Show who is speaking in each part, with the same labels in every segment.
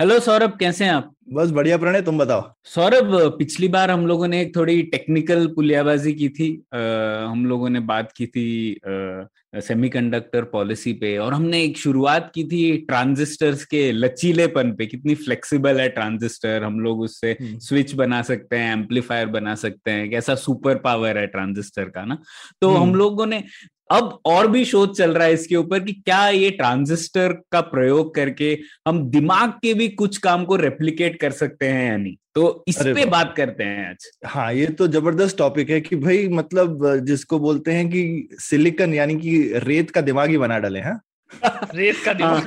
Speaker 1: Hello Saurabh कैसे हैं आप?
Speaker 2: बस बढ़िया प्रणय तुम बताओ?
Speaker 1: सौरभ पिछली बार हम लोगों ने एक थोड़ी टेक्निकल पुलियाबाजी की थी। आ, हम लोगों ने बात की थी सेमीकंडक्टर पॉलिसी पे और हमने एक शुरुआत की थी ट्रांजिस्टर्स के लचीलेपन पे। कितनी फ्लेक्सिबल है ट्रांजिस्टर हम लोग उससे
Speaker 2: हम्म।
Speaker 1: स्विच बना सकते हैं एम्पलीफायर बना सकते हैं कैसा सुपर पावर है ट्रांजिस्टर का ना? तो
Speaker 2: हम्म।
Speaker 1: हम लोगों ने अब और भी शोध चल रहा है इसके ऊपर कि क्या ये ट्रांजिस्टर का प्रयोग करके हम दिमाग के भी कुछ काम को रेप्लिकेट कर सकते हैं यानी तो इस पे बात करते हैं आज।
Speaker 3: हाँ ये तो ज़बरदस्त टॉपिक है कि भाई मतलब जिसको बोलते हैं कि सिलिकन यानी कि रेत का दिमाग ही बना डाले हैं?
Speaker 4: रेत का दिमाग।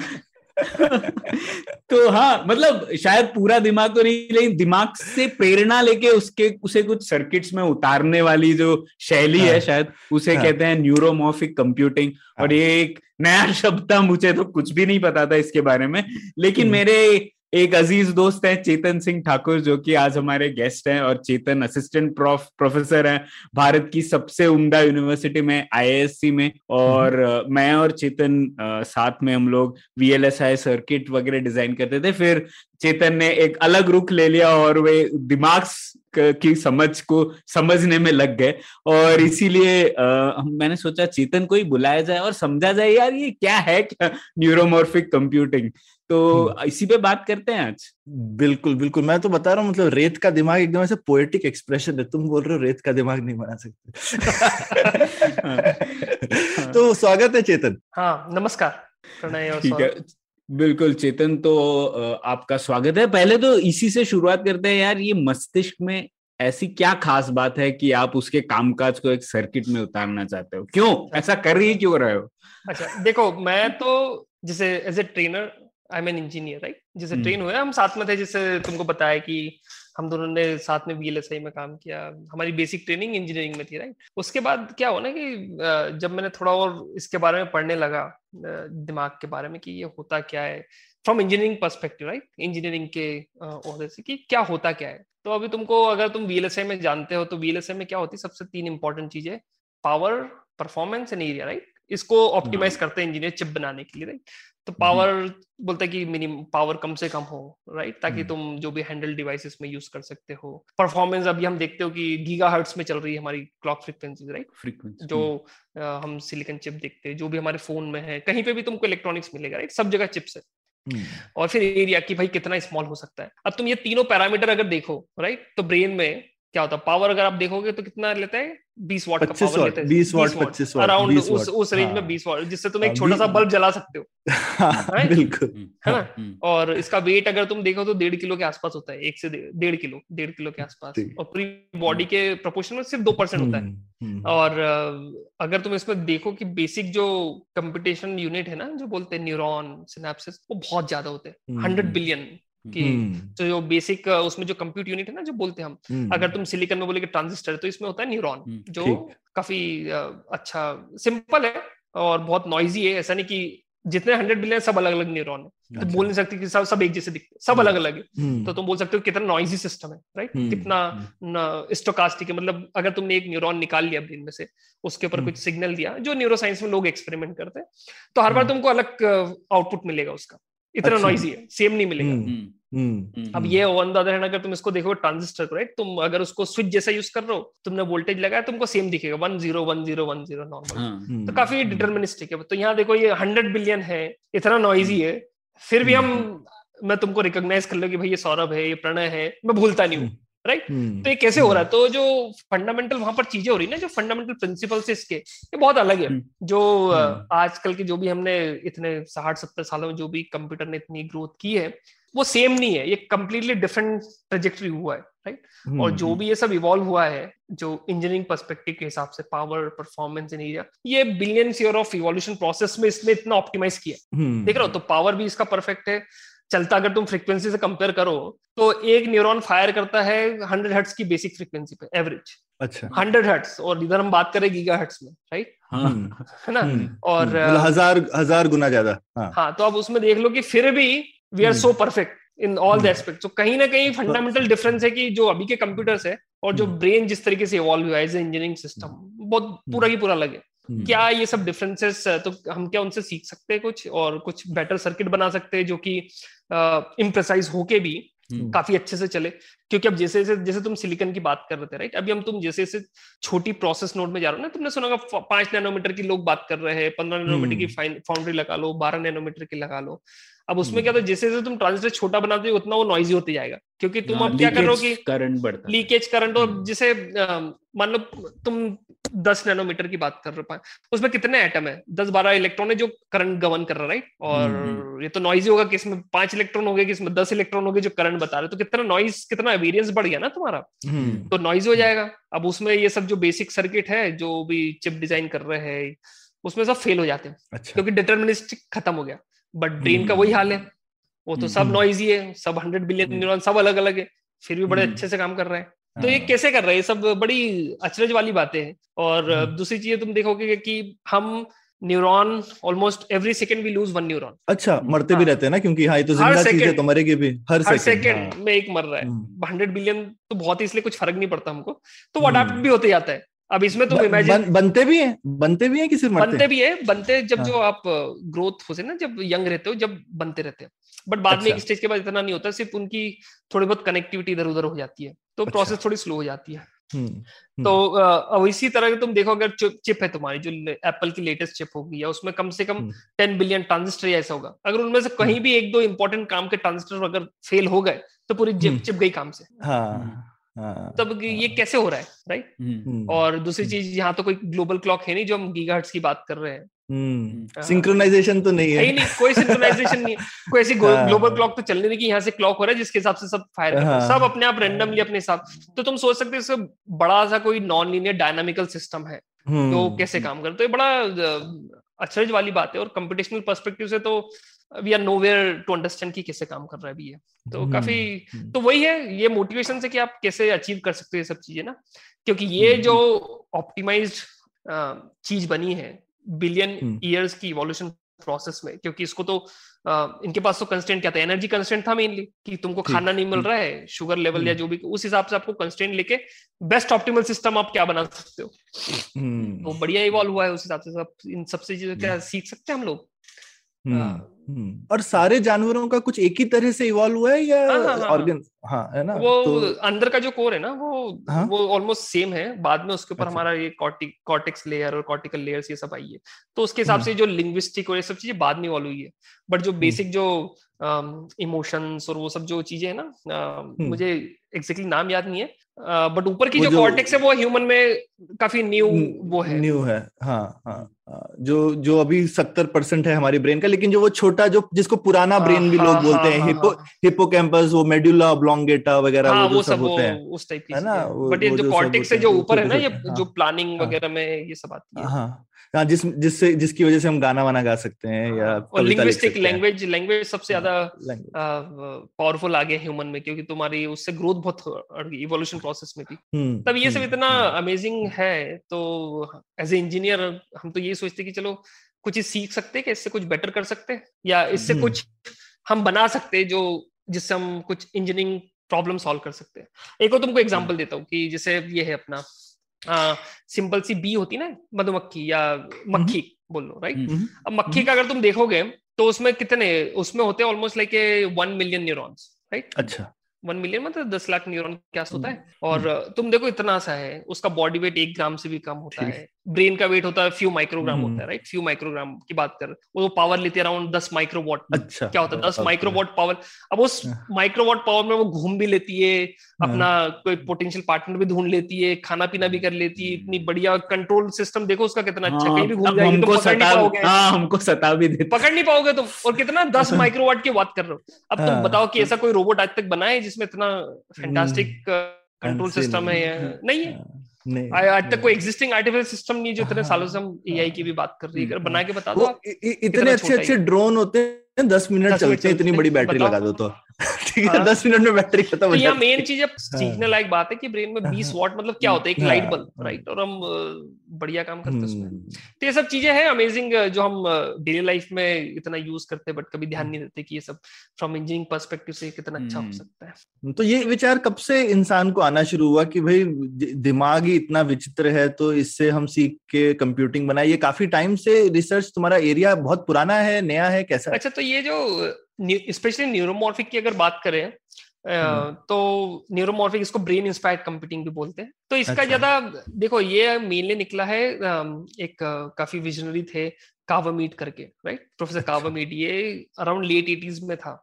Speaker 1: तो हाँ मतलब शायद पूरा दिमाग तो नहीं लेकिन दिमाग से प्रेरणा लेके उसके उसे कुछ सर्किट्स में उतारने वाली जो शैली हाँ,
Speaker 3: है।
Speaker 1: शायद उसे
Speaker 3: हाँ।
Speaker 1: कहते हैं न्यूरोमोफिक कंप्यूटिंग
Speaker 3: हाँ, और।
Speaker 1: ये एक नया शब्द था मुझे तो कुछ भी नहीं पता था इसके बारे में लेकिन
Speaker 3: हम्म।
Speaker 1: मेरे एक अज़ीज़ दोस्त है चेतन सिंह ठाकुर जो कि आज हमारे गेस्ट हैं और चेतन असिस्टेंट प्रोफ प्रोफेसर हैं भारत की सबसे उम्दा यूनिवर्सिटी में आईआईएससी में और मैं और चेतन साथ में हम लोग वीएलएसआई सर्किट वगैरह डिज़ाइन करते थे। फिर चेतन ने एक अलग रुख ले लिया और वे दिमाग की समझ को समझने में लग गए और इसीलिए अ, मैंने सोचा चेतन को ही बुलाया जाए और समझा जाए यार ये क्या है क्या? न्यूरोमॉर्फिक कंप्यूटिंग तो इसी पे बात करते हैं आज।
Speaker 3: बिल्कुल बिल्कुल। मैं तो बता रहा हूँ मतलब रेत का दिमाग एकदम ऐसे पोएटिक एक्सप्रेशन है। तुम बोल रहे हो रेत का दिमाग नहीं बना सकते। तो स्वागत है चेतन।
Speaker 4: हाँ नमस्कार।
Speaker 1: ठीक है। बिल्कुल चेतन तो आपका स्वागत है। पहले तो इसी से शुरुआत करते हैं यार ये मस्तिष्क में ऐसी क्या खास बात है कि आप उसके कामकाज को एक सर्किट में उतारना चाहते हो? क्यों? ऐसा कर ही क्यों रहे हो?
Speaker 4: अच्छा देखो मैं तो जैसे as a trainer I am an engineer right जैसे
Speaker 1: हम्म।
Speaker 4: ट्रेन हुए हम साथ में थे जैसे तुमको बताया कि हम दोनों ने साथ में वीएलएसआई में काम किया। हमारी बेसिक ट्रेनिंग इंजीनियरिंग में थी राइट उसके बाद क्या हुआ ना कि जब मैंने थोड़ा और इसके बारे में पढ़ने लगा दिमाग के बारे में कि ये होता क्या है from engineering perspective right engineering के ओहदे से कि क्या होता क्या है? तो अभी तुमको अगर तुम वीएलएसआई में जानते हो तो वीएलएसआई में क्या होती है? सबसे तीन इंपॉर्टेंट चीज़ें power performance and area right इसको ऑप्टिमाइज करते हैं इंजीनियर चिप बनाने के लिए राइट तो पावर बोलते हैं कि मिनिमम पावर कम से कम हो राइट ताकि
Speaker 3: हम्म।
Speaker 4: तुम जो भी हैंडल डिवाइसेस में यूज़ कर सकते हो। परफॉर्मेंस अभी हम देखते हो कि गीगा हर्ट्स में चल रही है हमारी क्लॉक फ्रिक्वेंसी राइट
Speaker 1: फ्रीक्वेंसी
Speaker 4: जो अ, हम सिलिकॉन चिप देखते हैं जो भी हमारे फ़ोन में है कहीं पे भी तुमको इलेक्ट्रॉनिक्स मिलेगा राइट सब जगह चिप्स है।
Speaker 3: हम्म,
Speaker 4: और फिर एरिया कि भाई कितना स्मॉल हो सकता है। अब तुम ये तीनों पैरामीटर अगर देखो राइट तो ब्रेन में क्या होता है? पावर अगर आप देखोगे तो कितना लेता है? 20 वाट का
Speaker 3: 25
Speaker 4: पावर
Speaker 3: वाट,
Speaker 4: लेता है।
Speaker 3: 20 वाट, 25 वाट,
Speaker 4: अराउंड उस उस रेंज में
Speaker 3: हाँ।
Speaker 4: 20 वाट जिससे तुम एक
Speaker 3: हाँ,
Speaker 4: छोटा सा बल्ब जला सकते हो।
Speaker 3: हाँ, बिल्कुल।
Speaker 4: है ना? और इसका वेट अगर तुम देखो तो डेढ़ किलो के आसपास होता है एक से डेढ़ किलो डेढ़ किलो के आसपास। और पूरी बॉडी के प्रोपोर्शन में सिर्फ़ दो परसेंट होता है।
Speaker 3: हम्म, हम्म,
Speaker 4: और अगर तुम इसमें देखो कि बेसिक जो कंप्यूटेशन यूनिट है ना जो बोलते हैं न्यूरॉन सिनेप्सिस वो बहुत ज़्यादा होते हैं।
Speaker 3: हम्म।
Speaker 4: हंड्रेड बिलियन की तो जो बेसिक उसमें जो कंप्यूट यूनिट है ना जो बोलते हैं हम
Speaker 3: हम्म,
Speaker 4: अगर तुम सिलिकॉन में बोले कि ट्रांजिस्टर तो इसमें होता है न्यूरॉन
Speaker 1: हम्म,
Speaker 4: जो काफ़ी अच्छा सिंपल है और बहुत नॉइजी है। ऐसा नहीं कि जितने हंड्रेड बिलियन सब अलग अलग न्यूरॉन है। तो
Speaker 3: अच्छा,
Speaker 4: बोल नहीं सकते कि सब सब एक जैसे दिखते सब अलग अलग है। तो तुम बोल सकते हो कितना नॉइजी सिस्टम है राइट कितना स्टोकास्टिक है। मतलब अगर तुमने एक न्यूरॉन निकाल लिया ब्रेन में से उसके ऊपर। कुछ सिग्नल दिया जो न्यूरोसाइंस में लोग एक्सपेरिमेंट करते हैं तो हर बार। तुमको अलग आउटपुट मिलेगा उसका। इतना
Speaker 3: अच्छा।
Speaker 4: नॉइजी है सेम नहीं मिलेगा। अब ये ऑन द अदर हैंड अगर तुम इसको देखो ट्रांजिस्टर को राइट तुम अगर उसको स्विच जैसा यूज़ कर रहे हो तुमने वोल्टेज लगाया तुमको सेम दिखेगा। One zero one zero one zero normal
Speaker 3: हम्म,
Speaker 4: तो काफ़ी डिटर्मिनिस्टिक है। तो यहाँ देखो ये हंड्रेड बिलियन है इतना नॉइजी है। फिर भी हम मैं तुमको रिकॉग्नाइज कर लो कि भाई ये सौरभ है ये प्रणय है मैं भूलता नहीं हूँ राइट
Speaker 3: हम्म,
Speaker 4: तो ये कैसे हो रहा है? तो जो फंडामेंटल वहाँ पर चीज़ें हो रही है ना जो फंडामेंटल प्रिंसिपल्स इसके ये बहुत अलग है।
Speaker 1: हम्म।
Speaker 4: जो
Speaker 3: हम्म।
Speaker 4: आजकल के जो भी हमने इतने साठ सत्तर सालों में जो भी कंप्यूटर ने इतनी ग्रोथ की है वो सेम नहीं है ये कम्प्लीटली डिफरेंट ट्रेजेक्टरी हुआ है राइट
Speaker 3: हम्म,
Speaker 4: और जो भी ये सब इवॉल्व हुआ है जो इंजीनियरिंग पर्सपेक्टिव के हिसाब से पावर परफॉर्मेंस इन एरिया ये billions year of evolution process में इसने इतना ऑप्टिमाइज किया
Speaker 3: हम्म,
Speaker 4: देख रहे हो तो पावर भी इसका परफेक्ट है चलता अगर तुम फ्रीक्वेंसी से कंपेयर करो तो एक न्यूरॉन फायर करता है हंड्रेड हर्ट्स की बेसिक फ्रीक्वेंसी पे एवरेज
Speaker 3: अच्छा।
Speaker 4: हंड्रेड हर्ट्स और इधर हम बात करें गीगा हर्ट्स में राइट
Speaker 1: हाँ।
Speaker 4: है ना?
Speaker 3: हम्म,
Speaker 4: और
Speaker 3: हम्म, मतलब हज़ार हज़ार गुना ज़्यादा हाँ।
Speaker 4: हाँ तो अब उसमें देख लो कि फिर भी we are. So perfect in all the. Aspect तो कहीं ना कहीं फंडामेंटल डिफरेंस है कि जो अभी के कंप्यूटर्स है और जो। ब्रेन जिस तरीके से इवॉल्व हुआ है इंजीनियरिंग सिस्टम बहुत पूरा की पूरा लगे क्या ये सब डिफरेंसेस तो हम क्या उनसे सीख सकते हैं कुछ और कुछ बेटर सर्किट बना सकते हैं जो कि इम्प्रेसाइज होके भी। काफ़ी अच्छे से चले। क्योंकि अब जैसे जैसे जैसे तुम सिलिकॉन की बात कर रहे थे राइट अभी हम तुम जैसे जैसे छोटी प्रोसेस नोड में जा रहे हो ना तुमने सुना होगा पाँच नैनोमीटर की लोग बात कर रहे हैं पंद्रह नैनोमीटर की फाउंड्री लगा लो बारह नैनोमीटर की लगा लो। अब उसमें क्या होता है जैसे जैसे तुम ट्रांजिस्टर छोटा बनाते हो उतना वो नॉइजी होते जाएगा। क्योंकि तुम अब क्या कर रहे हो कि
Speaker 1: करंट बढ़ता
Speaker 4: लीकेज करंट और
Speaker 1: हम्म।
Speaker 4: जैसे मान लो तुम दस नैनोमीटर की बात कर रहे हो उसमें कितने एटम है? दस बारह इलेक्ट्रॉन है जो करंट गवर्न कर रहा है राइट और
Speaker 1: हम्म,
Speaker 4: ये तो नॉइजी होगा कि इसमें पाँच इलेक्ट्रॉन हो गए कि इसमें दस इलेक्ट्रॉन हो गए जो करंट बता रहे तो कितना नॉइज़ कितना वेरियंस बढ़ गया ना तुम्हारा?
Speaker 3: हम्म,
Speaker 4: तो नॉइज़ हो जाएगा। अब उसमें ये सब जो बेसिक सर्किट है जो भी चिप डिज़ाइन कर रहे हैं उसमें सब फेल हो जाते हैं।
Speaker 3: अच्छा।
Speaker 4: क्योंकि डिटर्मिनिस्टिक खत्म हो गया। बट ब्रेन का वही हाल है वो तो सब
Speaker 3: हम्म।
Speaker 4: नॉइजी है सब हंड्रेड बिलियन
Speaker 1: हम्म।
Speaker 4: न्यूरॉन सब अलग अलग है फिर भी बड़े
Speaker 1: हम्म।
Speaker 4: अच्छे से काम कर रहे हैं तो ये
Speaker 3: हाँ,
Speaker 4: कैसे कर रहे हैं ये सब बड़ी अचरज वाली बातें हैं और
Speaker 3: हम्म।
Speaker 4: दूसरी चीज़ तुम देखोगे कि हम neuron almost every second we lose one neuron
Speaker 3: अच्छा मरते हाँ, भी
Speaker 4: हाँ।
Speaker 3: रहते हैं ना क्योंकि हाँ ये तो ज़िंदा चीज़ है। तो मरेगी भी हर
Speaker 4: हर
Speaker 3: सेकंड
Speaker 4: सेकेंड में एक मर रहा है
Speaker 3: हम्म।
Speaker 4: हंड्रेड बिलियन तो बहुत ही इसलिए कुछ फ़र्क नहीं पड़ता हमको तो वो
Speaker 3: हम्म।
Speaker 4: अडाप्ट भी होते जाता है अब इसमें तुम इमेजिन
Speaker 3: बन, बनते भी हैं बनते भी हैं कि सिर्फ़
Speaker 4: बनते भी है बनते जब
Speaker 3: हाँ।
Speaker 4: जो आप ग्रोथ होते ना जब यंग रहते हो जब बनते रहते हैं बट बाद
Speaker 3: अच्छा। में।
Speaker 4: एक स्टेज के बाद इतना नहीं होता सिर्फ़ उनकी थोड़ी बहुत कनेक्टिविटी इधर उधर हो जाती है तो
Speaker 3: अच्छा।
Speaker 4: प्रोसेस थोड़ी स्लो हो जाती है
Speaker 3: हम्म, हम्म,
Speaker 4: तो अब इसी तरह के तुम देखो अगर चिप है तुम्हारी जो एप्पल की लेटेस्ट चिप होगी या उसमें कम से कम
Speaker 3: हम्म।
Speaker 4: टेन बिलियन ट्रांजिस्टर ऐसा होगा अगर उनमें से कहीं भी एक दो इंपॉर्टेंट काम के ट्रांजिस्टर अगर फेल हो गए तो पूरी चिप
Speaker 3: हम्म।
Speaker 4: चिप गई काम से
Speaker 3: हाँ
Speaker 4: तब ये कैसे हो रहा है राइट
Speaker 1: हम्म,
Speaker 3: हम्म,
Speaker 4: और दूसरी
Speaker 3: हम्म।
Speaker 4: चीज़ यहाँ तो कोई ग्लोबल क्लॉक है नहीं जो हम गीगाहर्ट्ज की बात कर रहे हैं।
Speaker 3: हम्म।
Speaker 4: हाँ।
Speaker 3: सिंक्रोनाइजेशन तो नहीं
Speaker 4: है। ही
Speaker 3: है
Speaker 4: नहीं कोई सिंक्रोनाइजेशन नहीं कोई ऐसी
Speaker 3: हाँ।
Speaker 4: ग्लोबल क्लॉक तो चलने नहीं कि यहाँ से क्लॉक हो रहा है जिसके हिसाब से सब फायर कर हाँ। सब अपने आप रैंडमली अपने हिसाब तो तुम सोच सकते हो बड़ा सा कोई नॉन लीनियर डायनामिकल सिस्टम है। तो कैसे काम करते तो बड़ा अचरज वाली बात है। और कंप्यूटेशनल पर्सपेक्टिव से तो we are no to understand कि कैसे काम कर रहा है अभी ये। तो
Speaker 3: हम्म,
Speaker 4: काफ़ी
Speaker 3: हम्म,
Speaker 4: तो वही है ये मोटिवेशन से कि आप कैसे अचीव कर सकते हो ये सब चीज़ें ना। क्योंकि ये
Speaker 3: हम्म,
Speaker 4: जो ऑप्टिमाइज्ड चीज़ बनी है बिलियन। ईयर्स की इवोल्यूशन प्रोसेस में क्योंकि इसको तो अ, इनके पास तो कंस्टेंट क्या था? एनर्जी कंस्टेंट था मेनली कि तुमको खाना नहीं मिल रहा है शुगर लेवल या। जो भी उस हिसाब से आपको कंस्टेंट लेके बेस्ट ऑप्टिमल सिस्टम आप क्या बना सकते हो? तो बढ़िया इवॉल्व हुआ है उस हिसाब से सब इन सबसे चीज़ें क्या सीख सकते हैं हम लोग।
Speaker 3: और सारे जानवरों का कुछ एक ही तरह से इवॉल्व हुआ है या
Speaker 4: हाँ, हाँ, हाँ।
Speaker 3: ऑर्गन हाँ है ना
Speaker 4: वो
Speaker 3: तो
Speaker 4: अंदर का जो कोर है ना वो
Speaker 3: हाँ?
Speaker 4: वो ऑलमोस्ट सेम है बाद में उसके ऊपर
Speaker 3: अच्छा।
Speaker 4: हमारा ये कॉर्टिक्स लेयर और कॉर्टिकल लेयर्स ये सब आई है तो उसके हिसाब
Speaker 3: हम्म।
Speaker 4: से जो लिंग्विस्टिक और ये सब चीज़ें बाद में इवॉल्व हुई है बट जो बेसिक जो इमोशंस और वो सब जो चीज़ें है ना अ, मुझे एग्जैक्टली नाम याद नहीं है। बट ऊपर की
Speaker 3: हम्म।
Speaker 4: जो कॉर्टेक्स है वो ह्यूमन में काफ़ी न्यू वो है।
Speaker 3: न्यू है। हाँ हाँ हाँ, जो जो अभी सत्तर परसेंट है हमारी ब्रेन का लेकिन जो वो छोटा जो जिसको पुराना ब्रेन भी
Speaker 4: हाँ,
Speaker 3: लोग
Speaker 4: हाँ,
Speaker 3: बोलते हैं
Speaker 4: हाँ,
Speaker 3: हिपो
Speaker 4: हाँ।
Speaker 3: हिपोकैम्पस वो मेडुला ऑब्लोंगेटा वगैरह
Speaker 4: हाँ
Speaker 3: वो सब होते हैं।
Speaker 4: उस टाइप की
Speaker 3: है ना,
Speaker 4: बट ये जो कॉर्टेक्स है जो ऊपर है ना ये जो
Speaker 3: हाँ,
Speaker 4: प्लानिंग
Speaker 3: हाँ।
Speaker 4: वगैरह में ये सब आती है।
Speaker 3: हाँ हाँ जिस जिससे जिसकी वजह से हम गाना वाना गा सकते हैं या
Speaker 4: हाँ, और लिंग्विस्टिक लैंग्वेज लैंग्वेज सबसे ज़्यादा पावरफुल आ गया ह्यूमन में क्योंकि तुम्हारी उससे ग्रोथ बहुत इवोल्यूशन प्रोसेस में भी
Speaker 3: हम्म,
Speaker 4: तब ये सब
Speaker 3: हम्म,
Speaker 4: इतना
Speaker 3: हम्म,
Speaker 4: अमेजिंग है तो एज ए इंजीनियर हम तो ये सोचते कि चलो कुछ सीख सकते हैं कि इससे कुछ बेटर कर सकते हैं? या इससे
Speaker 3: हम्म।
Speaker 4: कुछ हम बना सकते हैं जो जिससे हम कुछ इंजीनियरिंग प्रॉब्लम सॉल्व कर सकते हैं? एक और तुमको एग्जांपल देता हूँ कि जैसे ये है अपना सिंपल सी बी होती ना मधुमक्खी या मक्खी बोल लो राइट
Speaker 1: हम्म,
Speaker 3: हम्म,
Speaker 4: अब मक्खी का अगर तुम देखोगे तो उसमें कितने उसमें होते हैं almost like a one million neurons right
Speaker 3: अच्छा।
Speaker 4: वन मिलियन मतलब दस लाख न्यूरॉन क्या होता है।
Speaker 3: हम्म,
Speaker 4: और तुम देखो इतना सा है उसका बॉडी वेट एक ग्राम से भी कम होता है। ब्रेन का वेट होता है फ्यू माइक्रोग्राम। होता है राइट फ्यू माइक्रोग्राम की बात कर वो पावर लेती है अराउंड दस माइक्रोवॉट
Speaker 3: अच्छा
Speaker 4: क्या होता है दस. माइक्रोवॉट पावर अब उस
Speaker 3: हाँ।
Speaker 4: माइक्रोवॉट पावर में वो घूम भी लेती है
Speaker 3: हाँ।
Speaker 4: अपना कोई पोटेंशियल पार्टनर भी ढूंढ लेती है खाना पीना भी कर लेती है इतनी बढ़िया कंट्रोल सिस्टम देखो उसका कितना अच्छा
Speaker 1: हाँ,
Speaker 4: कहीं भी घूम जाएगी
Speaker 1: हमको
Speaker 4: तो पकड़ नहीं
Speaker 1: सता
Speaker 4: पाओगे
Speaker 1: हाँ हमको सता भी देते
Speaker 4: पकड़ नहीं पाओगे तुम और कितना दस माइक्रोवाट की बात कर रहे हो अब तुम
Speaker 3: हाँ।
Speaker 4: बताओ कि ऐसा कोई रोबोट आज तक बना है जिसमें इतना फैंटास्टिक कंट्रोल सिस्टम है
Speaker 3: नहीं।
Speaker 4: है
Speaker 3: हाँ,
Speaker 4: आज तक कोई एग्जिस्टिंग आर्टिफिशियल सिस्टम नहीं जो इतने
Speaker 3: हाँ,
Speaker 4: सालों से हम एआई की भी बात कर रही है। अगर बना के बता दो
Speaker 3: इतने अच्छे अच्छे ड्रोन होते हैं दस मिनट चलते हैं इतनी बड़ी बैटरी लगा दो तो ठीक है
Speaker 4: हाँ।
Speaker 3: दस मिनट में बैटरी खत्म
Speaker 4: तो
Speaker 3: हो
Speaker 4: यहाँ
Speaker 3: जाती
Speaker 4: मेन चीज़ अब सीखने लायक बात है कि ब्रेन में 20
Speaker 3: हाँ।
Speaker 4: वॉट मतलब क्या होता है एक
Speaker 3: हाँ,
Speaker 4: लाइट बल्ब
Speaker 3: हाँ।
Speaker 4: राइट और हम बढ़िया काम करते हैं उसमें
Speaker 3: हम्म,
Speaker 4: तो ये सब चीज़ें हैं अमेजिंग जो हम डेली लाइफ में इतना यूज़ करते हैं बट कभी ध्यान नहीं देते कि ये सब फ्रॉम इंजीनियरिंग पर्सपेक्टिव से कितना अच्छा हो
Speaker 1: हम्म।
Speaker 4: सकता है
Speaker 3: तो ये विचार कब से इंसान को आना शुरू हुआ कि भाई दिमाग ही इतना विचित्र है तो इससे हम सीख के कंप्यूटिंग बनाए ये काफ़ी टाइम से रिसर्च तुम्हारा एरिया बहुत पुराना है नया है कैसा है?
Speaker 4: अच्छा तो ये जो स्पेशली न्यूरोमॉर्फिक की अगर बात करें
Speaker 3: हम्म।
Speaker 4: तो न्यूरोमॉर्फिक इसको ब्रेन इंस्पायर्ड कंप्यूटिंग भी बोलते हैं तो इसका
Speaker 3: अच्छा।
Speaker 4: ज़्यादा देखो ये मेनली निकला है एक काफ़ी विजनरी थे कावामीट करके राइट प्रोफेसर। कावामीट ये अराउंड लेट एटीज में था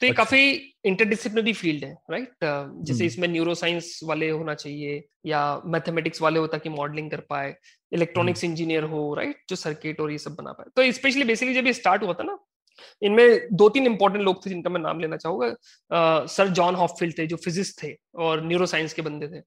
Speaker 4: तो ये
Speaker 3: अच्छा।
Speaker 4: काफ़ी इंटरडिसिप्लिनरी फ़ील्ड है राइट जैसे
Speaker 3: हम्म।
Speaker 4: इसमें न्यूरो साइंस वाले होना चाहिए या मैथमेटिक्स वाले हो ताकि मॉडलिंग कर पाए इलेक्ट्रॉनिक्स इंजीनियर हो राइट जो सर्किट और ये सब बना पाए तो स्पेशली बेसिकली जब ये स्टार्ट हुआ था ना इनमें दो तीन इंपॉर्टेंट लोग थे जिनका मैं नाम लेना चाहूँगा। सर जॉन हॉफफील्ड थे जो फिजिक्स थे और न्यूरो साइंस के बंदे थे।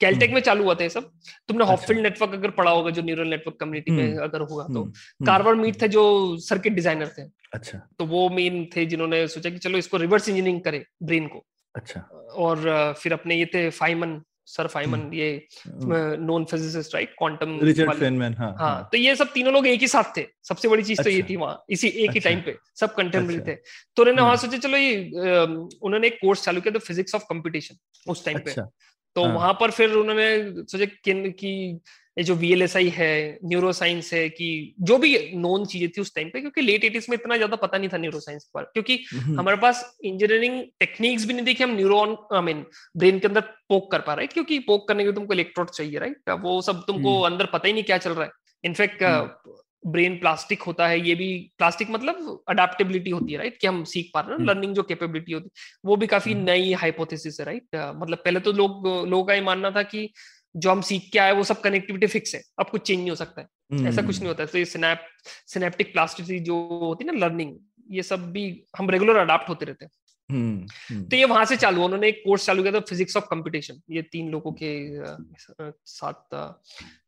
Speaker 4: कैलटेक में चालू हुआ था ये सब। तुमने
Speaker 3: अच्छा।
Speaker 4: हॉफफील्ड नेटवर्क अगर पढ़ा होगा जो न्यूरल नेटवर्क कम्युनिटी में
Speaker 3: हम्म,
Speaker 4: अगर हुआ तो।
Speaker 3: हम्म, हम्म,
Speaker 4: कार्वर मीट थे जो सर्किट डिज़ाइनर थे।
Speaker 3: अच्छा।
Speaker 4: तो वो मेन थे जिन्होंने सोचा कि चलो इसको रिवर्स इंजीनियरिंग करे ब्रेन को।
Speaker 3: अच्छा।
Speaker 4: और फिर अपने ये थे फाइमन सर फाइमन ये non physicist right quantum
Speaker 3: Richard Feynman हाँ
Speaker 4: हाँ तो ये सब तीनों लोग एक ही साथ थे सबसे बड़ी चीज़ अच्छा, तो ये
Speaker 3: अच्छा।
Speaker 4: थी वहाँ इसी एक ही
Speaker 3: अच्छा।
Speaker 4: टाइम पे सब कंटेम्पररी
Speaker 3: अच्छा।
Speaker 4: थे तो उन्होंने वहाँ
Speaker 3: हम्म।
Speaker 4: सोचा चलो ये उन्होंने एक कोर्स चालू किया था फिजिक्स ऑफ़ कंपटीशन उस टाइम पे
Speaker 3: अच्छा
Speaker 4: तो
Speaker 3: हाँ।
Speaker 4: वहाँ पर फिर उन्होंने सोचा कि ये जो वीएलएसआई है न्यूरो साइंस है कि जो भी नॉन चीज़ें थी उस टाइम पे क्योंकि लेट एटीज में इतना ज़्यादा पता नहीं था न्यूरो साइंस के बारे क्योंकि
Speaker 3: हम्म,
Speaker 4: हमारे पास इंजीनियरिंग टेक्निक्स भी नहीं थी कि हम न्यूरॉन आई मीन ब्रेन के अंदर पोक कर पा रहे क्योंकि पोक करने के लिए तुमको इलेक्ट्रोड चाहिए राइट वो सब तुमको
Speaker 1: हम्म।
Speaker 4: अंदर पता ही नहीं क्या चल रहा है। इनफैक्ट ब्रेन प्लास्टिक होता है ये भी प्लास्टिक मतलब अडेप्टेबिलिटी होती है राइट कि हम सीख पा रहे हैं
Speaker 3: हम्म।
Speaker 4: लर्निंग जो कैपेबिलिटी होती है। वो भी काफ़ी
Speaker 3: हम्म।
Speaker 4: नई हाइपोथेसिस है राइट मतलब पहले तो लोग लोगों का ये मानना था कि जो हम सीख के आए वो सब कनेक्टिविटी फिक्स है। अब कुछ चेंज नहीं हो सकता है। ऐसा कुछ नहीं होता है। तो ये सिनेप सिनेप्टिक प्लास्टिसिटी जो होती है ना लर्निंग ये सब भी हम रेगुलर अडाप्ट होते रहते हैं।
Speaker 3: हम्म,
Speaker 4: तो ये वहाँ से चालू उन्होंने एक कोर्स चालू किया था फिजिक्स ऑफ़ कंपटीशन ये तीन लोगों के साथ अ,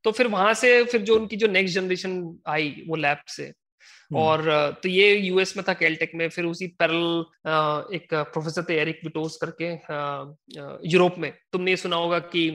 Speaker 4: तो फिर वहाँ से फिर जो उनकी जो नेक्स्ट जनरेशन आई वो लैब से। और तो ये यूएस में था कैलटेक में। फिर उसी पैरल एक प्रोफेसर थे एरिक विटोस करके यूरोप में। तुमने ये सुना होगा कि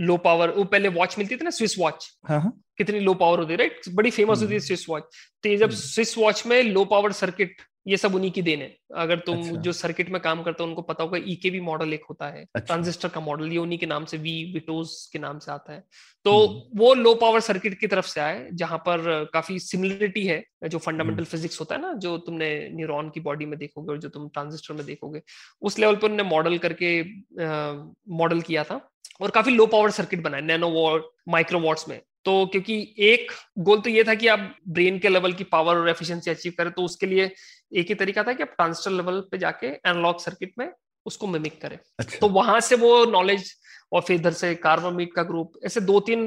Speaker 4: लो पावर वो पहले वॉच मिलती थी ना स्विस वॉच
Speaker 3: हाँ हाँ
Speaker 4: कितनी लो पावर होती है राइट बड़ी फ़ेमस होती है
Speaker 3: हम्म।
Speaker 4: स्विस वॉच तो ये जब
Speaker 3: हम्म।
Speaker 4: स्विस वॉच में लो पावर सर्किट ये सब उन्हीं की देन है अगर तुम
Speaker 3: अच्छा।
Speaker 4: जो सर्किट में काम करते हो उनको पता होगा ईकेवी मॉडल एक होता है
Speaker 3: अच्छा।
Speaker 4: ट्रांजिस्टर का मॉडल ये उन्हीं के नाम से वी विटोज के नाम से आता है तो
Speaker 3: हम्म।
Speaker 4: वो लो पावर सर्किट की तरफ़ से आए जहाँ पर काफ़ी सिमिलरिटी है जो फंडामेंटल
Speaker 3: हम्म।
Speaker 4: फिजिक्स होता है ना जो तुमने न्यूरॉन की बॉडी में देखोगे और जो तुम ट्रांजिस्टर में देखोगे उस लेवल पर उन्होंने मॉडल करके मॉडल किया था और काफ़ी लो पावर सर्किट बनाए नैनो वॉट माइक्रो वॉट्स में तो क्योंकि एक गोल तो ये था कि आप ब्रेन के लेवल की पावर और एफिशिएंसी अचीव करें तो उसके लिए एक ही तरीका था कि आप ट्रांजिस्टर लेवल पे जाके एनालॉग सर्किट में उसको मिमिक करें।
Speaker 3: अच्छा।
Speaker 4: तो वहाँ से वो नॉलेज और फिर इधर से कार्बोमीट का ग्रुप ऐसे दो तीन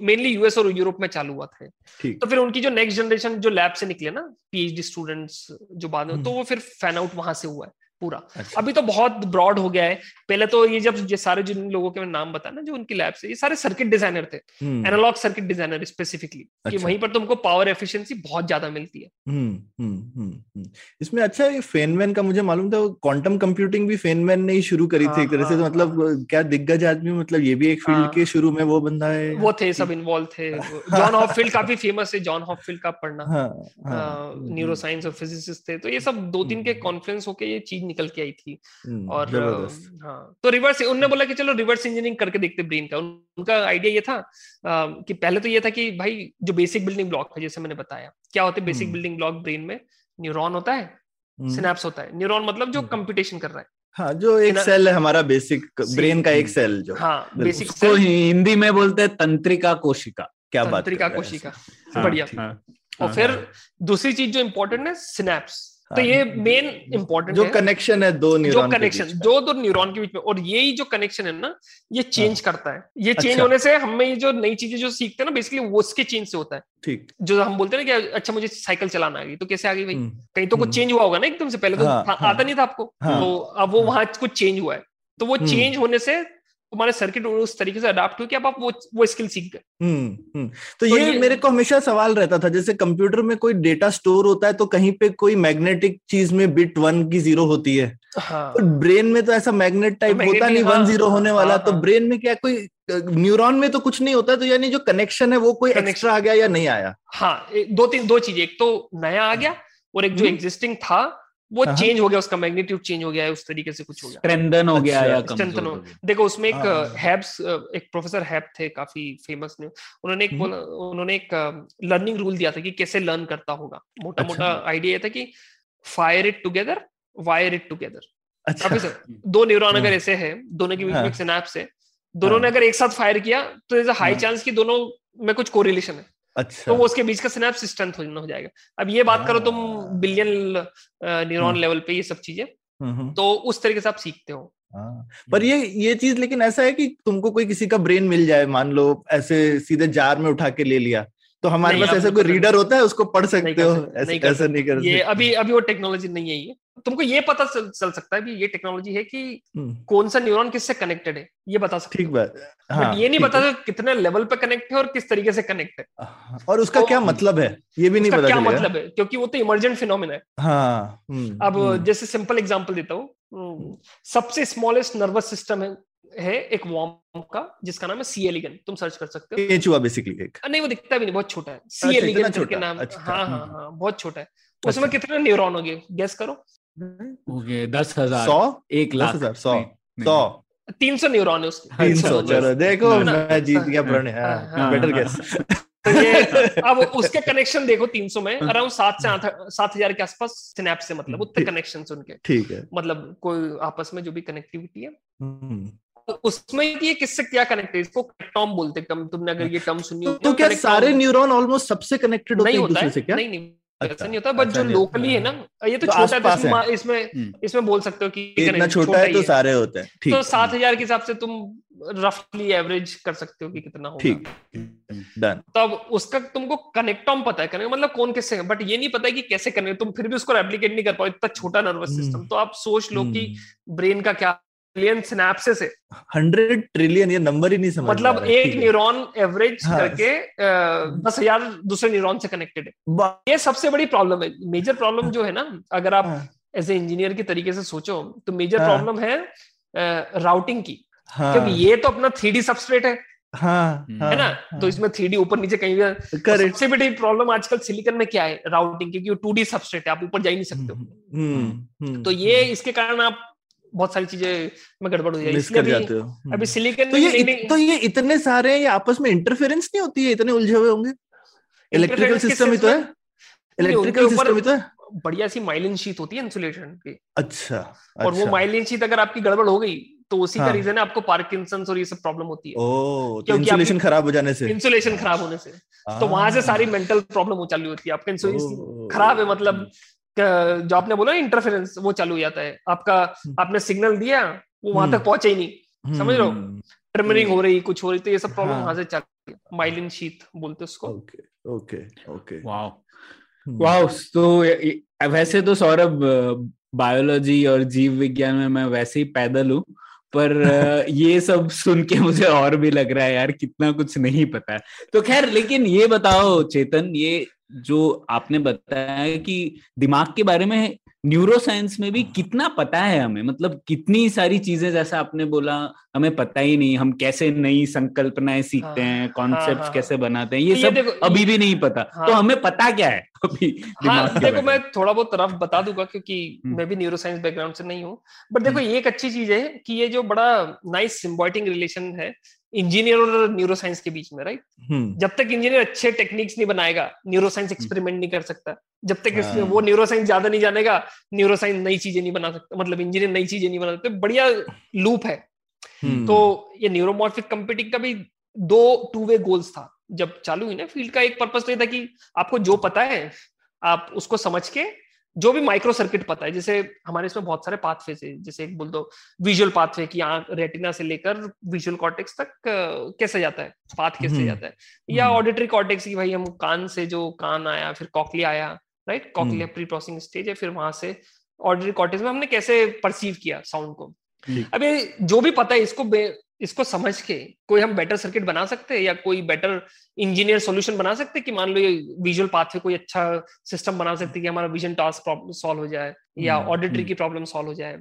Speaker 4: मेनली यूएस और यूरोप में चालू हुआ थे। तो फिर उनकी जो नेक्स्ट जनरेशन जो लैब से निकले ना पीएचडी स्टूडेंट्स जो बाद में तो वो फिर फ़ैन आउट वहाँ से हुआ है। पूरा।
Speaker 3: अच्छा।
Speaker 4: अभी तो बहुत ब्रॉड हो गया है। पहले तो ये जब ये सारे जिन लोगों के मैं नाम बताया ना जो उनकी लैब से ये सारे सर्किट डिज़ाइनर थे। एनालॉग सर्किट डिज़ाइनर स्पेसिफिकली
Speaker 3: अच्छा। कि।
Speaker 4: वहीं पर तुमको पावर एफिशिएंसी बहुत ज़्यादा मिलती है।
Speaker 3: हम्म, हम्म, हम्म, हम्म। इसमें अच्छा ये फेनमैन का मुझे मालूम था क्वांटम कंप्यूटिंग भी फेनमैन ने ही शुरू करी थी
Speaker 4: हाँ,
Speaker 3: एक तरह से तो
Speaker 4: हाँ,
Speaker 3: मतलब क्या दिग्गज आदमी मतलब ये भी एक फ़ील्ड
Speaker 4: हाँ।
Speaker 3: के शुरू में वो बंदा है।
Speaker 4: वो थे सब इन्वॉल्व थे। जॉन हॉपफील्ड काफ़ी फ़ेमस है जॉन हॉपफील्ड का पढ़ना।
Speaker 3: हाँ हाँ।
Speaker 4: न्यूरो साइंस और फिजिसिस्ट थे। तो ये सब दो तीन के। कॉन्फ्रेंस होके ये चीज़ निकल के आई थी।
Speaker 3: हम्म,
Speaker 4: और हाँ तो रिवर्स उनने बोला कि चलो रिवर्स इंजीनियरिंग करके देखते ब्रेन का। उन- उनका आइडिया ये था अ, कि पहले तो ये था कि भाई जो बेसिक बिल्डिंग ब्लॉक है जैसे मैंने बताया क्या होते हैं बेसिक
Speaker 3: हम्म।
Speaker 4: बिल्डिंग ब्लॉक ब्रेन में? न्यूरॉन होता है
Speaker 3: हम्म,
Speaker 4: सिनेप्स होता है। न्यूरॉन मतलब जो। कंप्यूटेशन कर रहा है।
Speaker 3: हाँ जो एक सेल है हमारा बेसिक ब्रेन का एक। सेल जो।
Speaker 4: हाँ बेसिक
Speaker 1: उसको हिंदी में बोलते हैं तंत्रिका कोशिका।
Speaker 3: क्या बात
Speaker 4: तंत्रिका कोशिका।
Speaker 1: हाँ,
Speaker 4: बढ़िया।
Speaker 1: हाँ,
Speaker 4: और
Speaker 1: हाँ,
Speaker 4: फिर
Speaker 1: हाँ।
Speaker 4: दूसरी चीज़ जो इम्पोर्टेंट है सिनेप्स। तो
Speaker 3: हाँ,
Speaker 4: ये मेन इम्पोर्टेंट
Speaker 3: जो कनेक्शन है दो
Speaker 4: जो
Speaker 3: न्यूरॉन के
Speaker 4: कनेक्शन। जो दो न्यूरॉन के बीच में। और यही जो कनेक्शन है ना ये चेंज करता है। ये चेंज
Speaker 3: अच्छा।
Speaker 4: होने से हमें ये जो नई चीज़ें जो सीखते हैं ना बेसिकली वो उसके चेंज से होता है।
Speaker 3: ठीक।
Speaker 4: जो हम बोलते हैं ना कि अच्छा मुझे साइकिल चलाना आ गई तो कैसे आ गई भाई?
Speaker 3: हम्म,
Speaker 4: कहीं तो कुछ
Speaker 3: हम्म।
Speaker 4: चेंज हुआ होगा ना एकदम से पहले तो
Speaker 3: हाँ, हाँ।
Speaker 4: आता नहीं था आपको।
Speaker 3: हाँ,
Speaker 4: तो अब वो वहाँ कुछ चेंज हुआ है। तो वो
Speaker 3: हम्म।
Speaker 4: चेंज होने से तुम्हारे सर्किट उस तरीके से अडाप्ट हुए कि अब आप वो वो स्किल सीख गए।
Speaker 3: हम्म हम्म। तो,
Speaker 4: तो
Speaker 3: ये
Speaker 4: ये-
Speaker 3: मेरे को हमेशा सवाल रहता था जैसे कंप्यूटर में कोई डेटा स्टोर होता है तो कहीं पे कोई मैग्नेटिक चीज़ में बिट वन की ज़ीरो होती है।
Speaker 4: हाँ।
Speaker 3: और ब्रेन में तो ऐसा मैग्नेट टाइप
Speaker 4: magnetic,
Speaker 3: होता नहीं वन
Speaker 4: हाँ,
Speaker 3: ज़ीरो होने वाला।
Speaker 4: हाँ,
Speaker 3: तो
Speaker 4: हाँ।
Speaker 3: ब्रेन में क्या कोई न्यूरॉन में तो कुछ नहीं होता तो यानी जो कनेक्शन है वो कोई एक्स्ट्रा आ गया या नहीं आया?
Speaker 4: हाँ दो तीन दो चीज़ें। एक तो नया आ गया और एक जो
Speaker 3: हम्म।
Speaker 4: एग्जिस्टिंग था वो
Speaker 3: हाँ।
Speaker 4: चेंज हो गया उसका मैग्नीट्यूड चेंज हो गया है उस तरीके से कुछ हो गया
Speaker 1: स्ट्रेंथन हो गया
Speaker 3: अच्छा,
Speaker 1: या
Speaker 4: strengthen
Speaker 1: कमज़ोर
Speaker 4: हो-
Speaker 1: हो गया
Speaker 4: देखो उसमें एक
Speaker 3: हाँ।
Speaker 4: हैब्स एक प्रोफेसर हैब थे काफ़ी फ़ेमस ने उन्होंने एक
Speaker 3: हम्म।
Speaker 4: बोला उन्होंने एक लर्निंग रूल दिया था कि कैसे लर्न करता होगा मोटा
Speaker 3: अच्छा।
Speaker 4: मोटा आइडिया ये था कि fire it together wire it together
Speaker 3: अच्छा
Speaker 4: काफ़ी सर दो न्यूरॉन
Speaker 3: हाँ।
Speaker 4: अगर ऐसे है दोनों के बीच में
Speaker 3: हाँ।
Speaker 4: सिनेप्स है दोनों ने
Speaker 3: हाँ।
Speaker 4: अगर एक साथ फायर किया तो इज़ अ हाई
Speaker 3: हाँ।
Speaker 4: चांस कि दोनों में कुछ कोरिलेशन है
Speaker 3: अच्छा।
Speaker 4: तो वो उसके बीच का सिनेप्स स्ट्रेंथ हो जाएगा। अब ये बात करो तुम। Billion neuron. लेवल पे ये सब चीज़ें
Speaker 3: हम्म, हम्म।
Speaker 4: तो उस तरीके से आप सीखते हो।
Speaker 3: हाँ, पर ये ये चीज़ लेकिन ऐसा है कि तुमको कोई किसी का ब्रेन मिल जाए मान लो ऐसे सीधे जार में उठा के ले लिया तो हमारे पास ऐसा कोई रीडर होता है उसको पढ़ सकते हो ऐसा
Speaker 4: नहीं कर
Speaker 3: सकते।
Speaker 4: अभी अभी वो टेक्नोलॉजी नहीं है ये। तुमको ये पता चल, चल सकता है कि ये टेक्नोलॉजी है कि
Speaker 3: हम्म,
Speaker 4: कौन सा न्यूरॉन किससे कनेक्टेड है ये बता सकते
Speaker 3: ठीक बात हाँ
Speaker 4: ये नहीं बता। सकते कितने लेवल पे कनेक्ट है और किस तरीके से कनेक्ट है।
Speaker 3: हाँ, और उसका
Speaker 4: तो-
Speaker 3: क्या मतलब है ये भी नहीं पता
Speaker 4: क्या मतलब है क्योंकि वो तो इमरजेंट फिनोमिना है।
Speaker 3: हाँ हम्म,
Speaker 4: अब
Speaker 3: हम्म,
Speaker 4: जैसे सिंपल एग्जांपल देता हूँ सबसे स्मॉलेस्ट नर्वस सिस्टम है है एक वॉर्म का जिसका नाम है सी एलिगन तुम सर्च कर सकते हो।
Speaker 3: केंचुआ बेसिकली एक।
Speaker 4: नहीं वो दिखता भी नहीं बहुत छोटा है। सी एलिगन
Speaker 3: छोटा?
Speaker 4: नाम
Speaker 3: अच्छा,
Speaker 4: हाँ हाँ। हाँ बहुत छोटा है। उसमें
Speaker 3: अच्छा।
Speaker 4: कितने न्यूरॉन हो गए गेस करो।
Speaker 1: हो गए दस हज़ार।
Speaker 3: सौ?
Speaker 1: एक लाख।
Speaker 3: हज़ार सौ। सौ।
Speaker 4: तीन सौ न्यूरॉन है उसके।
Speaker 3: तीन सौ चलो देखो
Speaker 1: हाँ,
Speaker 3: मैं जीत गया
Speaker 4: हाँ,
Speaker 3: प्रणय।
Speaker 4: हाँ,
Speaker 3: हाँ
Speaker 4: हाँ,
Speaker 3: बेटर
Speaker 1: हाँ,
Speaker 3: गेस
Speaker 4: तो ये अब उसके कनेक्शन देखो 300 में अराउंड सात से आठ सात हज़ार के आसपास स्नैप से मतलब उतने कनेक्शन उनके
Speaker 3: ठीक है।
Speaker 4: मतलब कोई आपस में जो भी कनेक्टिविटी है।
Speaker 3: हम्म।
Speaker 4: तो उसमें ये किससे क्या कनेक्ट है? इसको टर्म बोलते हैं। तुमने अगर ये टर्म सुनी
Speaker 3: तो, तो क्या सारे न्यूरॉन ऑलमोस्ट सबसे कनेक्टेड होते
Speaker 4: नहीं
Speaker 3: हैं। दूसरे से
Speaker 4: है
Speaker 3: क्या?
Speaker 4: नहीं नहीं।
Speaker 3: अच्छा,
Speaker 4: नहीं होता बट जो लोकली है ना ये तो
Speaker 3: तो
Speaker 4: छोटा है तो इसमें। इसमें
Speaker 1: हम्म।
Speaker 4: इसमें बोल सकते हो कि
Speaker 3: इतना छोटा है तो सारे होते हैं ठीक।
Speaker 4: तो सात हज़ार के हिसाब से तुम रफली एवरेज कर सकते हो कि कितना होगा।
Speaker 3: ठीक डन
Speaker 4: तो अब उसका तुमको कनेक्टॉम पता है कनेक्ट मतलब कौन किससे बट ये नहीं पता है कि कैसे करने तुम फिर भी उसको रेप्लिकेट नहीं कर पाओ इतना छोटा नर्वस
Speaker 3: हम्म।
Speaker 4: सिस्टम तो आप सोच लो कि ब्रेन का क्या मिलियन सिनेप्सेस है।
Speaker 3: हंड्रेड ट्रिलियन ये नंबर ही नहीं समझ
Speaker 4: मतलब एक न्यूरॉन एवरेज
Speaker 3: हाँ।
Speaker 4: करके दस हज़ार दूसरे न्यूरॉन से कनेक्टेड है। ये सबसे बड़ी प्रॉब्लम है। मेजर प्रॉब्लम जो है ना अगर आप
Speaker 3: हाँ,
Speaker 4: एज ए इंजीनियर के तरीके से सोचो तो मेजर
Speaker 3: हाँ।
Speaker 4: प्रॉब्लम है राउटिंग की।
Speaker 3: हाँ,
Speaker 4: क्योंकि ये तो अपना थ्री सबस्ट्रेट है।
Speaker 3: हाँ, हाँ,
Speaker 4: है ना?
Speaker 3: हाँ,
Speaker 4: तो इसमें थ्री डी ऊपर नीचे कहीं भी तो सबसे बड़ी प्रॉब्लम आजकल सिलिकॉन में क्या है? राउटिंग की टू डी सबस्ट्रेट है आप ऊपर जा ही नहीं सकते हो।
Speaker 3: हम्म, हम्म,
Speaker 4: तो ये इसके कारण आप बहुत सारी चीज़ें में गड़बड़ हो जाएगी। इसलिए
Speaker 3: जाते हो। हम्म।
Speaker 4: अभी सिलिकॉन
Speaker 3: तो ये इत, तो ये इतने सारे ये आपस में इंटरफेरेंस नहीं होती है? इतने उलझे हुए होंगे? इलेक्ट्रिकल सिस्टम ही तो है। इलेक्ट्रिकल सिस्टम ही तो है।
Speaker 4: बढ़िया सी माइलिन शीट होती है इंसुलेशन की।
Speaker 3: अच्छा
Speaker 4: और वो
Speaker 3: अच्छा।
Speaker 4: माइलिन शीट अगर आपकी गड़बड़ हो गई तो उसी का
Speaker 3: हाँ।
Speaker 4: रीजन है आपको पार्किंसन और ये सब प्रॉब्लम होती है।
Speaker 3: ओ तो इंसुलेशन खराब हो जाने से।
Speaker 4: इंसुलेशन खराब होने से। तो वहाँ से सारी मेंटल प्रॉब्लम हो चालू होती है। आपका इंसुलेशन खराब है मतलब क- जो आपने बोला इंटरफेरेंस वो चालू हो जाता है। आपका आपने सिग्नल दिया वो वहाँ
Speaker 3: हम्म।
Speaker 4: तक पहुँचे ही नहीं। समझ रहे हो?
Speaker 3: हम्म,
Speaker 4: ट्रिमरिंग हो रही कुछ हो रही तो ये सब प्रॉब्लम
Speaker 3: हाँ।
Speaker 4: वहाँ से चल माइलिन शीथ बोलते उसको।
Speaker 3: Okay okay okay
Speaker 1: wow
Speaker 3: hmm,
Speaker 1: wow तो वैसे तो सौरभ बायोलॉजी और जीव विज्ञान में मैं वैसे ही पैदल हूँ पर ये सब सुन के मुझे और भी लग रहा है यार कितना कुछ नहीं पता है। तो खैर लेकिन ये बताओ चेतन ये जो आपने बताया कि दिमाग के बारे में न्यूरो साइंस में भी कितना पता है हमें? मतलब कितनी सारी चीज़ें जैसा आपने बोला हमें पता ही नहीं हम कैसे नई संकल्पनाएँ सीखते
Speaker 4: हाँ,
Speaker 1: हैं कॉन्सेप्ट
Speaker 4: हाँ,
Speaker 1: कैसे बनाते हैं ये
Speaker 4: तो ये
Speaker 1: सब
Speaker 4: देखो,
Speaker 1: अभी
Speaker 4: ये-
Speaker 1: भी नहीं पता।
Speaker 4: हाँ।
Speaker 1: तो हमें पता क्या है अभी
Speaker 4: हाँ देखो मैं थोड़ा बहुत रफ बता दूँगा क्योंकि
Speaker 1: हम्म।
Speaker 4: मैं भी न्यूरो साइंस बैकग्राउंड से नहीं हूँ। बट देखो ये एक अच्छी चीज़ है कि ये जो बड़ा नाइस सिम्बॉइटिंग रिलेशन है इंजीनियर और न्यूरो साइंस के बीच में राइट
Speaker 3: हम्म,
Speaker 4: जब तक इंजीनियर अच्छे टेक्निक्स नहीं बनाएगा न्यूरो साइंस एक्सपेरिमेंट नहीं कर सकता। जब तक इसमें
Speaker 3: हाँ।
Speaker 4: वो न्यूरो साइंस ज़्यादा नहीं जानेगा न्यूरो साइंस नई चीज़ें नहीं बना सकता मतलब इंजीनियर नई चीज़ें नहीं बना सकते बढ़िया लूप है।
Speaker 3: हम्म,
Speaker 4: तो ये न्यूरोमॉर्फिक कंप्यूटिंग का भी दो टू वे गोल्स था। जब चालू हुई ना फ़ील्ड का एक पर्पज तो ये था कि आपको जो पता है आप उसको समझ के जो भी माइक्रो सर्किट पता है जैसे हमारे इसमें बहुत सारे पाथवेज है जैसे एक बोल दो विजुअल पाथवे की आँख रेटिना से लेकर विजुअल कॉर्टेक्स तक कैसे जाता है? पाथ कैसे
Speaker 3: हम्म,
Speaker 4: जाता है? या
Speaker 3: हम्म।
Speaker 4: ऑडिटरी कॉर्टेक्स की भाई हम कान से जो कान आया फिर कॉकलिया आया right cochlea pre processing stage है फिर वहाँ से ऑडिटरी कॉर्टेक्स में हमने कैसे परसीव किया साउंड को? ये जो भी पता है इसको इसको समझ के कोई हम बेटर सर्किट बना सकते हैं या कोई बेटर इंजीनियर सॉल्यूशन बना सकते हैं कि मान लो ये विजुअल पाथ कोई अच्छा सिस्टम बना सकते हैं कि हमारा विजन टास्क प्रॉब्लम सॉल्व हो जाए या ऑडिटरी की प्रॉब्लम सॉल्व हो जाए।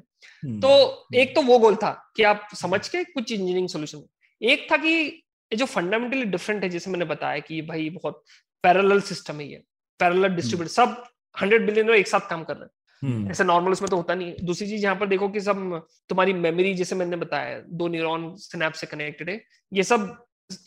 Speaker 4: तो एक तो वो गोल था कि आप समझ के कुछ इंजीनियरिंग सोल्यूशन एक था कि जो फंडामेंटली डिफरेंट है जैसे मैंने बताया कि भाई बहुत पैरेलल सिस्टम है ये पैरल डिस्ट्रीब्यूट सब हंड्रेड बिलियन एक साथ काम कर रहे हैं। हम्म। ऐसे नॉर्मल उसमें तो होता नहीं। दूसरी चीज़ यहाँ पर देखो कि सब तुम्हारी मेमोरी जैसे मैंने बताया दो न्यूरॉन स्नैप से कनेक्टेड है ये सब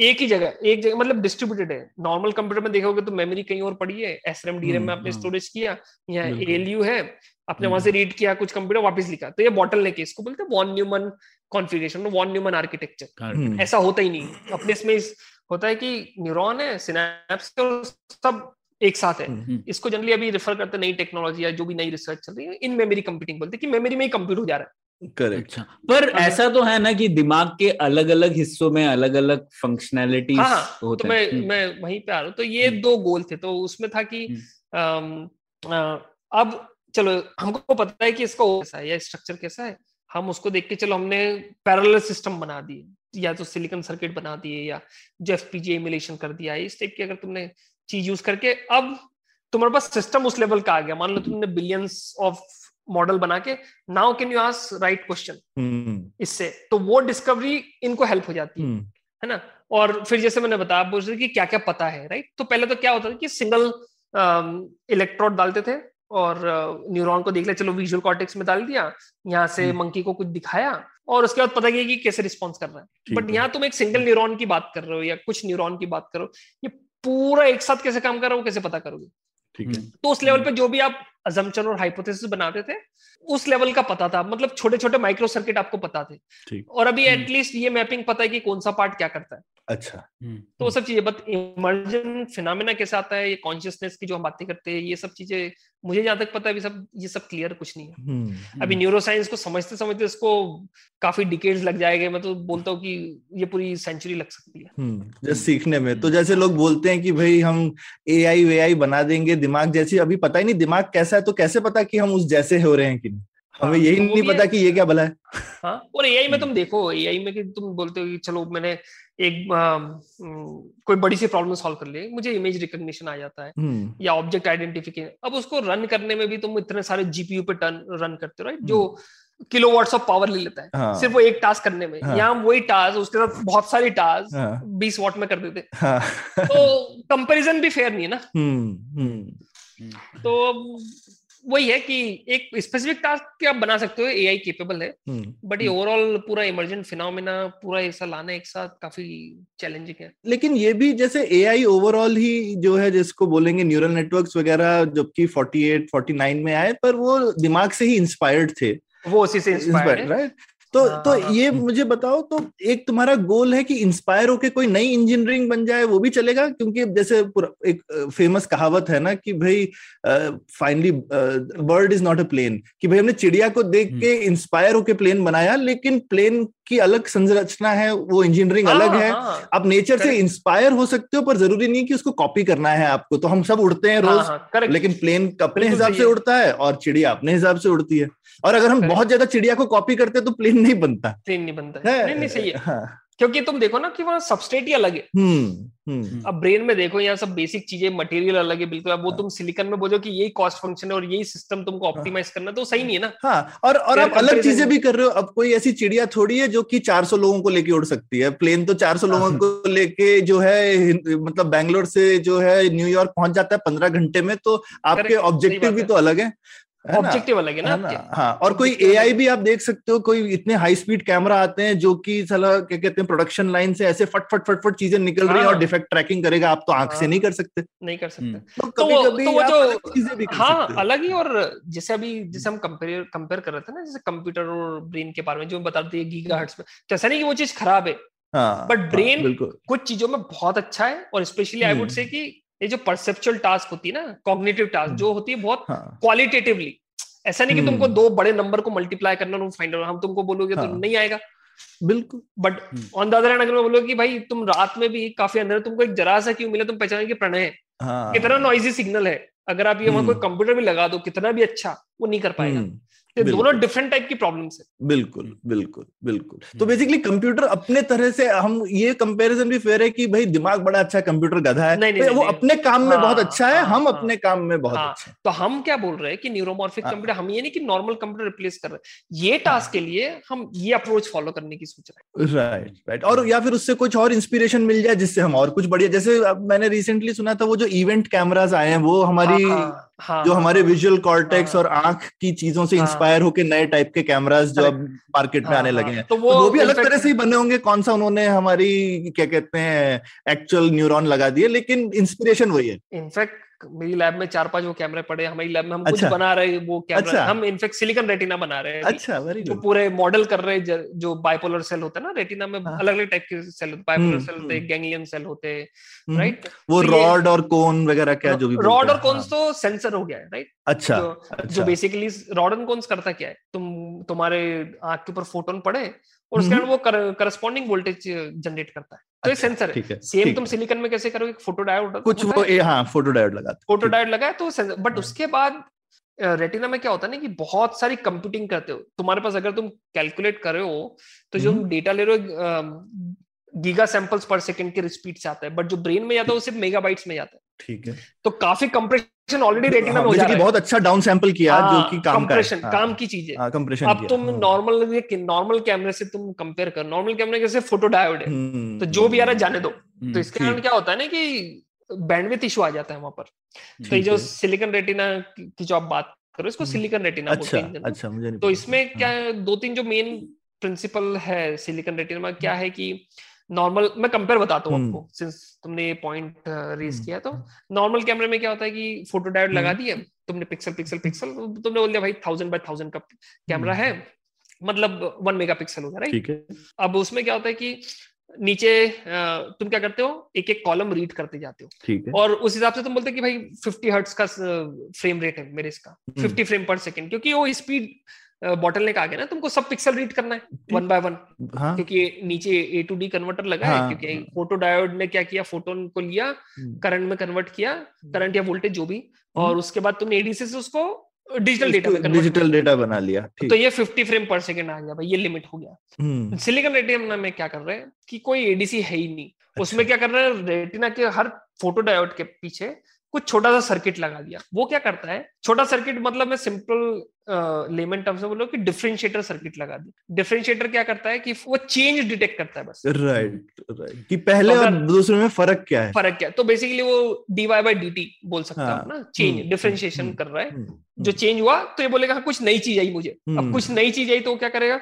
Speaker 4: एक ही जगह एक जगह मतलब डिस्ट्रीब्यूटेड है। नॉर्मल कंप्यूटर में देखोगे तो मेमोरी कहीं और पड़ी है। एस एम डी में आपने स्टोरेज किया या एल है आपने वहाँ से रीड हम्म। किया कुछ कंप्यूटर वापस लिखा। तो ये बॉटल ने इसको बोलते हैं von Neumann configuration von Neumann architecture ऐसा होता ही नहीं। अपने इसमें होता है कि न्यूरॉन है सिनेप्स सब एक साथ है। हम्म, हम्म। इसको जनरली अभी रेफर करते नई टेक्नोलॉजी या जो भी नई रिसर्च चल रही है इन मेमोरी कंप्यूटिंग बोलते हैं कि मेमोरी में ही कंप्यूट हो जा रहा है।
Speaker 1: करेक्ट अच्छा पर ऐसा तो है ना कि दिमाग के अलग अलग हिस्सों में अलग अलग फंक्शनैलिटी
Speaker 4: हाँ, हाँ, होते तो मैं हम्म। मैं वहीं पे आ रहा हूँ। तो ये दो गोल थे तो उसमें था कि अब चलो हमको पता है कि इसका कैसा है या स्ट्रक्चर कैसा है। हम उसको देख के चलो हमने पैरल सिस्टम बना दिए या तो सिलिकॉन सर्किट बना दिए या जो एफ़ इमुलेशन कर दिया। इस टाइप की अगर तुमने चीज़ यूज़ करके अब तुम्हारे पास सिस्टम उस लेवल का आ गया। मान लो तुमने बिलियंस ऑफ़ मॉडल बना के now can you ask right question इससे। तो वो डिस्कवरी इनको हेल्प हो जाती है हम्म। है ना? और फिर जैसे मैंने बताया बोल रहे कि क्या क्या पता है राइट तो पहले तो क्या होता था कि सिंगल इलेक्ट्रोड डालते थे और न्यूरॉन को देख लिया चलो विजुअल कॉर्टेक्स में डाल दिया यहाँ से मंकी हम्म। को कुछ दिखाया और उसके बाद पता किया कि कैसे रिस्पॉन्स कर रहा है। बट यहाँ तुम एक सिंगल न्यूरॉन की बात कर रहे हो या कुछ न्यूरॉन की बात करो ये पूरा एक साथ कैसे काम कर रहा हूँ वो कैसे पता करोगे? ठीक है। तो उस लेवल पे जो भी आप अजम्पशन और हाइपोथेसिस बनाते थे उस लेवल का पता था। मतलब छोटे छोटे माइक्रो सर्किट आपको पता थे। और अभी एटलीस्ट हम्म। ये मैपिंग पता है कि कौन सा पार्ट क्या करता है।
Speaker 3: अच्छा।
Speaker 4: हम्म। तो वो सब चीज़ें बट इमर्जन फिनोमिना कैसे आता है ये कॉन्शियसनेस की जो हम बातें करते हैं ये सब चीज़ें मुझे जहाँ तक पता है अभी सब ये सब क्लियर कुछ नहीं है। हम्म, अभी न्यूरो साइंस को समझते समझते इसको काफ़ी डिकेड्स लग जाएँगे मैं तो बोलता हूँ कि ये पूरी सेंचुरी लग सकती है।
Speaker 3: जैसे सीखने में तो जैसे लोग बोलते हैं कि भाई हम ए आई वे आई बना देंगे दिमाग जैसे अभी पता ही नहीं दिमाग कैसा है तो कैसे पता कि हम उस जैसे हो रहे हैं कि नहीं? हमें हाँ, यही तो नहीं पता कि ये क्या भला है।
Speaker 4: हाँ और एआई में तुम देखो एआई में कि तुम बोलते हो कि चलो मैंने एक आ, कोई बड़ी सी प्रॉब्लम सॉल्व कर ली मुझे इमेज रिकॉग्निशन आ जाता है हम्म। या ऑब्जेक्ट आइडेंटिफिकेशन अब उसको रन करने में भी तुम इतने सारे जीपीयू पे टर्न रन करते हो राइट जो किलो वाट्स ऑफ़ पावर ले लेता है हाँ, सिर्फ़ वो एक टास्क करने में। हाँ, यहाँ वही टास्क उसके साथ बहुत सारी टास्क हाँ, बीस वाट में कर देते। हाँ, तो कंपैरिजन भी फेयर नहीं है ना। हम्म, हम्म। तो वही है कि एक स्पेसिफिक टास्क आप बना सकते हो एआई केपेबल है बट ये ओवरऑल हम्म। पूरा इमर्जेंट फिनोमिना पूरा ऐसा लाना एक साथ काफ़ी चैलेंजिंग है।
Speaker 3: लेकिन ये भी जैसे एआई ओवरऑल ही जो है जिसको बोलेंगे न्यूरल नेटवर्क्स वगैरह जबकि 48 49 में आए पर वो दिमाग से ही इंस्पायर्ड थे।
Speaker 4: वो उसी से इंस्पायर्ड
Speaker 3: राइट तो हाँ, तो हाँ, ये हाँ। मुझे बताओ तो एक तुम्हारा गोल है कि इंस्पायर होके कोई नई इंजीनियरिंग बन जाए वो भी चलेगा? क्योंकि जैसे एक फ़ेमस कहावत है ना कि भाई finally bird is not a plane कि भाई हमने चिड़िया को देख हम्म। के इंस्पायर होके प्लेन बनाया लेकिन प्लेन की अलग संरचना है वो इंजीनियरिंग अलग है। आप नेचर से इंस्पायर हो सकते हो पर ज़रूरी नहीं कि उसको कॉपी करना है आपको तो हम सब उड़ते हैं रोज लेकिन प्लेन अपने हिसाब से उड़ता है और चिड़िया अपने हिसाब से उड़ती है। और अगर हम बहुत ज़्यादा चिड़िया को कॉपी करते तो प्लेन नहीं बनता।
Speaker 4: प्लेन नहीं बनता। है। नहीं नहीं सही है। हाँ। क्योंकि तुम देखो ना कि वहाँ सबस्टेट ही अलग है। हम्म, हम्म। अब ब्रेन में देखो यहाँ सब बेसिक चीज़ें मटेरियल अलग है बिल्कुल। अब वो हाँ। तुम सिलिकन में बोलो कि यही कॉस्ट फ़ंक्शन है और यही सिस्टम तुमको ऑप्टिमाइज हाँ। करना तो सही नहीं है ना।
Speaker 3: हाँ और और आप अलग चीज़ें भी कर रहे हो। अब कोई ऐसी चिड़िया थोड़ी है जो कि 400 लोगों को लेके उड़ सकती है। प्लेन तो 400 लोगों को लेके जो है मतलब बैंगलोर से जो है न्यूयॉर्क पहुँच जाता है पंद्रह घंटे में तो आपके ऑब्जेक्टिव भी तो अलग है।
Speaker 4: ऑब्जेक्टिव अलग है ना,
Speaker 3: है हाँ और कोई एआई भी आप देख सकते हो कोई इतने हाई स्पीड कैमरा आते हैं जो कि साला क्या कहते हैं प्रोडक्शन लाइन से ऐसे फट फट फट फट चीज़ें निकल रही है और डिफेक्ट हाँ। ट्रैकिंग करेगा आप तो आँख से हाँ। नहीं कर सकते।
Speaker 4: नहीं कर सकते। हम्म। तो कभी कभी तो वो जो चीज़ें भी हाँ अलग ही और जैसे अभी जैसे हम कंपेयर कंपेयर कर रहे थे ना जैसे कंप्यूटर और ब्रेन के बारे में जो बताते हैं गीगा हर्ट्स में तो ऐसा नहीं कि वो चीज़ खराब है बट ब्रेन कुछ चीज़ों में बहुत अच्छा है और स्पेशली आई वुड से कि ये जो परसेप्चुअल टास्क होती है ना कॉग्निटिव टास्क जो होती है बहुत क्वालिटेटिवली हाँ। ऐसा नहीं कि तुमको हम्म। दो बड़े नंबर को मल्टीप्लाई करना फाइंड हम तुमको बोलोगे तो हाँ. तो नहीं आएगा
Speaker 3: बिल्कुल
Speaker 4: but on the other hand अगर मैं बोलूँ कि भाई तुम रात में भी काफ़ी अंदर तुमको एक जरा सा क्यों मिला तुम पहचान पहचाने प्रणय है हाँ. कितना नॉइजी सिग्नल है अगर आप ये वहाँ कोई कंप्यूटर भी लगा दो कितना भी अच्छा वो नहीं कर पाएगा हम्म। ये दोनों डिफरेंट टाइप की प्रॉब्लम्स है।
Speaker 3: बिल्कुल बिल्कुल बिल्कुल। तो
Speaker 1: हम्म।
Speaker 3: बेसिकली कंप्यूटर अपने तरह से हम ये कंपैरिजन भी फेयर है कि भाई दिमाग बड़ा अच्छा है कंप्यूटर गधा है।
Speaker 4: नहीं, नहीं,
Speaker 3: भाई, वो
Speaker 4: नहीं,
Speaker 3: अपने काम में
Speaker 4: हाँ,
Speaker 3: बहुत अच्छा है
Speaker 4: हाँ,
Speaker 3: हम
Speaker 4: हाँ।
Speaker 3: अपने काम में बहुत
Speaker 4: हाँ,
Speaker 3: अच्छे
Speaker 4: तो हम क्या बोल रहे हैं कि न्यूरोमॉर्फिक
Speaker 3: हाँ।
Speaker 4: कंप्यूटर हम ये नहीं कि नॉर्मल कंप्यूटर रिप्लेस कर रहे हैं। ये टास्क के लिए हम ये अप्रोच फॉलो करने की सोच रहे हैं।
Speaker 3: राइट राइट और या फिर उससे कुछ और इंस्पिरेशन मिल जाए जिससे हम और कुछ बढ़िया जैसे मैंने रिसेंटली सुना था वो जो इवेंट कैमराज आए हैं वो हमारी
Speaker 4: हाँ, हाँ,
Speaker 3: जो
Speaker 4: हाँ,
Speaker 3: हमारे
Speaker 4: हाँ,
Speaker 3: विजुअल कॉर्टेक्स
Speaker 4: हाँ।
Speaker 3: और आँख की चीज़ों से
Speaker 4: हाँ।
Speaker 3: इंस्पायर होके नए टाइप के कैमराज जो अब मार्केट में
Speaker 4: हाँ,
Speaker 3: आने
Speaker 4: हाँ,
Speaker 3: लगे हैं।
Speaker 4: तो वो,
Speaker 3: तो
Speaker 4: वो
Speaker 3: भी अलग तरह से ही बने होंगे। कौन सा उन्होंने हमारी क्या कहते हैं एक्चुअल न्यूरॉन लगा दिए लेकिन इंस्पिरेशन वही है।
Speaker 4: इनफैक्ट मेरी लैब में चार पाँच वो कैमरे पड़े हमारी लैब में हम कुछ
Speaker 3: अच्छा।
Speaker 4: बना रहे हैं वो कैमरा
Speaker 3: अच्छा।
Speaker 4: हम इनफैक्ट सिलिकॉन रेटिना बना रहे हैं
Speaker 3: अच्छा वेरी
Speaker 4: जो
Speaker 3: गुड
Speaker 4: पूरे मॉडल कर रहे हैं जो बाइपोलर सेल होता है ना रेटिना में
Speaker 3: हाँ।
Speaker 4: अलग अलग टाइप के सेल होते बाइपोलर
Speaker 3: हम्म,
Speaker 4: सेल होते
Speaker 3: हम्म।
Speaker 4: गैंग्लियन सेल होते हैं राइट
Speaker 3: वो
Speaker 4: तो
Speaker 3: रॉड और कोन वगैरह क्या जो भी
Speaker 4: रॉड और
Speaker 3: हैं,
Speaker 4: कोन्स
Speaker 3: हाँ।
Speaker 4: तो सेंसर हो गया है राइट
Speaker 3: अच्छा
Speaker 4: जो
Speaker 3: अच्छा
Speaker 4: जो बेसिकली रॉड एंड कोन्स करता क्या है तुम तुम्हारे आँख के ऊपर फोटोन पड़े और उसके
Speaker 3: हम्म।
Speaker 4: बाद वो करस्पॉन्डिंग वोल्टेज जनरेट करता है। तो ये
Speaker 3: अच्छा,
Speaker 4: सेंसर है। सेम तुम
Speaker 3: है।
Speaker 4: सिलिकॉन में कैसे करोगे? फ़ोटो डायोड
Speaker 3: कुछ वो हाँ फ़ोटो डायोड लगाते
Speaker 4: फ़ोटो डायोड लगा तो बट उसके बाद रेटिना में क्या होता है ना कि बहुत सारी कंप्यूटिंग करते हो। तुम्हारे पास अगर तुम कैलकुलेट कर रहे हो तो जो
Speaker 3: हम्म।
Speaker 4: डेटा ले रहे हो गीगा सैंपल्स पर सेकंड के स्पीड से आता है। बट जो ब्रेन में जाता है वो सिर्फ़ मेगाबाइट्स में जाता है।
Speaker 3: ठीक है।
Speaker 4: तो काफ़ी कंप्रेशन ऑलरेडी रेटिना
Speaker 3: हाँ,
Speaker 4: में हो जा रहा है।
Speaker 3: बहुत अच्छा डाउन सैंपल किया आ, जो कि काम का है।
Speaker 4: कंप्रेशन
Speaker 3: हाँ,
Speaker 4: काम की चीज़। है
Speaker 3: हाँ कंप्रेशन
Speaker 4: अब तुम नॉर्मल नॉर्मल कैमरे से तुम कंपेयर कर नॉर्मल कैमरे कैसे फ़ोटो डायोड है तो जो भी आ रहा है जाने दो।
Speaker 1: हम्म,
Speaker 4: तो इसके कारण क्या होता है ना कि बैंडविथ इशू आ जाता है वहाँ पर। तो ये जो सिलिकॉन रेटिना की जो आप बात करो इसको
Speaker 3: हम्म।
Speaker 4: सिलिकॉन रेटिना बोलते
Speaker 3: अच्छा
Speaker 4: हैं
Speaker 3: अच्छा मुझे
Speaker 4: तो इसमें क्या दो तीन जो मेन प्रिंसिपल है सिलिकॉन रेटिना क्या है कि नॉर्मल मैं कंपेयर बताता हूँ
Speaker 3: हम्म।
Speaker 4: आपको सिंस तुमने ये पॉइंट रेज
Speaker 3: हम्म।
Speaker 4: किया तो नॉर्मल कैमरे में क्या होता है कि फ़ोटो डायोड लगा
Speaker 3: दिए
Speaker 4: दिया तुमने पिक्सल पिक्सल पिक्सल तुमने बोल दिया भाई थाउज़ेंड बाय थाउज़ेंड का कैमरा है मतलब वन मेगा पिक्सल होगा राइट अब उसमें क्या होता है कि नीचे तुम क्या करते हो? एक एक कॉलम रीड करते जाते हो।
Speaker 3: ठीक है।
Speaker 4: और उस हिसाब से तुम बोलते कि भाई 50 हर्ट्स का फ्रेम रेट है मेरे इसका।
Speaker 3: हम्म।
Speaker 4: 50 फ्रेम पर सेकंड क्योंकि वो स्पीड बॉटल ने गया ना तुमको सब पिक्सल रीड करना है वन बाय वन क्योंकि नीचे ए टू डी कन्वर्टर लगा हाँ,
Speaker 3: है।
Speaker 4: क्योंकि। फ़ोटो डायोड ने क्या किया फोटोन को लिया
Speaker 3: हम्म।
Speaker 4: करंट में कन्वर्ट किया करंट या वोल्टेज जो भी। और उसके बाद तुमने एडीसी से उसको डिजिटल डेटा
Speaker 3: डिजिटल डेटा बना लिया
Speaker 4: तो ये 50 फ्रेम पर सेकेंड आ गया भाई ये लिमिट हो गया।
Speaker 3: सिलिकन
Speaker 4: सिलिकॉन रेटिना में क्या कर रहे हैं कि कोई एडीसी है ही नहीं।
Speaker 3: अच्छा।
Speaker 4: उसमें क्या कर रहे हैं रेटिना के हर फ़ोटो डायोड के पीछे कुछ छोटा सा सर्किट लगा दिया। वो क्या करता है? छोटा सर्किट मतलब मैं सिंपल लेमन टर्म्स में बोलो कि डिफरेंशिएटर सर्किट लगा दिया डिफरेंशिएटर क्या करता है कि वो चेंज डिटेक्ट करता है बस।
Speaker 3: राइट राइट कि पहले
Speaker 4: तो
Speaker 3: और दूसरे में फ़र्क क्या है?
Speaker 4: फ़र्क क्या है? तो बेसिकली वो डीवाई बाई डी टी बोल सकता
Speaker 3: हाँ,
Speaker 4: हूँ। ना। चेंज
Speaker 3: हम्म,
Speaker 4: डिफरेंशिएशन
Speaker 3: हम्म,
Speaker 4: कर रहा है।
Speaker 3: हम्म,
Speaker 4: जो चेंज हुआ तो ये बोलेगा हाँ कुछ नई चीज़ आई मुझे। अब
Speaker 3: हम्म।
Speaker 4: कुछ नई चीज़ आई तो वो क्या करेगा?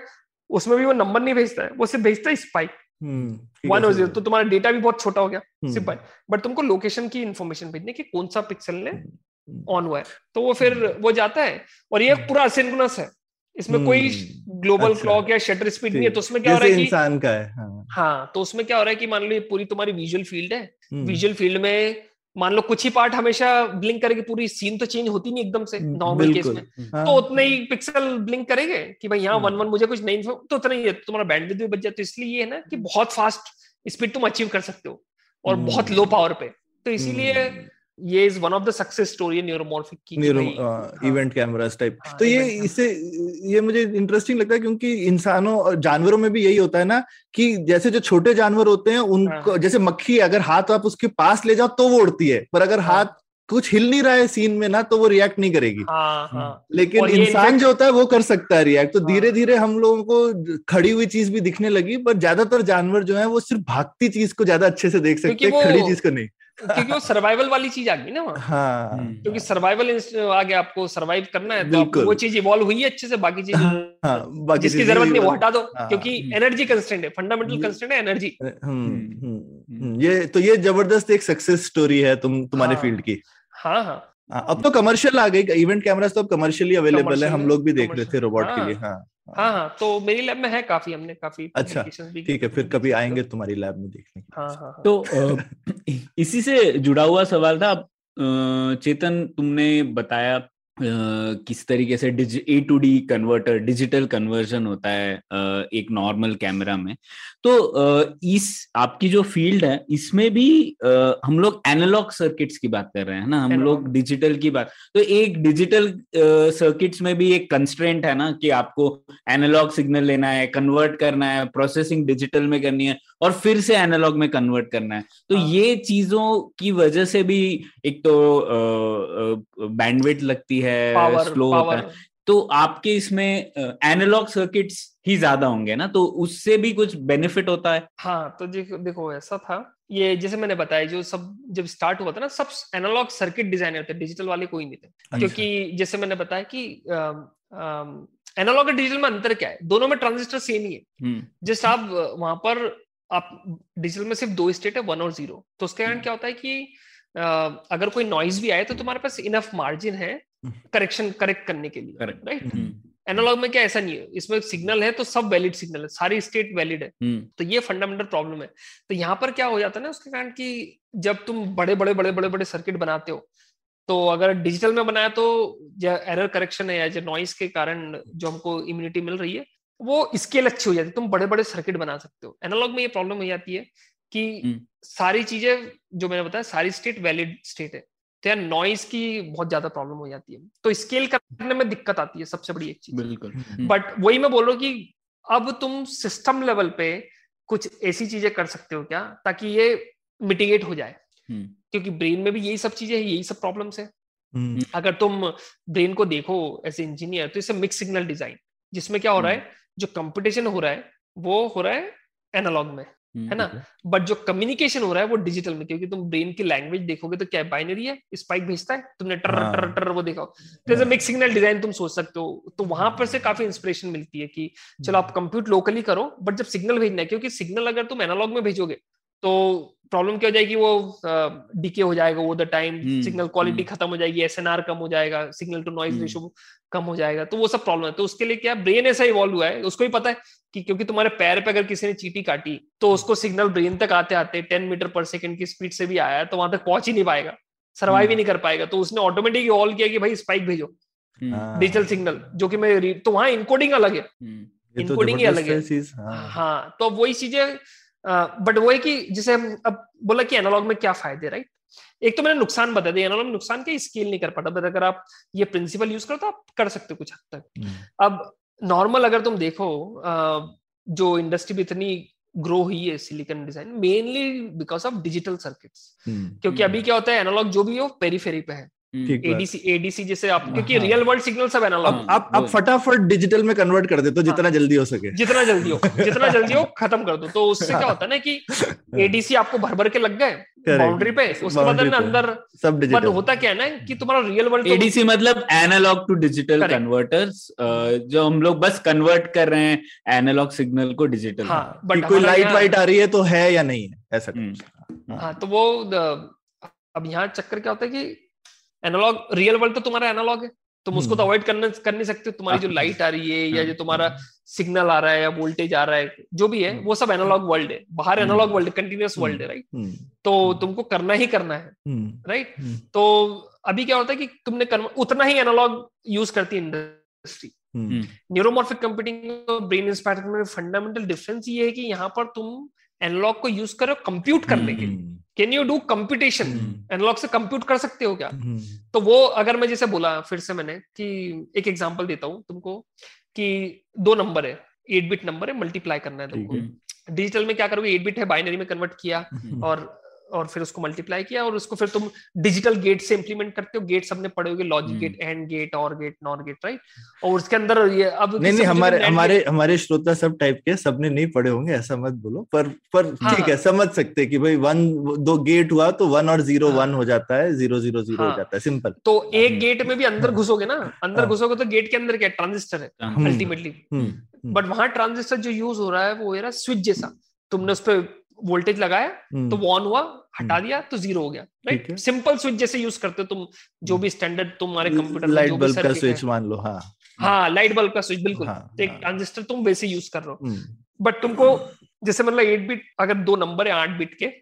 Speaker 4: उसमें भी वो नंबर नहीं भेजता है। वो सिर्फ़ भेजता है स्पाइक
Speaker 3: हम्म,
Speaker 4: वन और ज़ीरो तो तुम्हारा डेटा भी बहुत छोटा हो गया सिंपल बट तुमको लोकेशन की इन्फॉर्मेशन भेजने की कौन सा पिक्सल ने
Speaker 3: हम्म,
Speaker 4: ऑन हुआ है तो वो फिर वो जाता है और ये पूरा असिंक्रोनस है। इसमें कोई
Speaker 3: हम्म,
Speaker 4: ग्लोबल
Speaker 3: अच्छा,
Speaker 4: क्लॉक या शटर स्पीड नहीं है तो उसमें क्या हो रहा है कि
Speaker 3: इंसान का है हाँ।
Speaker 4: हाँ तो उसमें क्या हो रहा है कि मान लो ये पूरी तुम्हारी विजुअल फ़ील्ड है।
Speaker 3: हम्म,
Speaker 4: विजुअल फ़ील्ड में मान लो कुछ ही पार्ट हमेशा ब्लिंक करेगी पूरी सीन तो चेंज होती नहीं एकदम से नॉर्मल केस में
Speaker 3: हाँ,
Speaker 4: तो उतने ही पिक्सल ब्लिंक करेंगे कि भाई यहाँ
Speaker 3: हम्म।
Speaker 4: वन वन मुझे कुछ नहीं तो उतना ही तो तुम्हारा बैंडविड्थ भी बच जाता तो इसलिए ये है ना कि बहुत फास्ट स्पीड तुम अचीव कर सकते हो और
Speaker 3: हम्म।
Speaker 4: बहुत लो पावर पे तो इसीलिए
Speaker 3: हम्म।
Speaker 4: ये is one of the success story neuromorphic की हाँ,
Speaker 3: इवेंट कैमरास टाइप
Speaker 4: हाँ,
Speaker 3: तो ये इससे ये मुझे इंटरेस्टिंग लगता है क्योंकि इंसानों और जानवरों में भी यही होता है ना कि जैसे जो छोटे जानवर होते हैं उनको
Speaker 4: हाँ।
Speaker 3: जैसे मक्खी अगर हाथ आप उसके पास ले जाओ तो वो उड़ती है पर अगर
Speaker 4: हाँ।
Speaker 3: हाथ कुछ हिल नहीं रहा है सीन में ना तो वो रिएक्ट नहीं करेगी।
Speaker 4: हाँ हाँ।
Speaker 3: लेकिन इंसान जो होता है वो कर सकता है रिएक्ट तो
Speaker 4: हाँ।
Speaker 3: धीरे धीरे हम लोगों को खड़ी हुई चीज़ भी दिखने लगी पर ज़्यादातर जानवर जो है वो सिर्फ़ भागती चीज़ को ज़्यादा अच्छे से देख सकते हैं खड़ी चीज़ को नहीं।
Speaker 4: क्योंकि वो सर्वाइवल वाली चीज़ आ गई ना वहाँ।
Speaker 3: हाँ।
Speaker 1: हम्म।
Speaker 4: क्योंकि सर्वाइवल आ गया आपको सर्वाइव करना है तो आपको वो चीज़ इवॉल्व हुई है अच्छे से बाकी चीज़
Speaker 3: हाँ बाकी
Speaker 4: जिसकी ज़रूरत नहीं वो हटा दो
Speaker 3: हाँ,
Speaker 4: क्योंकि
Speaker 1: हम्म।
Speaker 4: एनर्जी कंस्टेंट है फंडामेंटल
Speaker 3: ये-
Speaker 4: कंस्टेंट है एनर्जी
Speaker 3: हम्म,
Speaker 1: हम्म,
Speaker 3: हम्म, हम्म, ये तो ये ज़बरदस्त एक सक्सेस स्टोरी है तुम तुम्हारे
Speaker 4: हाँ।
Speaker 3: फ़ील्ड की।
Speaker 4: हाँ हाँ।
Speaker 3: हाँ, अब तो कमर्शियल आ गई इवेंट कैमरास तो अब कमर्शियली अवेलेबल है हम लोग भी देख रहे थे रोबोट के
Speaker 4: हाँ।
Speaker 3: लिए हाँ।
Speaker 4: हाँ हाँ तो मेरी लैब में है काफ़ी हमने काफ़ी
Speaker 3: अच्छा, ठीक है फिर कभी। आएँगे तुम्हारी लैब में देखने
Speaker 4: हाँ हाँ हाँ।
Speaker 1: तो इसी से जुड़ा हुआ सवाल था अ, चेतन तुमने बताया किस तरीके से A to D converter digital conversion होता है एक नॉर्मल कैमरा में। तो इस आपकी जो फ़ील्ड है इसमें भी हम लोग एनालॉग सर्किट्स की बात कर रहे हैं ना? हम लोग डिजिटल की बात तो एक डिजिटल सर्किट्स में भी एक कंस्ट्रेंट है ना कि आपको एनालॉग सिग्नल लेना है कन्वर्ट करना है प्रोसेसिंग डिजिटल में करनी है। और फिर से एनालॉग में कन्वर्ट करना है। तो हाँ. ये चीज़ों की वजह से भी एक तो बैंडविड्थ लगती है स्लो होता है। तो आपके इसमें एनालॉग सर्किट्स ही ज़्यादा होंगे ना? तो उससे भी कुछ बेनिफिट होता है?
Speaker 4: हाँ तो देखो ऐसा था। ये जैसे मैंने बताया जो सब जब स्टार्ट हुआ था ना सब एनालॉग सर्किट डिज़ाइनर थे डिजिटल वाले कोई नहीं थे। अच्छा। क्योंकि जैसे मैंने बताया कि एनालॉग और डिजिटल में अंतर क्या है? दोनों में ट्रांजिस्टर सेम ही है। जस्ट हम्म। आप वहाँ पर आप डिजिटल में सिर्फ़ दो स्टेट है वन और ज़ीरो। तो उसके कारण हम्म। क्या होता है कि अगर कोई नॉइज़ भी आए तो तुम्हारे पास इनफ मार्जिन है करेक्शन हम्म। करेक्ट करने के लिए राइट एनालॉग में क्या ऐसा नहीं है इसमें सिग्नल है तो सब वैलिड सिग्नल है सारी स्टेट वैलिड है। तो ये फंडामेंटल प्रॉब्लम है। तो यहाँ पर क्या हो जाता है ना उसके कारण कि जब तुम बड़े बड़े बड़े बड़े बड़े सर्किट बनाते हो तो अगर डिजिटल में बनाया तो एरर करेक्शन है या जो नॉइस के कारण जो हमको इम्यूनिटी मिल रही है वो स्केल अच्छी हो जाती है। तुम बड़े बड़े सर्किट बना सकते हो। एनालॉग में ये प्रॉब्लम हो जाती है कि हम्म। सारी चीज़ें जो मैंने बताया सारी स्टेट वैलिड स्टेट है। तो यार नॉइस की बहुत ज़्यादा प्रॉब्लम हो जाती है। तो स्केल करने में दिक्कत आती है सबसे बड़ी एक चीज़।
Speaker 1: बिल्कुल।
Speaker 4: बट हम्म। वही मैं बोल रहा हूँ कि अब तुम सिस्टम लेवल पे कुछ ऐसी चीज़ें कर सकते हो क्या ताकि ये मिटिगेट हो जाए? हम्म। क्योंकि ब्रेन में भी यही सब चीज़ें है यही सब प्रॉब्लम्स है। अगर तुम ब्रेन को देखो एज इंजीनियर तो इसे मिक्स सिग्नल डिज़ाइन जिसमें क्या हो रहा है जो कंपटीशन हो रहा है वो हो रहा है एनालॉग में है ना? बट जो कम्युनिकेशन हो रहा है वो डिजिटल में क्योंकि तुम ब्रेन की लैंग्वेज देखोगे तो क्या बाइनरी है? स्पाइक भेजता है तुमने टर टर टर टर वो देखा तो मिक्स सिग्नल डिज़ाइन तुम सोच सकते हो तो वहाँ पर से काफ़ी इंस्पिरेशन मिलती है कि चलो आप कंप्यूट लोकली करो बट जब सिग्नल भेजना है क्योंकि सिग्नल अगर तुम एनालॉग में भेजोगे तो प्रॉब्लम क्या हो जाएगी वो डीके हो जाएगा वो द टाइम सिग्नल क्वालिटी खत्म हो जाएगी एसएनआर कम हो जाएगा सिग्नल टू नॉइज़ रेशो कम हो जाएगा तो वो सब प्रॉब्लम है। तो उसके लिए क्या ब्रेन ऐसा इवॉल्व हुआ है उसको ही पता है कि क्योंकि तुम्हारे पैर पे अगर किसी ने चीटी काटी तो उसको सिग्नल ब्रेन तक आते आते टेन मीटर पर सेकंड की स्पीड से भी आया तो वहाँ तक पहुँच ही नहीं पाएगा सर्वाइव ही हम्म। नहीं कर पाएगा। तो उसने ऑटोमेटिक इवॉल्व किया कि भाई स्पाइक भेजो डिजिटल हम्म। सिग्नल जो कि मैं तो वहाँ इनकोडिंग अलग है। इनकोडिंग हम्म। ही अलग है। हाँ।, हाँ। तो वही चीज़ें बट वो है कि जैसे हम अब बोला कि एनालॉग में क्या फ़ायदे राइट एक तो मैंने नुकसान बता दिया एनालॉग में नुकसान क्या स्केल नहीं कर पाता बट अगर आप ये प्रिंसिपल यूज़ करो तो आप कर सकते हो कुछ हद तक। हम्म। अब नॉर्मल अगर तुम देखो जो इंडस्ट्री भी इतनी ग्रो हुई है silicon design mainly because of digital circuits क्योंकि अभी क्या होता है एनालॉग जो भी हो पेरीफेरी पे है। एडीसी एडीसी जैसे आप क्योंकि रियल वर्ल्ड सिग्नल सब एनालॉग
Speaker 3: आप आप फटाफट डिजिटल में कन्वर्ट कर दे तो जितना जल्दी हो सके।
Speaker 4: जितना जल्दी हो जितना जल्दी हो खत्म कर दो। तो उससे क्या होता है ना कि एडीसी आपको भर भर के लग गए बाउंड्री पे उसके बाद अंदर सब डिजिटल होता क्या है ना कि तुम्हारा रियल वर्ल्ड
Speaker 1: एडीसी मतलब एनालॉग टू डिजिटल कन्वर्टर्स जो हम लोग बस कन्वर्ट कर रहे हैं एनालॉग सिग्नल को डिजिटल
Speaker 3: हाँ, बट कोई लाइट वाइट आ रही है तो है या नहीं है ऐसा
Speaker 4: हाँ तो वो अब यहाँ चक्कर क्या होता है कि एनालॉग रियल वर्ल्ड तो तुम्हारा एनालॉग है। तुम उसको तो अवॉइड करना कर नहीं सकते। तुम्हारी जो लाइट आ रही है या जो तुम्हारा सिग्नल आ रहा है या वोल्टेज आ रहा है जो भी है वो सब एनालॉग वर्ल्ड है। बाहर एनालॉग वर्ल्ड कंटिन्यूस वर्ल्ड है राइट तो तुमको करना ही करना है राइट तो अभी क्या होता है कि तुमने उतना ही एनालॉग यूज़ करती है इंडस्ट्री न्यूरोमॉर्फिक कंप्यूटिंग और ब्रेन इंस्पायर में फंडामेंटल डिफरेंस ये है कि यहाँ पर तुम एनालॉग को यूज़ करो कंप्यूट करने के लिए। Can you do computation analogue से कंप्यूट कर सकते हो क्या? हम्म। तो वो अगर मैं जैसे बोला फिर से मैंने कि एक एग्जांपल देता हूँ तुमको कि दो नंबर है एट बिट नंबर है मल्टीप्लाई करना है तुमको। डिजिटल में क्या करोगे? एट बिट है बाइनरी में कन्वर्ट किया हम्म। और और फिर उसको मल्टीप्लाई किया और उसको फिर तुम डिजिटल गेट से इंप्लीमेंट करते हो। गेट सबने पढ़े होगे। Logic gate and gate or gate nor gate right और उसके अंदर ये अब
Speaker 3: नहीं नहीं हमारे हमारे हमारे श्रोता सब टाइप के सबने नहीं पढ़े होंगे ऐसा मत बोलो। पर पर ठीक हाँ, है समझ सकते कि भाई वन दो गेट हुआ तो वन और ज़ीरो वन हाँ। हो जाता है ज़ीरो ज़ीरो ज़ीरो हो हाँ। जाता है। सिंपल
Speaker 4: तो एक गेट में भी अंदर घुसोगे ना अंदर घुसोगे तो गेट के अंदर क्या ट्रांजिस्टर है अल्टीमेटली बट वहाँ ट्रांजिस्टर जो यूज़ हो रहा है वो है स्विच जैसा। तुमने उस पर वोल्टेज लगाया तो वो ऑन हुआ हटा हम्म। दिया तो ज़ीरो हो गया राइट सिंपल स्विच जैसे यूज़ करते हो तुम जो हम्म। भी स्टैंडर्ड तुम्हारे कंप्यूटर
Speaker 3: लाइट बल्ब का स्विच मान लो हाँ।
Speaker 4: हाँ लाइट बल्ब का स्विच बिल्कुल। हाँ, तो एक ट्रांजिस्टर हाँ। तुम वैसे यूज़ कर रहे हो। बट हम्म। तुमको जैसे मतलब एट बिट अगर दो नंबर है आठ बिट के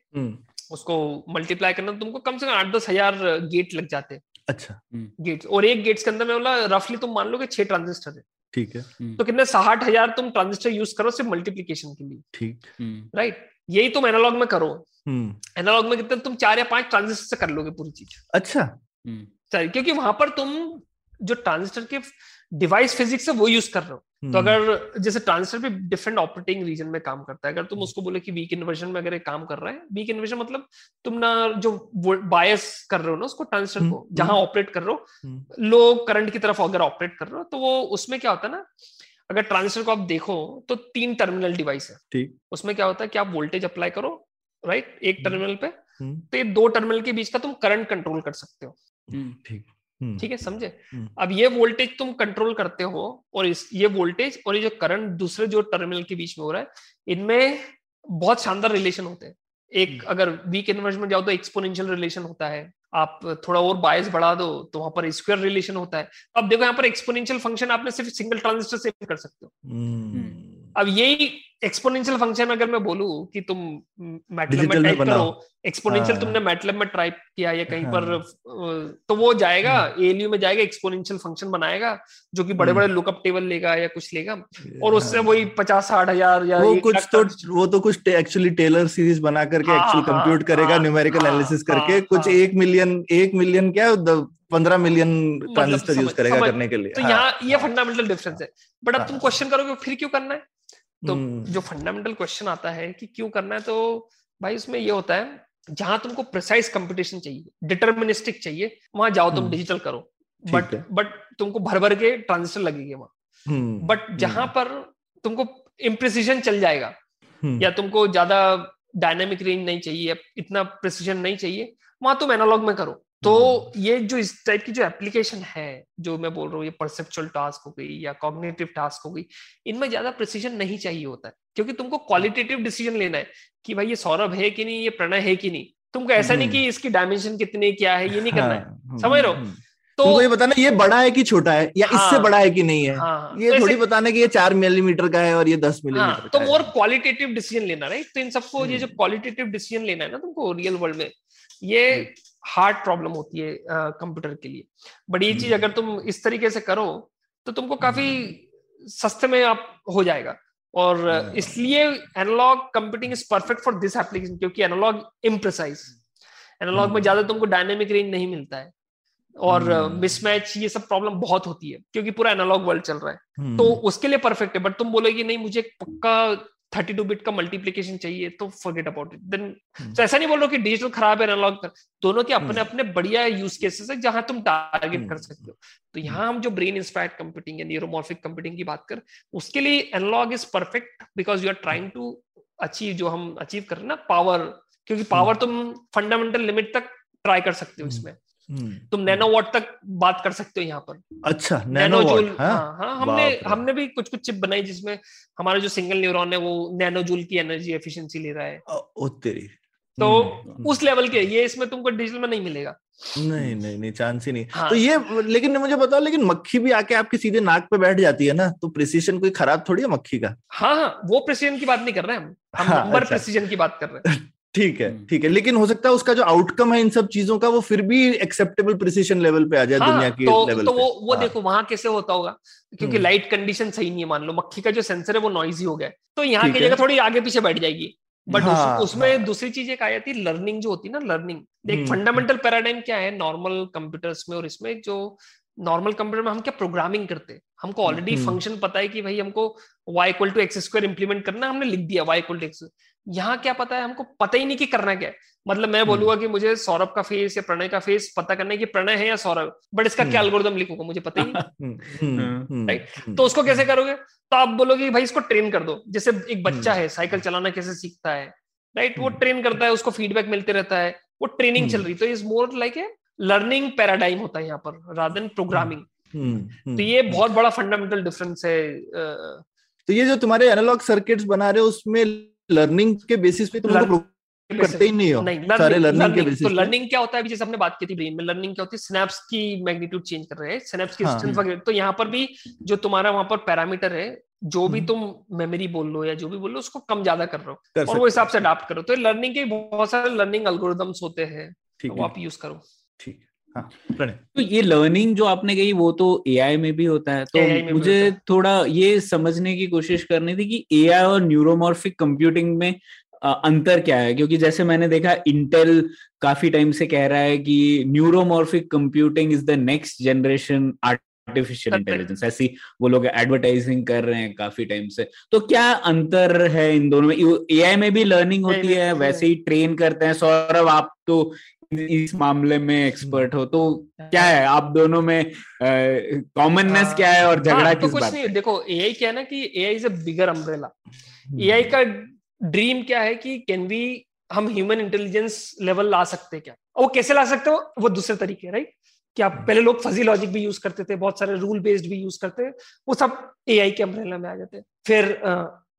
Speaker 4: उसको मल्टीप्लाई करना तुमको कम से कम आठ दस हज़ार गेट लग जाते हैं।
Speaker 3: अच्छा।
Speaker 4: गेट्स और एक गेट्स के अंदर में बोला रफली तुम मान लो कि छह ट्रांजिस्टर है।
Speaker 3: ठीक है।
Speaker 4: तो कितने साठ हज़ार तुम ट्रांजिस्टर यूज़ करो सिर्फ़ मल्टीप्लीकेशन के लिए।
Speaker 3: ठीक।
Speaker 4: राइट यही तुम एनालॉग में करो।
Speaker 3: हम्म।
Speaker 4: एनालॉग में कितने तुम चार या पाँच ट्रांजिस्टर से कर लोगे पूरी चीज़।
Speaker 3: अच्छा।
Speaker 4: सही क्योंकि वहाँ पर तुम जो ट्रांजिस्टर के डिवाइस फिजिक्स है वो यूज़ कर रहे हो। तो
Speaker 3: हम्म,
Speaker 4: अगर जैसे ट्रांजिस्टर भी डिफरेंट ऑपरेटिंग रीजन में काम करता है अगर तुम उसको बोले कि वीक इन्वर्जन में अगर ये काम कर रहा है वीक इन्वर्जन मतलब तुम ना जो बायस कर रहे हो ना उसको ट्रांजिस्टर
Speaker 3: हम्म,
Speaker 4: को जहाँ ऑपरेट कर रहे हो
Speaker 3: हम्म,
Speaker 4: लो करंट की तरफ़ अगर ऑपरेट कर रहे हो तो वो उसमें क्या होता है ना अगर ट्रांजिस्टर को आप देखो तो तीन टर्मिनल डिवाइस है।
Speaker 3: ठीक।
Speaker 4: उसमें क्या होता है कि आप वोल्टेज अप्लाई करो राइट एक
Speaker 3: हम्म।
Speaker 4: टर्मिनल पे।
Speaker 3: हम्म,
Speaker 4: तो ये दो टर्मिनल के बीच का तुम करंट कंट्रोल कर सकते हो।
Speaker 3: ठीक। हम्म,
Speaker 4: ठीक है समझे। अब ये वोल्टेज तुम कंट्रोल करते हो और इस ये वोल्टेज और ये जो करंट दूसरे जो टर्मिनल के बीच में हो रहा है इनमें बहुत शानदार रिलेशन होते हैं। एक। अगर वीक इन्वर्स में जाओ तो एक्सपोनेंशियल रिलेशन होता है। आप थोड़ा और बायस बढ़ा दो तो वहाँ पर स्क्वायर रिलेशन होता है। अब देखो यहाँ पर एक्सपोनेंशियल फ़ंक्शन आपने सिर्फ़ सिंगल ट्रांजिस्टर से कर सकते हो।
Speaker 3: हम्म,
Speaker 4: अब यही एक्सपोनेंशियल फ़ंक्शन अगर मैं बोलूँ कि तुम मैटलैब में टाइप
Speaker 3: बनाओ।
Speaker 4: करो एक्सपोनेंशियल
Speaker 3: हाँ।
Speaker 4: तुमने मैटलैब में टाइप किया या कहीं पर
Speaker 3: हाँ।
Speaker 4: तो वो जाएगा एएलयू में जाएगा एक्सपोनेंशियल फ़ंक्शन बनाएगा जो कि बड़े। बड़े लुकअप टेबल लेगा या कुछ लेगा और उससे
Speaker 3: हाँ।
Speaker 4: वही पचास साठ हज़ार या
Speaker 3: वो कुछ तो वो तो कुछ एक्चुअली टेलर सीरीज़ बना करके
Speaker 4: हाँ,
Speaker 3: एक्चुअल
Speaker 4: हाँ,
Speaker 3: कंप्यूट करेगा
Speaker 4: हाँ,
Speaker 3: न्यूमेरिकल
Speaker 4: हाँ,
Speaker 3: एनालिसिस करके
Speaker 4: हाँ,
Speaker 3: कुछ
Speaker 4: हाँ।
Speaker 3: एक मिलियन एक मिलियन क्या पंद्रह मिलियन ट्रांजिस्टर यूज़ करेगा करने के लिए
Speaker 4: तो
Speaker 3: हाँ,
Speaker 4: यहाँ ये फंडामेंटल डिफरेंस है बट अब तुम
Speaker 3: हाँ।
Speaker 4: क्वेश्चन करोगे फिर क्यों करना है तो
Speaker 3: हम्म,
Speaker 4: जो फंडामेंटल क्वेश्चन आता है कि क्यों करना है तो भाई उसमें ये होता है जहाँ तुमको प्रिसाइज कंपटीशन चाहिए डिटर्मिनिस्टिक चाहिए वहाँ जाओ तुम
Speaker 3: हम्म,
Speaker 4: डिजिटल करो। बट बट तुमको भर भर के ट्रांजिस्टर लगेंगे वहाँ।
Speaker 3: हम्म,
Speaker 4: बट जहाँ पर तुमको इम्प्रिसिजन चल जाएगा
Speaker 3: हम्म,
Speaker 4: या तुमको ज़्यादा डायनेमिक रेंज नहीं चाहिए इतना प्रिसीजन नहीं चाहिए वहाँ तुम एनालॉग में करो। तो
Speaker 3: हम्म।
Speaker 4: ये जो इस टाइप की जो एप्लीकेशन है जो मैं बोल रहा हूँ ये परसेप्चुअल टास्क हो गई या कॉग्निटिव टास्क हो गई इनमें ज़्यादा प्रिसीजन नहीं चाहिए होता है। क्योंकि तुमको क्वालिटेटिव डिसीज़न लेना है कि भाई ये सौरभ है कि नहीं ये प्रणय है कि नहीं। तुमको ऐसा नहीं
Speaker 3: हम्म।
Speaker 4: कि इसकी डायमेंशन कितनी क्या है ये नहीं करना है।
Speaker 3: हाँ, हम्म,
Speaker 4: समझ रहे हो? तो
Speaker 3: तुमको ये बताना ये बड़ा है कि छोटा है या इससे
Speaker 4: हाँ।
Speaker 3: बड़ा है कि नहीं है?
Speaker 4: हाँ हाँ,
Speaker 3: ये
Speaker 4: तो
Speaker 3: थोड़ी बताना कि ये चार मिलीमीटर का है और ये दस
Speaker 4: हाँ
Speaker 3: मिलीमीटर
Speaker 4: तो मोर क्वालिटेटिव डिसीज़न लेना राइट तो इन सबको ये जो क्वालिटेटिव डिसीज़न लेना है ना तुमको रियल वर्ल्ड में ये हार्ड प्रॉब्लम होती है कंप्यूटर के लिए बट ये चीज़
Speaker 3: हम्म।
Speaker 4: अगर तुम इस तरीके से करो तो तुमको काफ़ी सस्ते में आप हो जाएगा और
Speaker 3: हम्म।
Speaker 4: इसलिए analogue computing is perfect for this application क्योंकि एनालॉग इम्प्रेसाइज एनालॉग में
Speaker 3: हम्म।
Speaker 4: ज़्यादा तुमको डायनेमिक रेंज नहीं मिलता है और
Speaker 3: हम्म।
Speaker 4: मिसमैच ये सब प्रॉब्लम बहुत होती है क्योंकि पूरा एनालॉग वर्ल्ड चल रहा है
Speaker 3: हम्म,
Speaker 4: तो उसके लिए परफेक्ट है बट तुम बोलोगे नहीं मुझे पक्का थर्टी टू बिट का मल्टीप्लीकेशन चाहिए तो फॉरगेट अबाउट इट देन। तो ऐसा नहीं बोल रहा कि डिजिटल खराब है एनालॉग कर दोनों के अपने
Speaker 3: हम्म।
Speaker 4: अपने बढ़िया यूज़ केसेस है जहाँ तुम टारगेट कर
Speaker 3: हम्म।
Speaker 4: सकते हो तो यहाँ हम जो ब्रेन इंस्पायर्ड कंप्यूटिंग या न्यूरोमॉर्फिक कंप्यूटिंग की बात कर उसके लिए analog is perfect because you are trying to achieve जो हम अचीव कर रहे हैं ना पावर क्योंकि पावर तुम फंडामेंटल लिमिट तक ट्राई कर सकते हो। इसमें तुम नैनो वॉट तक बात कर सकते हो यहाँ पर।
Speaker 3: अच्छा
Speaker 4: नैनो जूल हाँ?
Speaker 3: हाँ
Speaker 4: हाँ हमने हमने भी कुछ कुछ चिप बनाई जिसमें हमारा जो सिंगल न्यूरॉन है वो नैनो जूल की एनर्जी एफिशिएंसी ले रहा है।
Speaker 3: ओ तेरी।
Speaker 4: तो
Speaker 3: हम्म,
Speaker 4: उस लेवल के ये इसमें तुमको डिजिटल में नहीं मिलेगा।
Speaker 3: नहीं नहीं नहीं चांस ही नहीं।
Speaker 4: हाँ।
Speaker 3: तो ये लेकिन मुझे बताओ लेकिन मक्खी भी आके आपके सीधे नाक पे बैठ जाती है ना? तो प्रिसीशन कोई खराब थोड़ी है मक्खी का?
Speaker 4: हाँ हाँ वो प्रेसिजन की बात नहीं कर रहे हैं हम। हम
Speaker 3: हाँ,
Speaker 4: नंबर
Speaker 3: अच्छा।
Speaker 4: प्रेसिजन की बात कर रहे हैं।
Speaker 3: ठीक है
Speaker 1: हम्म।
Speaker 3: ठीक है। लेकिन हो सकता है उसका जो आउटकम है इन सब चीज़ों का वो फिर भी एक्सेप्टेबल प्रिसीशन लेवल पे आ जाए
Speaker 4: हाँ
Speaker 3: दुनिया की
Speaker 4: तो
Speaker 3: लेवल
Speaker 4: तो
Speaker 3: पे।
Speaker 4: वो वो
Speaker 3: हाँ।
Speaker 4: देखो वहाँ कैसे होता होगा? क्योंकि
Speaker 3: हम्म।
Speaker 4: लाइट कंडीशन सही नहीं है मान लो। मक्खी का जो सेंसर है वो नॉइजी हो गया। तो यहाँ की जगह थोड़ी आगे पीछे बैठ जाएगी। बट
Speaker 3: हाँ,
Speaker 4: उसमें
Speaker 3: हाँ।
Speaker 4: दूसरी चीज़ एक आ जाती है लर्निंग जो होती है ना लर्निंग एक
Speaker 3: हम्म,
Speaker 4: फंडामेंटल पैराडाइम क्या है? नॉर्मल कंप्यूटर्स में और इसमें जो नॉर्मल कंप्यूटर में हम क्या प्रोग्रामिंग करते हैं? हमको ऑलरेडी
Speaker 3: हम्म।
Speaker 4: फ़ंक्शन पता है कि भाई हमको y equal to x square implement करना हमने लिख दिया y इक्वल टू एक्स यहाँ क्या पता है हमको पता ही नहीं कि करना क्या है मतलब मैं बोलूँगा कि मुझे सौरभ का फेस या प्रणय का फेस पता करना है कि प्रणय है या सौरभ बट इसका क्या
Speaker 3: हम्म।
Speaker 4: एल्गोरिदम लिखूँगा मुझे पता ही नहीं
Speaker 3: हम्म, हम्म, हम्म,
Speaker 4: Right.
Speaker 3: हम्म,
Speaker 4: तो उसको कैसे करोगे तो आप बोलोगे भाई इसको ट्रेन कर दो जैसे एक बच्चा
Speaker 3: हम्म।
Speaker 4: है साइकिल चलाना कैसे सीखता है राइट वो
Speaker 3: हम्म।
Speaker 4: ट्रेन करता है उसको फीडबैक मिलते रहता है वो ट्रेनिंग चल
Speaker 3: हम्म।
Speaker 4: रही तो is more like a learning paradigm होता है यहाँ पर देन प्रोग्रामिंग
Speaker 3: हम्म, हम्म,
Speaker 4: तो ये बहुत बड़ा फंडामेंटल डिफरेंस है
Speaker 3: तो ये जो तुम्हारे एनालॉग सर्किट्स बना रहे हो उसमें लर्निंग के बेसिस पे तुम
Speaker 4: Learn-
Speaker 3: लोग करते ही नहीं हो।
Speaker 4: नहीं
Speaker 3: सारे
Speaker 4: लर्निंग
Speaker 3: लर्निंग के बेसिस
Speaker 4: तो लर्निंग क्या होता है अभी जैसे हमने बात की थी ब्रेन में लर्निंग क्या होती है? स्नैप्स की मैग्नीट्यूड चेंज कर रहे हैं स्नैप्स की
Speaker 3: हाँ।
Speaker 4: वगैरह। तो यहाँ पर भी जो तुम्हारा वहाँ पर पैरामीटर है जो भी
Speaker 3: हम्म।
Speaker 4: तुम मेमोरी बोल लो या जो भी बोल लो उसको कम ज़्यादा कर रहे हो।
Speaker 3: कर
Speaker 4: और वो हिसाब से
Speaker 3: हो।
Speaker 4: अडाप्ट करो। तो लर्निंग के बहुत सारे लर्निंग अल्गोरिदम्स होते हैं। वो आप यूज़ करो।
Speaker 3: ठीक है। हाँ
Speaker 1: तो ये लर्निंग जो आपने कही वो तो एआई में भी होता है। तो मुझे थोड़ा ये समझने की कोशिश करनी थी कि एआई और न्यूरोमॉर्फिक कंप्यूटिंग में अंतर क्या है? क्योंकि जैसे मैंने देखा इंटेल काफ़ी टाइम से कह रहा है कि neuromorphic computing is the next generation artificial intelligence ऐसी वो लोग एडवर्टाइजिंग कर रहे हैं काफ़ी टाइम से। तो क्या अंतर है इन दोनों में? एआई में भी लर्निंग होती है वैसे ही। ट्रेन करते हैं। सौरभ आप तो इस मामले में एक्सपर्ट हो तो क्या है? आप दोनों में कॉमननेस क्या है और झगड़ा
Speaker 4: हाँ, तो कुछ
Speaker 1: बात
Speaker 4: नहीं? देखो एआई क्या है ना कि AI is a bigger umbrella
Speaker 1: hmm.
Speaker 4: AI का ड्रीम क्या है कि कैन वी हम ह्यूमन इंटेलिजेंस लेवल ला सकते क्या? और वो कैसे ला सकते हो? वो दूसरे तरीके राइट कि आप पहले लोग फजी लॉजिक भी यूज़ करते थे बहुत सारे रूल बेस्ड भी यूज़ करते वो सब एआई के अम्ब्रेला में आ जाते। हैं फिर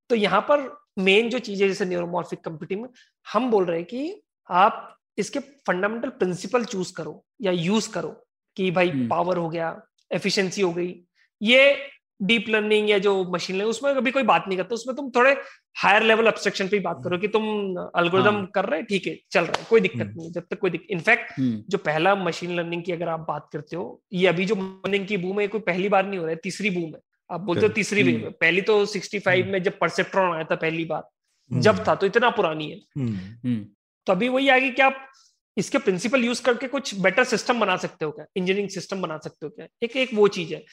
Speaker 4: तो यहाँ पर मेन जो चीज़ है जैसे न्यूरोमॉर्फिक कंप्यूटिंग में हम बोल रहे हैं कि आप इसके फंडामेंटल प्रिंसिपल चूज़ करो या यूज़ करो कि भाई
Speaker 1: हम्म।
Speaker 4: पावर हो गया एफिशिएंसी हो गई। ये डीप लर्निंग या जो मशीन लर्निंग उसमें कभी कोई बात नहीं करता उसमें तुम थोड़े हायर लेवल एब्स्ट्रैक्शन पे ही बात करो कि तुम अल्गोरिदम
Speaker 1: हाँ।
Speaker 4: कर रहे ठीक है चल रहा है कोई दिक्कत
Speaker 3: हम्म।
Speaker 4: नहीं जब तक कोई दिक्कत इनफैक्ट
Speaker 1: हम्म,
Speaker 4: जो पहला मशीन लर्निंग की अगर आप बात करते हो ये अभी जो मशीन की बूम है ये कोई पहली बार नहीं हो रहा है तीसरी बूम है। आप बोलते हो तीसरी
Speaker 1: हम्म।
Speaker 4: वेव है पहली तो 65 में जब परसेप्ट्रॉन आया था पहली बार जब था तो इतना पुरानी है।
Speaker 3: हम्म,
Speaker 1: हम्म,
Speaker 4: तो अभी वही आ गई कि आप इसके प्रिंसिपल यूज़ करके कुछ बेटर सिस्टम बना सकते हो क्या? इंजीनियरिंग सिस्टम बना सकते हो क्या? एक एक वो चीज़ है।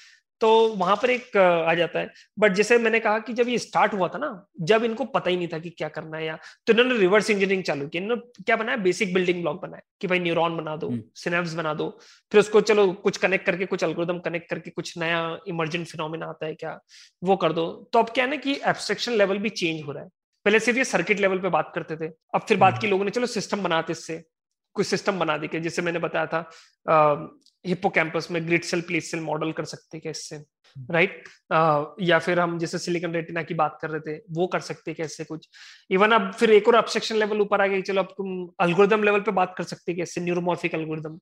Speaker 4: तो वहाँ पर एक आ जाता है। बट जैसे मैंने कहा कि जब ये स्टार्ट हुआ था ना जब इनको पता ही नहीं था कि क्या करना है या तो इन्होंने रिवर्स इंजीनियरिंग चालू की। इन्होंने क्या बनाया? बेसिक बिल्डिंग ब्लॉक बनाया कि भाई न्यूरॉन बना दो
Speaker 1: हम्म।
Speaker 4: सिनेप्स बना दो। फिर उसको चलो कुछ कनेक्ट करके कुछ अल्गोरिदम कनेक्ट करके कुछ नया इमर्जेंट फिनोमिना आता है क्या वो कर दो। तो अब क्या है ना कि एब्स्ट्रक्शन लेवल भी चेंज हो रहा है। पहले सिर्फ़ ये सर्किट लेवल पे बात करते थे अब फिर बात की लोगों ने चलो सिस्टम बनाते इससे कुछ सिस्टम बना दी के जैसे मैंने बताया था हिप्पो कैंपस में grid cell place cell model कर सकते हैं इससे राइट या फिर हम जैसे सिलिकॉन रेटिना की बात कर रहे थे वो कर सकते हैं कैसे कुछ? इवन अब फिर एक और एब्स्ट्रक्शन लेवल ऊपर आ गया चलो अब तुम अल्गोरिदम लेवल पे बात कर सकते कैसे न्यूरोमॉर्फिक अल्गोरिदम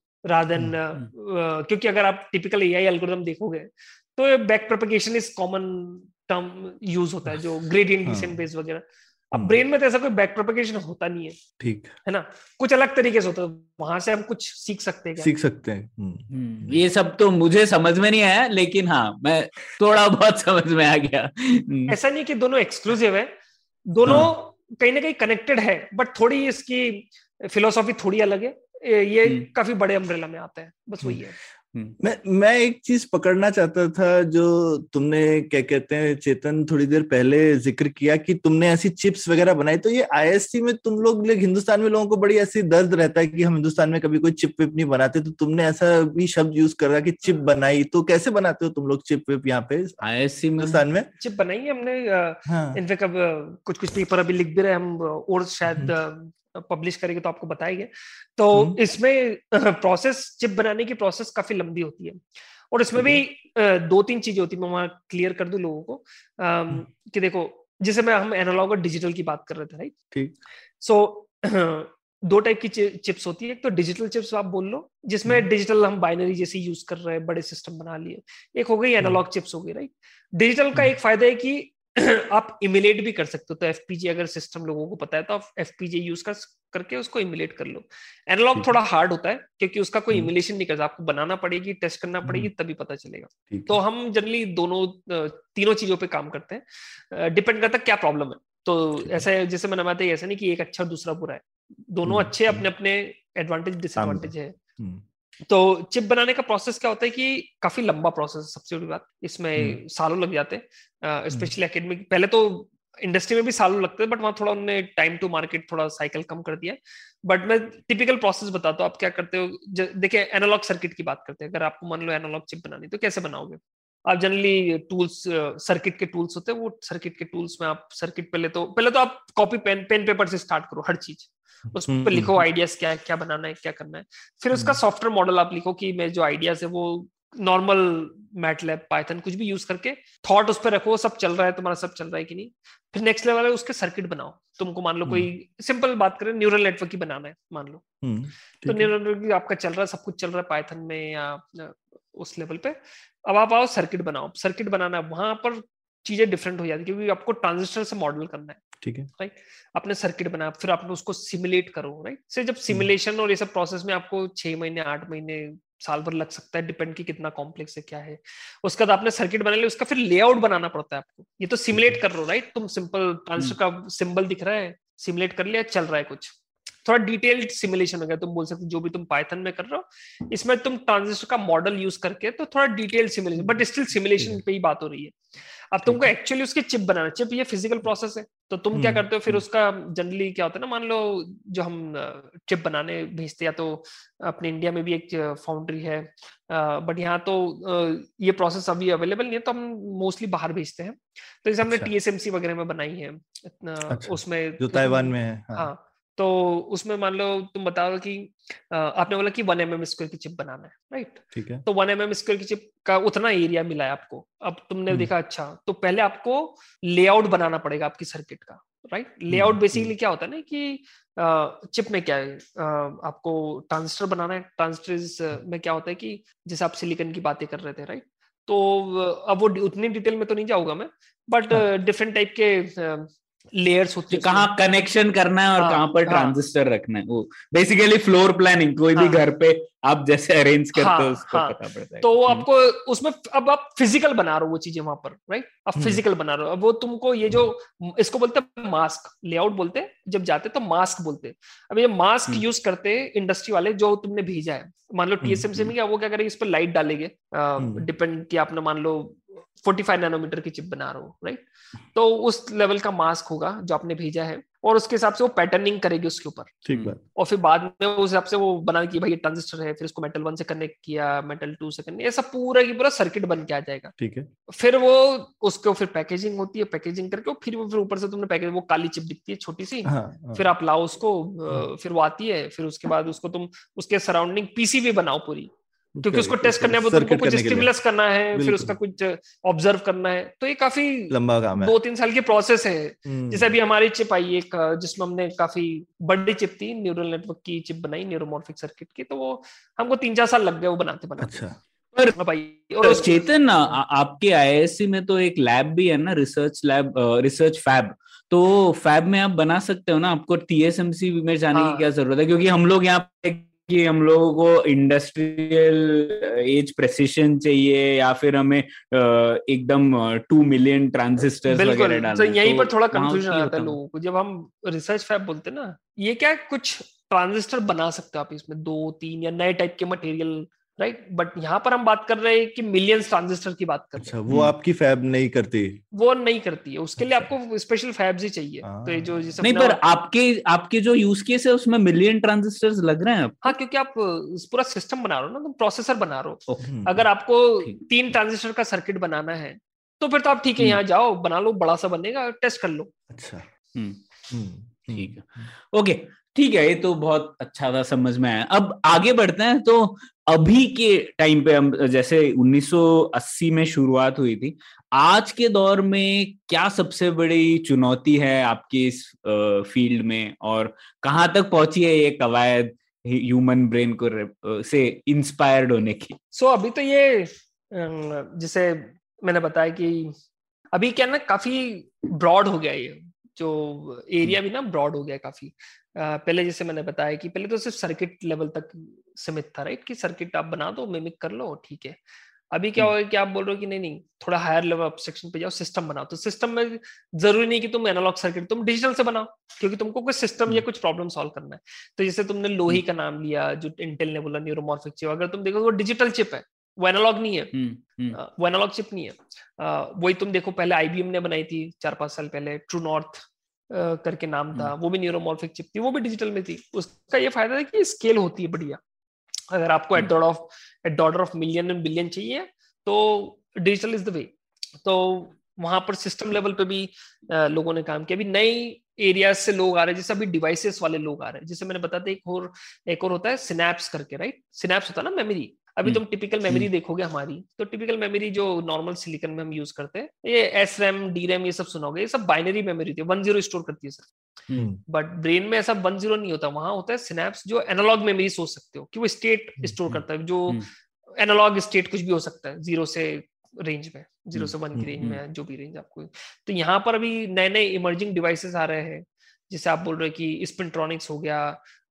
Speaker 4: देन क्योंकि अगर आप टिपिकल एआई अल्गोरिदम देखोगे तो back propagation is common term use होता है जो ग्रेडियंट। डिसेंट बेस वगैरह। अब। ब्रेन में तो ऐसा कोई बैक प्रोपगेशन होता नहीं है।
Speaker 3: ठीक।
Speaker 4: है ना? कुछ अलग तरीके से होता है। वहाँ से हम कुछ सीख सकते हैं
Speaker 3: सीख सकते हैं। हम्म,
Speaker 1: हम्म, ये सब तो मुझे समझ में नहीं आया लेकिन हाँ मैं थोड़ा बहुत समझ में आ गया। हम्म,
Speaker 4: ऐसा नहीं कि दोनों एक्सक्लूसिव है। दोनों कहीं ना कहीं कनेक्टेड है बट थोड़ी इसकी फिलोसॉफी थोड़ी अलग है। ये-। काफ़ी बड़े अम्ब्रेला में आता है। बस वही है।
Speaker 3: मैं मैं एक चीज़ पकड़ना चाहता था जो तुमने क्या कहते हैं चेतन थोड़ी देर पहले ज़िक्र किया कि तुमने ऐसी चिप्स वगैरह बनाई। तो ये आईएससी में तुम लोग like हिंदुस्तान में लोगों को बड़ी ऐसी दर्द रहता है कि हम हिंदुस्तान में कभी कोई चिप विप नहीं बनाते। तो तुमने ऐसा भी शब्द यूज़ करा कि चिप बनाई। तो कैसे बनाते हो तुम लोग चिप विप यहाँ पे?
Speaker 1: में?
Speaker 3: हिंदुस्तान में?
Speaker 4: चिप बनाई है हमने
Speaker 3: हाँ।
Speaker 4: इनफेक्ट अब कुछ कुछ पेपर अभी लिख भी रहे हम और शायद पब्लिश करेंगे तो आपको बताएँगे। तो
Speaker 3: हम्म।
Speaker 4: इसमें प्रोसेस चिप बनाने की प्रोसेस काफ़ी लंबी होती है। और इसमें भी दो तीन चीज़ें होती है मैं वहाँ क्लियर कर दूँ लोगों को। कि देखो जैसे मैं हम एनालॉग और डिजिटल की बात कर रहे थे राइट
Speaker 3: ठीक।
Speaker 4: सो दो टाइप की चिप्स होती है। एक तो डिजिटल चिप्स आप बोल लो जिसमें डिजिटल हम बाइनरी जैसे यूज़ कर रहे हैं बड़े सिस्टम बना लिए। एक हो गई एनालॉग चिप्स हो गई राइट डिजिटल का एक फ़ायदा है कि आप इमिलेट भी कर सकते हो। तो एफपीजी अगर सिस्टम लोगों को पता है तो आप एफपीजी यूज़ कर करके उसको इमिलेट कर लो। एनालॉग थोड़ा हार्ड होता है क्योंकि उसका कोई
Speaker 3: हम्म।
Speaker 4: इमिलेशन नहीं करता। आपको बनाना पड़ेगी टेस्ट करना पड़ेगी तभी पता चलेगा। तो हम जनरली दोनों तीनों चीज़ों पे काम करते हैं। डिपेंड करता है क्या प्रॉब्लम है। तो ऐसा जैसे मैंने बताया ऐसा नहीं कि एक अच्छा दूसरा बुरा है। दोनों
Speaker 3: हम्म,
Speaker 4: अच्छे
Speaker 3: हम्म।
Speaker 4: अपने अपने एडवांटेज डिसएडवांटेज है।
Speaker 3: हम्म,
Speaker 4: तो चिप बनाने का प्रोसेस क्या होता है कि काफ़ी लंबा प्रोसेस है सबसे बड़ी बात। इसमें
Speaker 3: हम्म।
Speaker 4: सालों लग जाते हैं। स्पेशली एकेडमिक पहले तो इंडस्ट्री में भी सालों लगते हैं बट वहाँ थोड़ा उन्होंने टाइम टू मार्केट थोड़ा साइकिल कम कर दिया। बट मैं टिपिकल प्रोसेस बताता हूँ आप क्या करते हो? देखिए एनालॉग सर्किट की बात करते हैं। अगर आपको मान लो एनालॉग चिप बनानी तो कैसे बनाओगे? आप जनरली टूल्स सर्किट के टूल्स होते हैं वो सर्किट के टूल्स में आप सर्किट पहले तो पहले तो आप कॉपी पेन पेन पेपर से स्टार्ट करो हर चीज़। उस
Speaker 3: हम्म,
Speaker 4: पर लिखो
Speaker 3: हम्म।
Speaker 4: आइडियाज़ क्या है क्या बनाना है क्या करना है। फिर उसका
Speaker 3: हम्म।
Speaker 4: सॉफ्टवेयर मॉडल आप लिखो कि मैं जो आइडियाज़ है वो नॉर्मल मैटलैब पाइथन कुछ भी यूज़ करके थॉट उस पर रखो सब चल रहा है तुम्हारा सब चल रहा है कि नहीं। फिर नेक्स्ट लेवल है उसके सर्किट बनाओ। तुमको मान लो कोई सिंपल बात करें न्यूरल नेटवर्क ही बनाना है मान लो।
Speaker 3: हम्म,
Speaker 4: तो न्यूरल नेटवर्क आपका चल रहा है सब कुछ चल रहा है पाइथन में या उस लेवल पे। अब आप आओ सर्किट बनाओ। सर्किट बनाना है वहाँ पर चीज़ें डिफरेंट हो जाती है क्योंकि आपको ट्रांजिस्टर से मॉडल करना है।
Speaker 3: ठीक है।
Speaker 4: राइट आपने सर्किट बनाया फिर आपने उसको सिमुलेट करो राइट से जब सिमुलेशन और ये सब प्रोसेस में आपको छह महीने आठ महीने साल भर लग सकता है डिपेंड की कितना कॉम्प्लेक्स है क्या है। उसके बाद आपने सर्किट बना लिया उसका फिर लेआउट बनाना पड़ता है आपको। ये तो सिमुलेट कर रहे हो राइट तुम सिंपल ट्रांजिस्टर का सिंबल दिख रहा है सिमुलेट कर लिया चल रहा है कुछ। थोड़ा डिटेल्ड सिमुलेशन हो गया तुम बोल सकते जो भी तुम पाइथन में कर रहे हो इसमें तुम ट्रांजिस्टर का मॉडल यूज़ करके तो थोड़ा detailed simulation but still simulation पे ही बात हो रही है। अब तुमको एक्चुअली उसकी चिप बनाना चिप ये फ़िज़िकल प्रोसेस है तो तुम क्या करते हो फिर उसका जनरली क्या होता है ना मान लो जो हम चिप बनाने भेजते या तो अपने इंडिया में भी एक फाउंड्री है बट यहाँ तो ये प्रोसेस अभी अवेलेबल नहीं है तो हम मोस्टली बाहर भेजते हैं। तो जैसे हमने टीएसएमसी अच्छा। वगैरह में बनाई है अच्छा, उसमें
Speaker 3: जो ताइवान में है
Speaker 4: हाँ, हाँ। तो उसमें मान लो तुम बताओ कि आपने बोला कि वन एम एम स्क्वायर की चिप बनाना है राइट
Speaker 3: ठीक है।
Speaker 4: तो वन एम एम स्क्वायर की चिप का उतना एरिया मिला है आपको। अब तुमने देखा अच्छा तो पहले आपको लेआउट बनाना पड़ेगा आपकी सर्किट का राइट लेआउट बेसिकली क्या होता है ना कि चिप में क्या है आपको ट्रांजिस्टर बनाना है। ट्रांजिस्टर में क्या होता है कि जैसे आप सिलिकन की बातें कर रहे थे राइट तो अब वो उतनी डिटेल में तो नहीं जाऊँगा मैं बट डिफरेंट टाइप के लेयर्स होती है
Speaker 1: कहाँ कनेक्शन करना है और हाँ, कहाँ पर ट्रांजिस्टर हाँ, रखना है वो बेसिकली फ्लोर प्लानिंग कोई हाँ, भी घर पे आप जैसे अरेंज करते हाँ, हो उसको हाँ, पता पड़ता है।
Speaker 4: तो हम्म। आपको उसमें अब आप फ़िज़िकल बना रहे हो वो चीज़ें वहाँ पर राइट आप फ़िज़िकल हम्म। बना रहे हो। अब वो तुमको ये जो इसको बोलते हैं मास्क लेआउट बोलते हैं जब जाते तो मास्क बोलते अब ये मास्क यूज़ हम्म। करते इंडस्ट्री वाले जो तुमने भेजा है। मान लो टीएसएमसी में क्या वो क्या करेंगे इस पर लाइट डालेंगे। डिपेंड कि आपने मान लो 45 नैनोमीटर की चिप बना रहे हो राइट तो उस लेवल का मास्क होगा जो आपने भेजा है और उसके हिसाब से वो पैटर्निंग करेगी उसके ऊपर।
Speaker 3: ठीक बात।
Speaker 4: और फिर बाद में उस हिसाब से वो बना कि भाई ये ट्रांजिस्टर है फिर उसको मेटल वन से कनेक्ट किया मेटल टू से कनेक्ट ऐसा पूरा की पूरा सर्किट बन के आ जाएगा।
Speaker 3: ठीक है।
Speaker 4: फिर वो उसको फिर पैकेजिंग होती है पैकेजिंग करके फिर वो फिर ऊपर से तुमने पैकेज वो काली चिप दिखती है छोटी सी। हाँ, हाँ. फिर आप लाओ उसको हाँ। फिर वो आती है फिर उसके बाद उसको तुम उसके सराउंडिंग पीसीबी बनाओ पूरी। क्योंकि उसको टेस्ट करने में तुमको कुछ स्टिमुलस करना है फिर उसका कुछ ऑब्ज़र्व करना है। तो ये काफ़ी
Speaker 3: लंबा काम है।
Speaker 4: दो तीन साल की प्रोसेस है। हम्म। जैसे अभी हमारी चिप आई एक जिसमें हमने काफ़ी बड़ी चिप थी न्यूरल नेटवर्क की चिप बनाई न्यूरोमॉर्फिक सर्किट की तो वो हमको तीन चार साल लग गए वो बनाते बनाते।
Speaker 3: अच्छा।
Speaker 1: पर हाँ और चेतन आपके आईआईएससी में तो एक लैब भी है ना रिसर्च लैब रिसर्च फैब तो फैब में आप बना सकते हो ना आपको टीएसएमसी में जाने हाँ, की क्या ज़रूरत है? क्योंकि हम लोग यहाँ कि हम लोगों को इंडस्ट्रियल एज प्रेसिशन चाहिए या फिर हमें एकदम टू मिलियन ट्रांजिस्टर वगैरह डालना
Speaker 4: तो यहीं पर थोड़ा कंफ्यूजन आता है लोगों को। जब हम रिसर्च फैब बोलते हैं ना ये क्या कुछ ट्रांजिस्टर बना सकते हो आप इसमें दो तीन या नए टाइप के मटेरियल राइट बट यहाँ पर हम बात कर रहे हैं कि मिलियंस ट्रांजिस्टर की बात कर
Speaker 3: अच्छा वो आपकी फैब नहीं करती।
Speaker 4: वो नहीं करती है। उसके लिए अच्छा। आपको स्पेशल फैब्स ही चाहिए। तो ये जो
Speaker 1: जैसे नहीं पर आपके आपके जो यूज़ केस है उसमें मिलियन ट्रांजिस्टर्स लग रहे हैं
Speaker 4: हाँ क्योंकि आप पूरा सिस्टम बना रहे हो ना तुम प्रोसेसर बना रहे हो। हम्म। अगर आपको तीन ट्रांजिस्टर का सर्किट बनाना है तो फिर तो आप ठीक है हम्म। यहाँ जाओ बना लो बड़ा सा बनेगा टेस्ट कर लो।
Speaker 3: अच्छा।
Speaker 1: हम्म। ठीक है। ओके ठीक है ये तो बहुत अच्छा था समझ में आया। अब आगे बढ़ते हैं तो अभी के टाइम पे हम जैसे 1980 में शुरुआत हुई थी आज के दौर में क्या सबसे बड़ी चुनौती है आपकी इस फ़ील्ड में? और कहाँ तक पहुँची है ये कवायद ह्यूमन ब्रेन को से इंस्पायर्ड होने की?
Speaker 4: सो so, अभी तो ये जैसे मैंने बताया कि अभी क्या ना काफ़ी ब्रॉड हो गया ये जो एरिया भी ना ब्रॉड हो गया काफ़ी। पहले जैसे मैंने बताया कि पहले तो सिर्फ़ सर्किट लेवल तक सीमित था राइट कि सर्किट आप बना दो मिमिक कर लो ठीक है। अभी क्या होगा कि आप बोल रहे हो कि नहीं नहीं थोड़ा हायर लेवल सेक्शन पे जाओ सिस्टम बनाओ। तो सिस्टम में ज़रूरी नहीं कि तुम एनालॉग सर्किट तुम डिजिटल से बनाओ क्योंकि तुमको कोई सिस्टम या कुछ प्रॉब्लम सॉल्व करना है। तो जैसे तुमने लोही का नाम लिया जो इंटेल ने बोला न्यूरोमॉर्फिक चिप अगर तुम देखो वो डिजिटल चिप है वो एनालॉग नहीं है। वो एनालॉग चिप नहीं है। वही तुम देखो पहले आईबीएम ने बनाई थी चार पाँच साल पहले ट्रू नॉर्थ करके नाम था वो भी न्यूरोमॉर्फिक चिप थी वो भी डिजिटल में थी। उसका ये फ़ायदा है कि स्केल होती है बढ़िया। अगर आपको eight dot of eight dot of million and billion चाहिए तो डिजिटल इज़ द वे तो वहाँ पर सिस्टम लेवल पे भी लोगों ने काम किया। अभी नई एरिया से लोग आ रहे हैं जैसे अभी डिवाइसेस वाले लोग आ रहे हैं। जैसे मैंने बताया था एक और एक और होता है स्नैप्स करके राइट स्नैप्स होता है ना मेमोरी अभी हम्म। तुम टिपिकल मेमोरी हम्म। देखोगे हमारी तो टिपिकल मेमोरी जो नॉर्मल सिलिकन में हम यूज़ करते हैं ये एस रैम डी रैम ये सब सुनोगे ये सब बाइनरी मेमोरी थी वन ज़ीरो स्टोर करती है सर बट ब्रेन में ऐसा वन ज़ीरो नहीं होता वहाँ होता है सिनेप्स जो एनालॉग मेमोरी सोच सकते हो कि वो स्टेट स्टोर हम्म, करता है जो एनालॉग स्टेट कुछ भी हो सकता है ज़ीरो से रेंज में ज़ीरो से वन की रेंज में जो भी रेंज आपको। तो यहाँ पर अभी नए नए इमर्जिंग डिवाइसेस आ रहे हैं जैसे आप बोल रहे हो कि स्पिंट्रॉनिक्स हो गया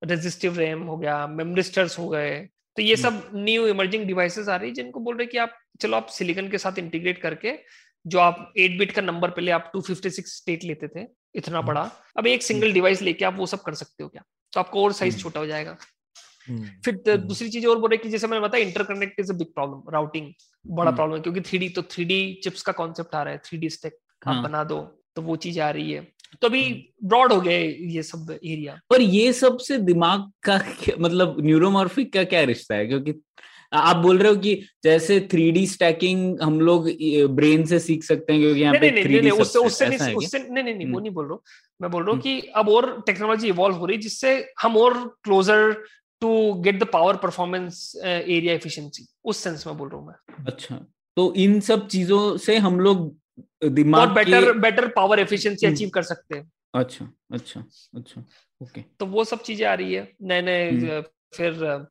Speaker 4: रेजिस्टिव रैम हो गया मेमरिस्टर्स हो गए तो ये सब न्यू इमर्जिंग डिवाइसेस आ रही है जिनको बोल रहे कि आप चलो आप सिलिकन के साथ इंटीग्रेट करके जो आप 8 बिट का नंबर पहले आप 256 स्टेट लेते थे इतना बड़ा अब एक सिंगल डिवाइस लेके आप वो सब कर सकते हो क्या? तो आपको और साइज़ छोटा हो जाएगा। फिर दूसरी चीज़ और बोल रहे कि जैसे मैंने बताया interconnect is a big problem routing बड़ा प्रॉब्लम है क्योंकि थ्री तो थ्री चिप्स का कॉन्सेप्ट आ रहा है थ्री स्टेक आप
Speaker 1: हाँ।
Speaker 4: बना दो तो वो चीज़ आ रही है। तो अभी ब्रॉड हो गया ये सब एरिया
Speaker 1: पर ये सबसे दिमाग का मतलब न्यूरोमॉर्फिक का क्या रिश्ता है? क्योंकि आप बोल रहे हो कि जैसे थ्री डी स्टैकिंग हम लोग ब्रेन से सीख सकते हैं क्योंकि यहाँ पे थ्री डी
Speaker 4: उससे उससे नहीं उससे नहीं नहीं नहीं वो
Speaker 1: हम्म।
Speaker 4: नहीं बोल रहा हूँ। मैं बोल रहा हूँ
Speaker 1: हम्म।
Speaker 4: कि अब और टेक्नोलॉजी इवॉल्व हो रही है जिससे हम और closer to get the power performance area efficiency उस सेंस में बोल रहा हूँ मैं।
Speaker 1: अच्छा तो इन सब चीज़ों से हम लोग
Speaker 4: और
Speaker 1: दिमाग
Speaker 4: better better power efficiency
Speaker 1: hmm.
Speaker 4: Achieve कर सकते हैं।
Speaker 1: अच्छा अच्छा अच्छा ओके।
Speaker 4: तो वो सब चीज़ें आ रही है। नए नए
Speaker 1: हम्म।
Speaker 4: फिर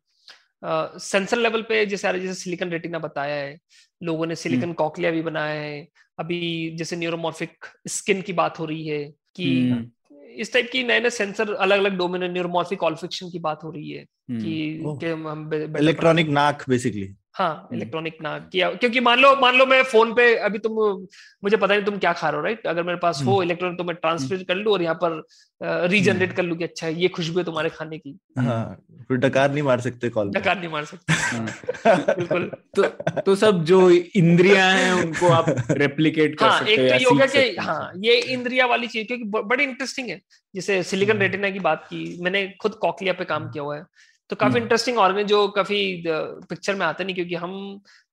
Speaker 4: सेंसर लेवल पे जैसे आ रही है, जैसे सिलिकॉन रेटिना बताया है लोगों ने सिलिकॉन कॉकलिया भी बनाया है। अभी जैसे न्यूरोमॉर्फिक स्किन की बात हो रही है कि
Speaker 1: हम्म,
Speaker 4: इस टाइप की नए नए सेंसर अलग अलग डोमेन न्यूरोमॉर्फिक ऑल्फिक्शन की बात हो रही है
Speaker 1: हम्म,
Speaker 4: कि कि हम-
Speaker 3: इलेक्ट्रॉनिक नाक बेसिकली
Speaker 4: हाँ
Speaker 1: हम्म।
Speaker 4: इलेक्ट्रॉनिक ना किया क्योंकि मान लो मान लो मैं फ़ोन पे अभी तुम मुझे पता नहीं तुम क्या खा रहे हो राइट अगर मेरे पास हो इलेक्ट्रॉनिक तो मैं ट्रांसफ़र कर लूँ और यहाँ पर रीजनरेट कर लूँ कि अच्छा ये खुशबू है तुम्हारे खाने की।
Speaker 3: हाँ फिर डकार नहीं मार सकते कॉल
Speaker 4: डकार नहीं मार सकते।
Speaker 1: हाँ।
Speaker 4: बिल्कुल।
Speaker 1: तो तो सब जो इंद्रिया है उनको आप रेप्लीकेट कर
Speaker 4: हाँ
Speaker 1: सकते
Speaker 4: एक
Speaker 1: हो
Speaker 4: तो
Speaker 1: या
Speaker 4: हो गया कि
Speaker 1: हाँ
Speaker 4: ये इंद्रिया वाली चीज़ क्योंकि बड़ी इंटरेस्टिंग है। जैसे सिलिकॉन
Speaker 1: हम्म।
Speaker 4: रेटिना की बात की मैंने खुद कॉकलिया पे काम किया हुआ है। तो काफ़ी
Speaker 1: हम्म।
Speaker 4: इंटरेस्टिंग ऑर्गन जो काफ़ी पिक्चर में आता नहीं क्योंकि हम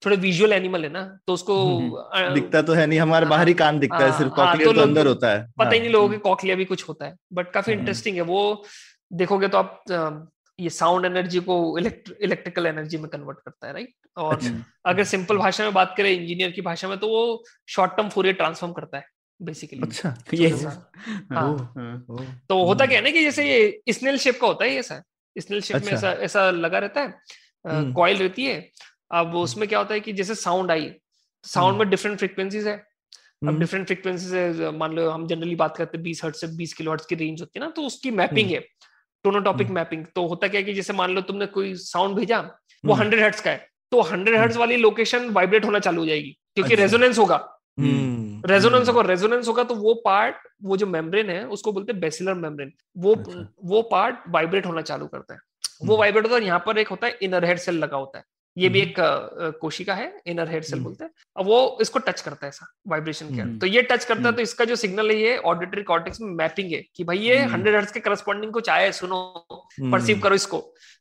Speaker 4: थोड़े विजुअल एनिमल है ना तो उसको
Speaker 1: हम्म।
Speaker 4: अ,
Speaker 3: दिखता तो है नहीं हमारे बाहरी कान दिखता है
Speaker 4: हाँ,
Speaker 3: सिर्फ़
Speaker 4: हाँ,
Speaker 3: कॉकलियर
Speaker 4: तो
Speaker 3: तो अंदर होता है
Speaker 4: पता ही
Speaker 3: हाँ,
Speaker 4: नहीं लोगों के कॉकलिया भी कुछ होता है बट काफ़ी
Speaker 1: हम्म।
Speaker 4: इंटरेस्टिंग है वो देखोगे तो आप ये साउंड एनर्जी को इलेक्ट्रिकल एनर्जी में कन्वर्ट करता है राइट और
Speaker 3: अच्छा।
Speaker 4: अगर सिंपल भाषा में बात करें इंजीनियर की भाषा में तो वो शॉर्ट टर्म फोरियर ट्रांसफॉर्म करता है बेसिकली
Speaker 3: अच्छा
Speaker 1: ये हाँ। हाँ,
Speaker 4: तो होता
Speaker 3: हम्म।
Speaker 4: क्या है ना कि जैसे ये स्नेल शेप का होता है ये ऐसा स्नेल शेप में
Speaker 3: अच्छा।
Speaker 4: ऐसा ऐसा लगा रहता है
Speaker 3: हम्म।
Speaker 4: कॉइल रहती है अब उसमें क्या होता है कि जैसे साउंड आई साउंड
Speaker 3: हम्म।
Speaker 4: में डिफरेंट फ्रिक्वेंसीज है अब
Speaker 3: हम्म,
Speaker 4: डिफरेंट फ्रिक्वेंसी से मान लो हम जनरली बात करते हैं बीस हर्ट से बीस किलो हर्ट की रेंज होती है ना तो उसकी मैपिंग है टोनोटॉपिक
Speaker 3: हम्म।
Speaker 4: मैपिंग तो होता क्या है कि जैसे मान लो तुमने कोई साउंड भेजा वो
Speaker 3: हम्म।
Speaker 4: हंड्रेड हर्ट्स का है तो हंड्रेड हर्ट्स वाली लोकेशन वाइब्रेट होना चालू हो जाएगी क्योंकि
Speaker 3: अच्छा।
Speaker 4: रेजोनेंस होगा
Speaker 3: हम्म,
Speaker 4: रेजोनेंस
Speaker 3: हम्म,
Speaker 4: होगा रेजोनेंस होगा तो वो पार्ट वो जो मेम्ब्रेन है उसको बोलते हैं बेसिलर मेम्ब्रेन वो
Speaker 3: अच्छा।
Speaker 4: वो पार्ट वाइब्रेट होना चालू करता है वो
Speaker 3: हम्म।
Speaker 4: वाइब्रेट होता है यहाँ पर एक होता है इनर हेड सेल लगा होता है ये भी
Speaker 3: हम्म।
Speaker 4: एक कोशिका है इनर हेड सेल
Speaker 3: हम्म।
Speaker 4: बोलते हैं अब वो इसको टच करता है ऐसा वाइब्रेशन के
Speaker 1: हम्म।
Speaker 4: तो ये टच करता है
Speaker 1: हम्म।
Speaker 4: तो इसका जो सिग्नल है ये ऑडिटरी कॉर्टेक्स में मैपिंग है कि भाई ये
Speaker 1: हम्म।
Speaker 4: हंड्रेड हर्ट्ज के करस्पॉन्डिंग कुछ आया है सुनो
Speaker 3: हम्म,
Speaker 4: परसीव करो इसको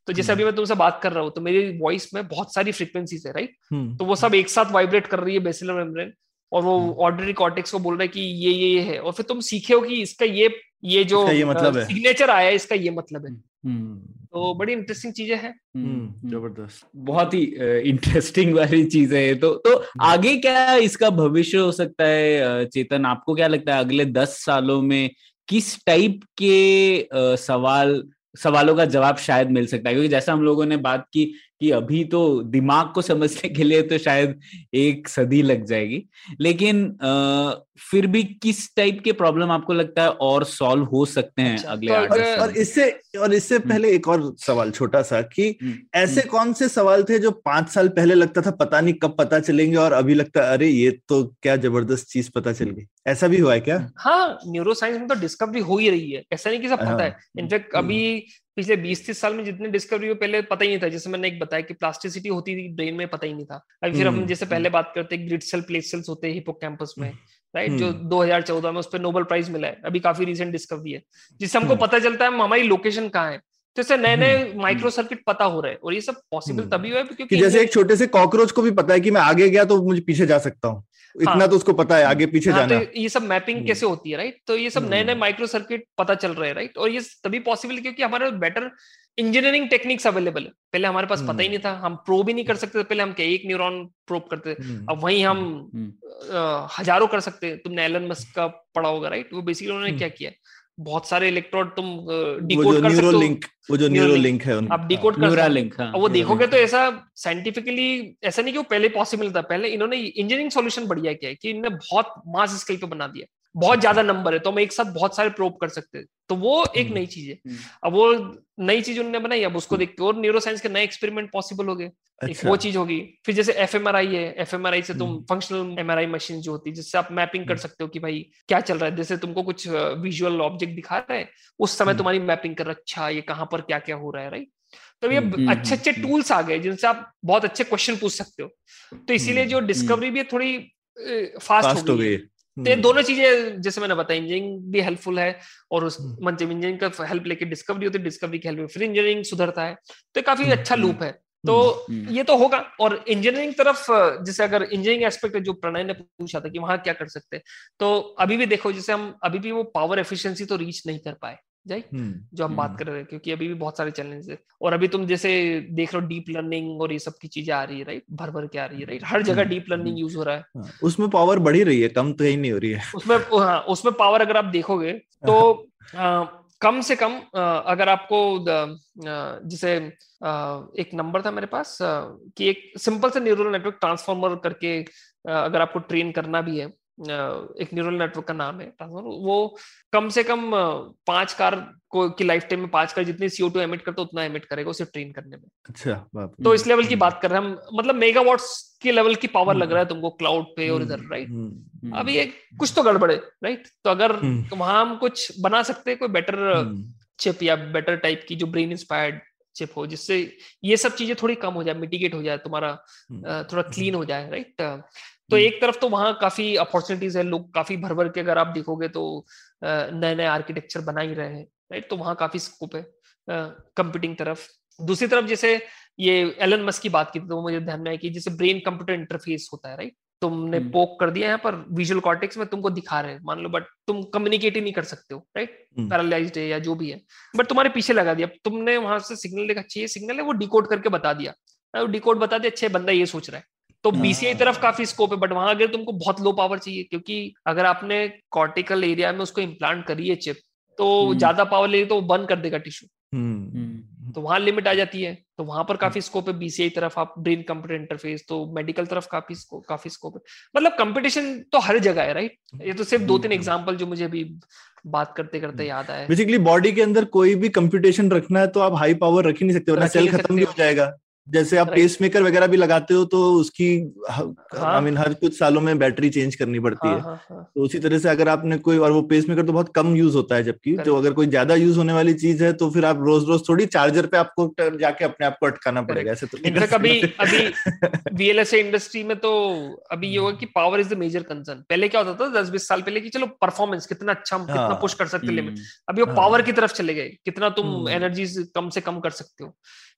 Speaker 4: तो जैसे
Speaker 3: हम्म।
Speaker 4: अभी मैं तुमसे बात कर रहा हूँ तो मेरी वॉइस में बहुत सारी फ्रीक्वेंसीज है राइट
Speaker 3: हम्म,
Speaker 4: तो वो सब एक साथ वाइब्रेट कर रही है बेसिलर मेम्ब्रेन और वो
Speaker 3: हम्म।
Speaker 4: ऑर्डिनरी कॉर्टेक्स को बोल रहा है कि ये ये ये है। और फिर तुम सीखे हो कि इसका ये ये जो
Speaker 3: ये मतलब है।
Speaker 4: सिग्नेचर आया है इसका ये मतलब है।
Speaker 1: हम्म,
Speaker 4: तो बड़ी इंटरेस्टिंग चीज़ें हैं।
Speaker 1: हम्म,
Speaker 3: हम्म, ज़बरदस्त।
Speaker 1: बहुत ही इंटरेस्टिंग वाली चीज़ है। ये तो तो आगे क्या इसका भविष्य हो सकता है चेतन? आपको क्या लगता है अगले दस सालों में किस टाइप के सवाल सवालों का जवाब शायद मिल सकता है? क्योंकि जैसा हम लोगों ने बात की कि अभी तो दिमाग को समझने के लिए तो शायद एक सदी लग जाएगी। लेकिन अ, फिर भी किस टाइप के प्रॉब्लम आपको लगता है और सॉल्व हो सकते हैं
Speaker 4: अच्छा,
Speaker 1: अगले
Speaker 4: तो
Speaker 1: आठ
Speaker 3: और,
Speaker 1: साल
Speaker 3: और इससे और इससे पहले एक और सवाल छोटा सा कि
Speaker 1: हम्म,
Speaker 3: ऐसे कौन से सवाल थे जो पाँच साल पहले लगता था पता नहीं कब पता चलेंगे और अभी लगता है अरे ये तो क्या ज़बरदस्त चीज़ पता चल गई। ऐसा भी हुआ है क्या?
Speaker 4: हाँ न्यूरो साइंस में तो डिस्कवरी हो ही रही है। ऐसा नहीं कि सब पता है।
Speaker 3: हाँ,
Speaker 4: इनफैक्ट अभी पिछले 20 30 साल में जितनी डिस्कवरी हुई पहले पता ही नहीं था। जैसे मैंने एक बताया कि प्लास्टिसिटी होती थी ब्रेन में पता ही नहीं था। अभी फिर हम
Speaker 3: हम्म,
Speaker 4: जैसे पहले बात करते हैं ग्रिड सेल प्लेट सेल्स होते हैं हिपोकैम्पस में राइट जो
Speaker 3: हम्म।
Speaker 4: 2014 में उस पर नोबल प्राइज मिला है। अभी काफ़ी रिसेंट डिस्कवरी है। जिससे हमको
Speaker 3: हम्म।
Speaker 4: पता चलता है हमारी लोकेशन कहाँ है? तो इससे नए नए
Speaker 3: हम्म,
Speaker 4: माइक्रो सर्किट पता हो रहे हैं। और ये सब पॉसिबल
Speaker 3: हम्म।
Speaker 4: तभी हुआ है क्योंकि
Speaker 3: जैसे एक छोटे से कॉकरोच को भी पता है कि मैं आगे गया तो मुझे पीछे जा सकता हूँ। इतना
Speaker 4: हाँ।
Speaker 3: तो उसको पता है आगे पीछे
Speaker 4: हाँ,
Speaker 3: जाना।
Speaker 4: तो ये सब मैपिंग
Speaker 3: हम्म।
Speaker 4: कैसे होती है राइट? तो ये सब नए नए
Speaker 3: हम्म।
Speaker 4: माइक्रो सर्किट पता चल रहे हैं राइट? और ये तभी पॉसिबल क्योंकि हमारे बेटर इंजीनियरिंग टेक्निक्स अवेलेबल है। पहले हमारे पास पता ही नहीं था हम प्रो भी नहीं कर सकते पहले हम क्या एक न्यूरॉन प्रोब करते
Speaker 3: हम्म,
Speaker 4: अब वही हम
Speaker 1: हम्म,
Speaker 4: हज़ारों कर सकते हैं। तुमने एलन मस्क का पढ़ा होगा राइट? वो बेसिकली उन्होंने
Speaker 3: हम्म।
Speaker 4: क्या किया? बहुत सारे इलेक्ट्रोड तुम डिकोड कर सकते हो।
Speaker 3: लिंक वो जो
Speaker 4: न्यूरो लिंक।
Speaker 3: लिंक है उनका।
Speaker 4: आप डिकोड कर सकते हो।
Speaker 1: हाँ।
Speaker 4: वो देखोगे तो ऐसा साइंटिफिकली ऐसा नहीं कि वो पहले पॉसिबल था। पहले इन्होंने इंजीनियरिंग सॉल्यूशन बढ़िया किया है कि इन्होंने बहुत मास स्केल पे बना दिया। बहुत ज़्यादा नंबर है तो हम एक साथ बहुत सारे प्रोब कर सकते हैं। तो वो एक
Speaker 3: हम्म।
Speaker 4: नई चीज़ है।
Speaker 1: हम्म।
Speaker 4: अब वो नई चीज़ उन्होंने बनाई अब उसको देख के और न्यूरो साइंस के नए एक्सपेरिमेंट पॉसिबल हो गए।
Speaker 3: अच्छा।
Speaker 4: वो चीज़ होगी। फिर जैसे एफएमआरआई है एफएमआरआई से तुम
Speaker 3: हम्म।
Speaker 4: फंक्शनल एमआरआई मशीन जो होती है जिससे आप मैपिंग कर
Speaker 3: हम्म।
Speaker 4: सकते हो कि भाई क्या चल रहा है। जैसे तुमको कुछ विजुअल ऑब्जेक्ट दिखा रहा है उस समय
Speaker 3: हम्म।
Speaker 4: तुम्हारी मैपिंग कर अच्छा ये कहाँ पर क्या क्या हो रहा है राइट तो ये
Speaker 3: हम्म,
Speaker 4: अच्छे अच्छे
Speaker 1: हम्म,
Speaker 4: टूल्स आ गए जिनसे आप बहुत अच्छे क्वेश्चन पूछ सकते हो। तो इसीलिए जो डिस्कवरी भी है थोड़ी फास्ट हो। गई है। तो ये दोनों चीज़ें जैसे मैंने बताया इंजीनियरिंग भी हेल्पफुल है और उस
Speaker 3: मन
Speaker 4: जब इंजीनियरिंग का हेल्प लेके डिस्कवरी होती है डिस्कवरी की हेल्प फिर इंजीनियरिंग सुधरता है। तो काफ़ी
Speaker 3: हम्म,
Speaker 4: अच्छा
Speaker 1: हम्म,
Speaker 4: लूप है तो
Speaker 1: हम्म।
Speaker 4: ये तो होगा और इंजीनियरिंग तरफ़ जैसे अगर इंजीनियरिंग एस्पेक्ट जो प्रणय ने पूछा था कि वहाँ क्या कर सकते हैं तो अभी भी देखो जैसे हम अभी भी वो पावर एफिशिएंसी तो रीच नहीं कर पाए। जाए
Speaker 3: हम्म,
Speaker 4: जो हम बात
Speaker 1: हम्म।
Speaker 4: कर रहे हैं क्योंकि अभी भी बहुत सारे चैलेंज है। और अभी तुम जैसे देख रहे हो डीप लर्निंग और ये सब की चीज़ें आ रही है राइट भर भर के आ रही है राइट हर जगह डीप लर्निंग यूज़ हो रहा है।
Speaker 3: हाँ, उसमें पावर बढ़ी रही है कम तो कहीं नहीं हो रही है।
Speaker 4: उसमें हाँ उसमें पावर अगर आप देखोगे तो आ, कम से कम अगर आपको जैसे एक नंबर था मेरे पास कि एक सिंपल से न्यूरल नेटवर्क ट्रांसफॉर्मर करके अगर आपको ट्रेन करना भी है एक न्यूरल नेटवर्क का नाम है ट्रांसफॉर्मर। वो कम से कम पाँच कार को की लाइफ टाइम में पाँच कार जितनी सीओ टू एमिट करता उतना एमिट करेगा उसे ट्रेन करने में।
Speaker 3: अच्छा
Speaker 4: तो इस लेवल की
Speaker 1: हम्म।
Speaker 4: बात कर रहे हैं हम मतलब मेगावाट्स के लेवल की पावर लग
Speaker 3: हम्म।
Speaker 4: रहा है तुमको क्लाउड पे और
Speaker 3: हम्म,
Speaker 4: इधर राइट
Speaker 3: हम्म,
Speaker 4: अभी एक कुछ तो गड़बड़े राइट तो अगर
Speaker 3: हम्म।
Speaker 4: वहाँ हम कुछ बना सकते हैं कोई बेटर
Speaker 3: हम्म,
Speaker 4: चिप या बेटर टाइप की जो ब्रेन इंस्पायर्ड चिप हो जिससे ये सब चीज़ें थोड़ी कम हो जाए मिटिगेट हो जाए तुम्हारा
Speaker 3: हम्म,
Speaker 4: थोड़ा क्लीन हो जाए राइट तो
Speaker 3: हम्म।
Speaker 4: एक तरफ़ तो वहाँ काफ़ी अपॉर्चुनिटीज़ है लोग काफ़ी भर भर के अगर आप देखोगे तो नए नए आर्किटेक्चर बना ही रहे हैं राइट तो वहाँ काफ़ी स्कोप है कंप्यूटिंग तरफ़। दूसरी तरफ़ जैसे ये एलन मस्क की बात की तो मुझे ध्यान में आई कि जैसे ब्रेन कंप्यूटर इंटरफेस होता है राइट तुमने
Speaker 1: हम्म।
Speaker 4: पोक कर दिया है पर विजुअल कॉर्टेक्स में तुमको दिखा रहे हैं मान लो बट तुम कम्युनिकेट ही नहीं कर सकते हो राइट
Speaker 3: हम्म।
Speaker 4: पैरालाइज्ड है या जो भी है। बट तुम्हारे पीछे लगा दिया। तुमने वहाँ से सिग्नल देखा अच्छी सिग्नल है वो डिकोड करके बता दिया। डिकोड बता दिया अच्छे बंदा ये सोच रहा है। तो
Speaker 3: हाँ।
Speaker 4: बीसीआई तरफ़ काफ़ी स्कोप है बट वहाँ अगर तुमको बहुत लो पावर चाहिए क्योंकि अगर आपने कॉर्टिकल एरिया में उसको इम्प्लांट करी है चिप तो
Speaker 1: हम्म।
Speaker 4: ज़्यादा पावर ले तो वो बंद कर देगा टिश्यू
Speaker 3: हम्म,
Speaker 1: हम्म।
Speaker 4: तो वहाँ लिमिट आ जाती है। तो वहाँ पर काफ़ी स्कोप है बीसीआई तरफ़ आप ब्रेन कंप्यूटर इंटरफेस तो मेडिकल तरफ़ काफ़ी स्कोप काफ़ी स्कोप है। मतलब कंपटीशन तो हर जगह है राइट ये तो सिर्फ़ दो तीन। एग्जांपल जो मुझे अभी बात करते करते याद आए।
Speaker 3: बेसिकली बॉडी के अंदर कोई भी कंप्यूटेशन रखना है तो आप हाई पावर रख ही नहीं सकते वरना सेल
Speaker 4: नहीं
Speaker 3: खत्म भी
Speaker 4: सकते
Speaker 3: हो जाएगा। जैसे आप. पेस मेकर वगैरह भी लगाते हो तो उसकी आई
Speaker 4: हाँ।
Speaker 3: मीन हर कुछ सालों में बैटरी चेंज करनी पड़ती
Speaker 4: हाँ
Speaker 3: है
Speaker 4: हाँ हाँ
Speaker 3: तो उसी तरह से अगर आपने कोई और वो पेस मेकर तो बहुत कम यूज़ होता है जबकि जो अगर कोई ज़्यादा यूज़ होने वाली चीज़ है तो फिर आप रोज रोज थोड़ी चार्जर पे आपको जाके अपने आप को अटकाना पड़ेगा ऐसे तो
Speaker 4: अभी अभी वीएलएसए इंडस्ट्री में तो अभी ये होगा कि power is the major concern पहले क्या होता था दस बीस साल पहले की चलो परफॉर्मेंस कितना अच्छा हम कितना
Speaker 3: हाँ।
Speaker 4: पुश कर सकते लिमिट
Speaker 1: हम्म।
Speaker 4: अभी वो
Speaker 3: हाँ।
Speaker 4: पावर की तरफ़ चले गए कितना तुम
Speaker 3: हम्म।
Speaker 4: एनर्जी कम से कम कर सकते हो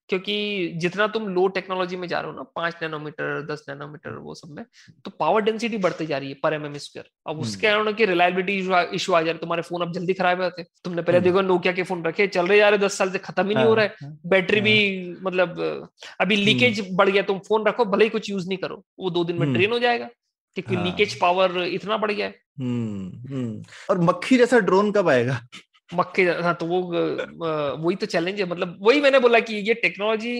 Speaker 4: क्योंकि जितना तुम लो टेक्नोलॉजी में जा रहे हो ना पाँच नैनोमीटर दस नैनोमीटर वो सब में तो पावर डेंसिटी बढ़ती जा रही है पर एम स्क्वायर अब
Speaker 3: हम्म।
Speaker 4: उसके कारण कि रिलायबिलिटी इशू आ जा रहा है तुम्हारे फ़ोन अब जल्दी खराब होते हैं तुमने पहले
Speaker 3: हम्म।
Speaker 4: देखो नोकिया के फ़ोन रखे चल रहे जा रहे दस साल से खत्म ही नहीं हो रहा है
Speaker 3: हाँ,
Speaker 4: बैटरी
Speaker 3: हाँ।
Speaker 4: भी मतलब अभी लीकेज बढ़ गया तुम फ़ोन रखो भले ही कुछ यूज़ नहीं करो वो दो दिन में
Speaker 3: हम्म।
Speaker 4: ड्रेन हो जाएगा क्योंकि
Speaker 3: हाँ।
Speaker 4: लीकेज पावर इतना बढ़ गया है
Speaker 3: हम्म, हम्म। और मक्खी जैसा ड्रोन कब आएगा
Speaker 4: मक्के हाँ तो वो वही तो चैलेंज है। मतलब वही मैंने बोला कि ये टेक्नोलॉजी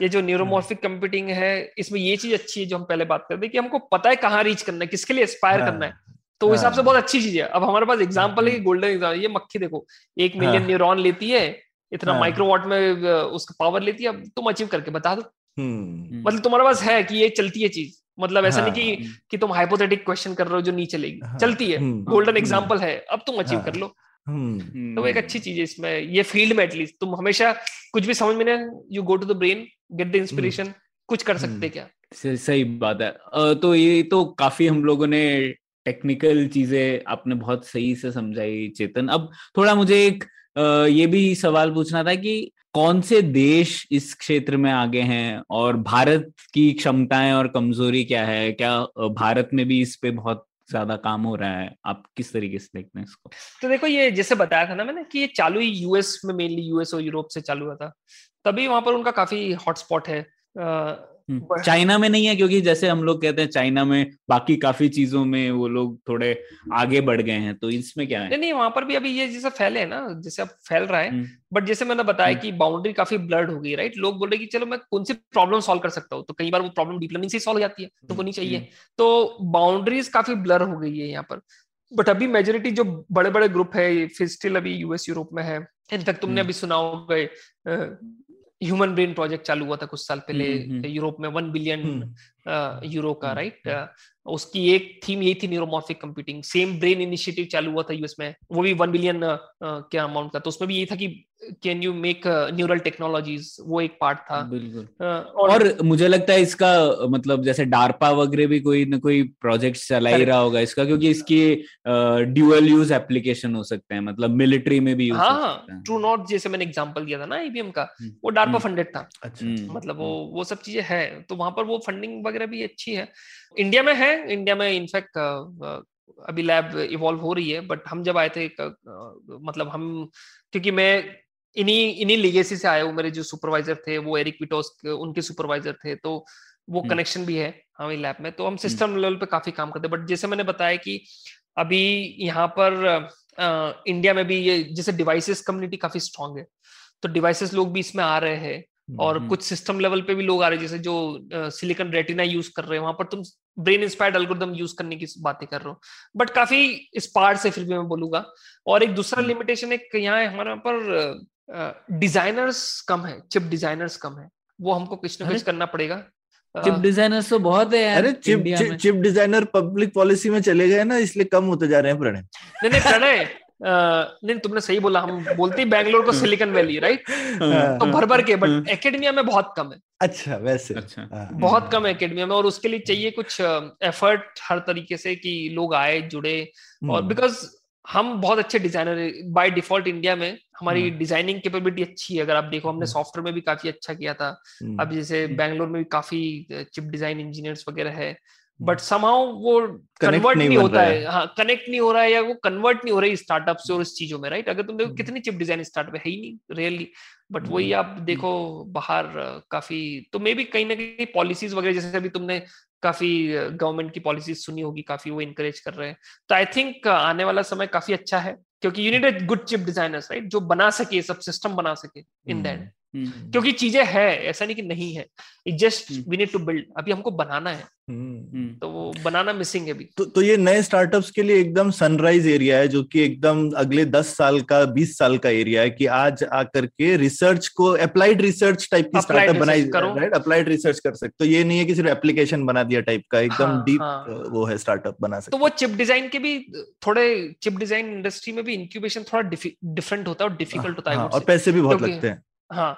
Speaker 4: ये जो न्यूरोमॉर्फिक कंप्यूटिंग है इसमें ये चीज़ अच्छी है जो हम पहले बात करते हैं कि हमको पता है कहाँ रीच करना है किसके लिए एस्पायर
Speaker 3: हाँ,
Speaker 4: करना है। तो उस हिसाब से
Speaker 3: हाँ।
Speaker 4: बहुत अच्छी चीज़ है। अब हमारे पास एग्ज़ाम्पल है गोल्डन एग्ज़ाम्पल ये मक्खी देखो एक मिलियन
Speaker 3: हाँ।
Speaker 4: न्यूरॉन लेती है इतना
Speaker 3: हाँ।
Speaker 4: माइक्रोवाट में उसका पावर लेती है अब तुम अचीव करके बता दो।
Speaker 3: हम्म,
Speaker 4: मतलब तुम्हारे पास है कि ये चलती है चीज़। मतलब ऐसा
Speaker 3: हाँ।
Speaker 4: नहीं कि कि तुम हाइपोथेटिक क्वेश्चन कर रहे हो जो नहीं चलेगी।
Speaker 3: हाँ,
Speaker 4: चलती है।
Speaker 3: हम्म,
Speaker 4: गोल्डन
Speaker 3: हम्म,
Speaker 4: एग्ज़ाम्पल है अब तुम अचीव
Speaker 3: हाँ,
Speaker 4: कर लो।
Speaker 3: हम्म,
Speaker 4: तो वो एक अच्छी चीज़ है इसमें ये फ़ील्ड में एटलीस्ट तुम हमेशा कुछ भी समझ में नहीं you go to the brain get the inspiration कुछ कर सकते
Speaker 3: हम्म।
Speaker 4: क्या?
Speaker 1: सही सही बात है। तो ये तो काफ़ी हम लोगों ने टेक्निकल चीज़ें आपने बहुत सही से समझाई चेतन। अब थोड़ा मुझे एक ये भी सवाल पूछना था कि कौन से देश इस क्षेत्र में आगे हैं और भारत की क्षमताएँ और कमज़ोरी क्या है? क्या भारत में भी इस पे बहुत ज़्यादा काम हो रहा है, आप किस तरीके से देखते हैं इसको?
Speaker 4: तो देखो ये जैसे बताया था ना मैंने कि ये चालू ही यूएस में मेनली यूएस और यूरोप से चालू हुआ था, तभी वहाँ पर उनका काफ़ी हॉटस्पॉट है।
Speaker 1: चाइना में नहीं है क्योंकि जैसे हम लोग कहते हैं चाइना में बाकी काफ़ी चीज़ों में वो लोग थोड़े आगे बढ़ गए हैं तो इसमें क्या है?
Speaker 4: नहीं नहीं वहाँ पर भी अभी ये जैसे फैले है ना जैसे अब फैल रहा है
Speaker 1: हम्म,
Speaker 4: बट जैसे मैंने बताया
Speaker 1: हम्म।
Speaker 4: कि बाउंड्री काफ़ी ब्लर्ड हो गई राइट लोग बोल रहे कि चलो मैं कौन सी प्रॉब्लम सॉल्व कर सकता हूँ तो कई बार वो प्रॉब्लम डीप लर्निंग से सॉल्व हो जाती है तुमको नहीं चाहिए। तो बाउंड्रीज काफ़ी ब्लर हो गई है यहाँ पर। बट अभी मेजोरिटी जो बड़े बड़े ग्रुप है फिर स्टिल अभी यूएस यूरोप में है इनफैक्ट तुमने अभी सुना होगा ह्यूमन ब्रेन प्रोजेक्ट चालू हुआ था कुछ साल पहले यूरोप में वन बिलियन यूरो का राइट उसकी एक थीम यही थी neuromorphic computing same brain initiative चालू हुआ था यूएस में वो भी वन बिलियन क्या अमाउंट का तो उसमें भी यही था कि can you make neural technologies वो एक पार्ट था।
Speaker 1: बिल्कुल। uh, और, और मुझे लगता है इसका मतलब जैसे डार्पा वगैरह भी कोई ना कोई प्रोजेक्ट चला ही रहा होगा इसका क्योंकि इसकी ड्यूअल यूज़ एप्लीकेशन हो सकते हैं मतलब मिलिट्री में भी यूज़
Speaker 4: हाँ ट्रू नॉट जैसे मैंने एग्जांपल दिया था ना आईबीएम का हम्म, वो डार्पा फंडेड हम्म। था। अच्छा। मतलब वो हम्म। वो सब चीज़ें है तो वहाँ पर वो फंडिंग वगैरह भी अच्छी है। इंडिया में है इंडिया में इनफैक्ट अभी लैब इवॉल्व हो रही है बट हम जब आए थे मतलब हम क्योंकि मैं इन्हीं इन्हीं लीगेसी से आए हूँ मेरे जो सुपरवाइजर थे वो एरिक विटोस उनके सुपरवाइजर थे तो वो कनेक्शन हम्म। भी है हमारी लैब में तो हम सिस्टम हम्म। लेवल पे काफ़ी काम करते हैं बट जैसे मैंने बताया कि अभी यहाँ पर आ, इंडिया में भी ये जैसे डिवाइसेस कम्युनिटी काफ़ी स्ट्रांग है तो डिवाइसेस लोग भी इसमें आ रहे हैं और हम्म। कुछ सिस्टम लेवल पे भी लोग आ रहे हैं जैसे जो सिलिकन रेटिना यूज़ कर रहे हैं वहाँ पर तुम ब्रेन इंस्पायर्ड एल्गोरिदम यूज़ करने की बातें कर रहे हो बट काफ़ी इस पार्ट से फिर भी मैं बोलूँगा और एक दूसरा लिमिटेशन एक यहाँ हमारे यहाँ पर डिजाइनर्स कम है चिप डिजाइनर्स कम है। वो हमको कुछ ना कुछ करना पड़ेगा।
Speaker 1: चिप डिजाइनर्स तो बहुत है यार
Speaker 3: अरे chip chip designer public policy में चले गए ना इसलिए कम होते जा रहे हैं प्रणय।
Speaker 4: नहीं नहीं प्रणय नहीं तुमने सही बोला हम बोलते ही बैंगलोर को सिलिकन वैली राइट तो भर भर के बट एकेडमिया में बहुत कम है।
Speaker 3: अच्छा वैसे।
Speaker 1: अच्छा।
Speaker 4: हाँ। बहुत कम है एकेडमिया में और उसके लिए चाहिए कुछ एफर्ट हर तरीके से कि लोग आए जुड़े और बिकॉज़ हम्म। हम बहुत अच्छे डिज़ाइनर बाय डिफ़ॉल्ट इंडिया में हमारी डिज़ाइनिंग कैपेबिलिटी अच्छी है। अगर आप देखो हमने सॉफ्टवेयर में भी काफ़ी अच्छा किया था। अब जैसे बैंगलोर में भी काफ़ी चिप डिज़ाइन इंजीनियर्स वगैरह है। बट समाउ वो कन्वर्ट नहीं, नहीं होता है। हाँ। कनेक्ट नहीं हो रहा है या वो कन्वर्ट नहीं हो रही स्टार्टअप से और इस चीज़ों में राइट अगर तुम देखो कितनी चिप डिज़ाइन स्टार्टअप है ही नहीं रियली बट वही आप देखो बाहर काफ़ी तो मे भी कहीं ना कहीं पॉलिसीज़ वगैरह जैसे अभी तुमने काफ़ी गवर्नमेंट की पॉलिसी सुनी होगी, काफ़ी वो इनकरेज कर रहे हैं तो आई थिंक आने वाला समय काफ़ी अच्छा है, क्योंकि you need a good chip designers right जो बना सके सब सिस्टम बना सके इन दैट। क्योंकि चीज़ें है ऐसा नहीं कि नहीं है। It just we need to build अभी हमको बनाना है। हम्म। तो वो बनाना मिसिंग है अभी।
Speaker 3: तो, तो ये नए स्टार्टअप्स के लिए एकदम सनराइज एरिया है जो कि एकदम अगले दस साल का बीस साल का एरिया है कि आज आकर के रिसर्च को अप्लाइड रिसर्च टाइप की स्टार्टअप बनाई राइट अप्लाइड रिसर्च कर सकते तो ये नहीं है कि सिर्फ़ एप्लीकेशन बना दिया टाइप का एकदम हाँ, डीप हाँ. वो है स्टार्टअप बना सकते
Speaker 4: तो वो चिप डिज़ाइन के भी थोड़े चिप डिज़ाइन इंडस्ट्री में भी इंक्यूबेशन थोड़ा डिफरेंट होता है और डिफ़िकल्ट होता है हाँ,
Speaker 3: और पैसे भी बहुत लगते हैं।
Speaker 4: हाँ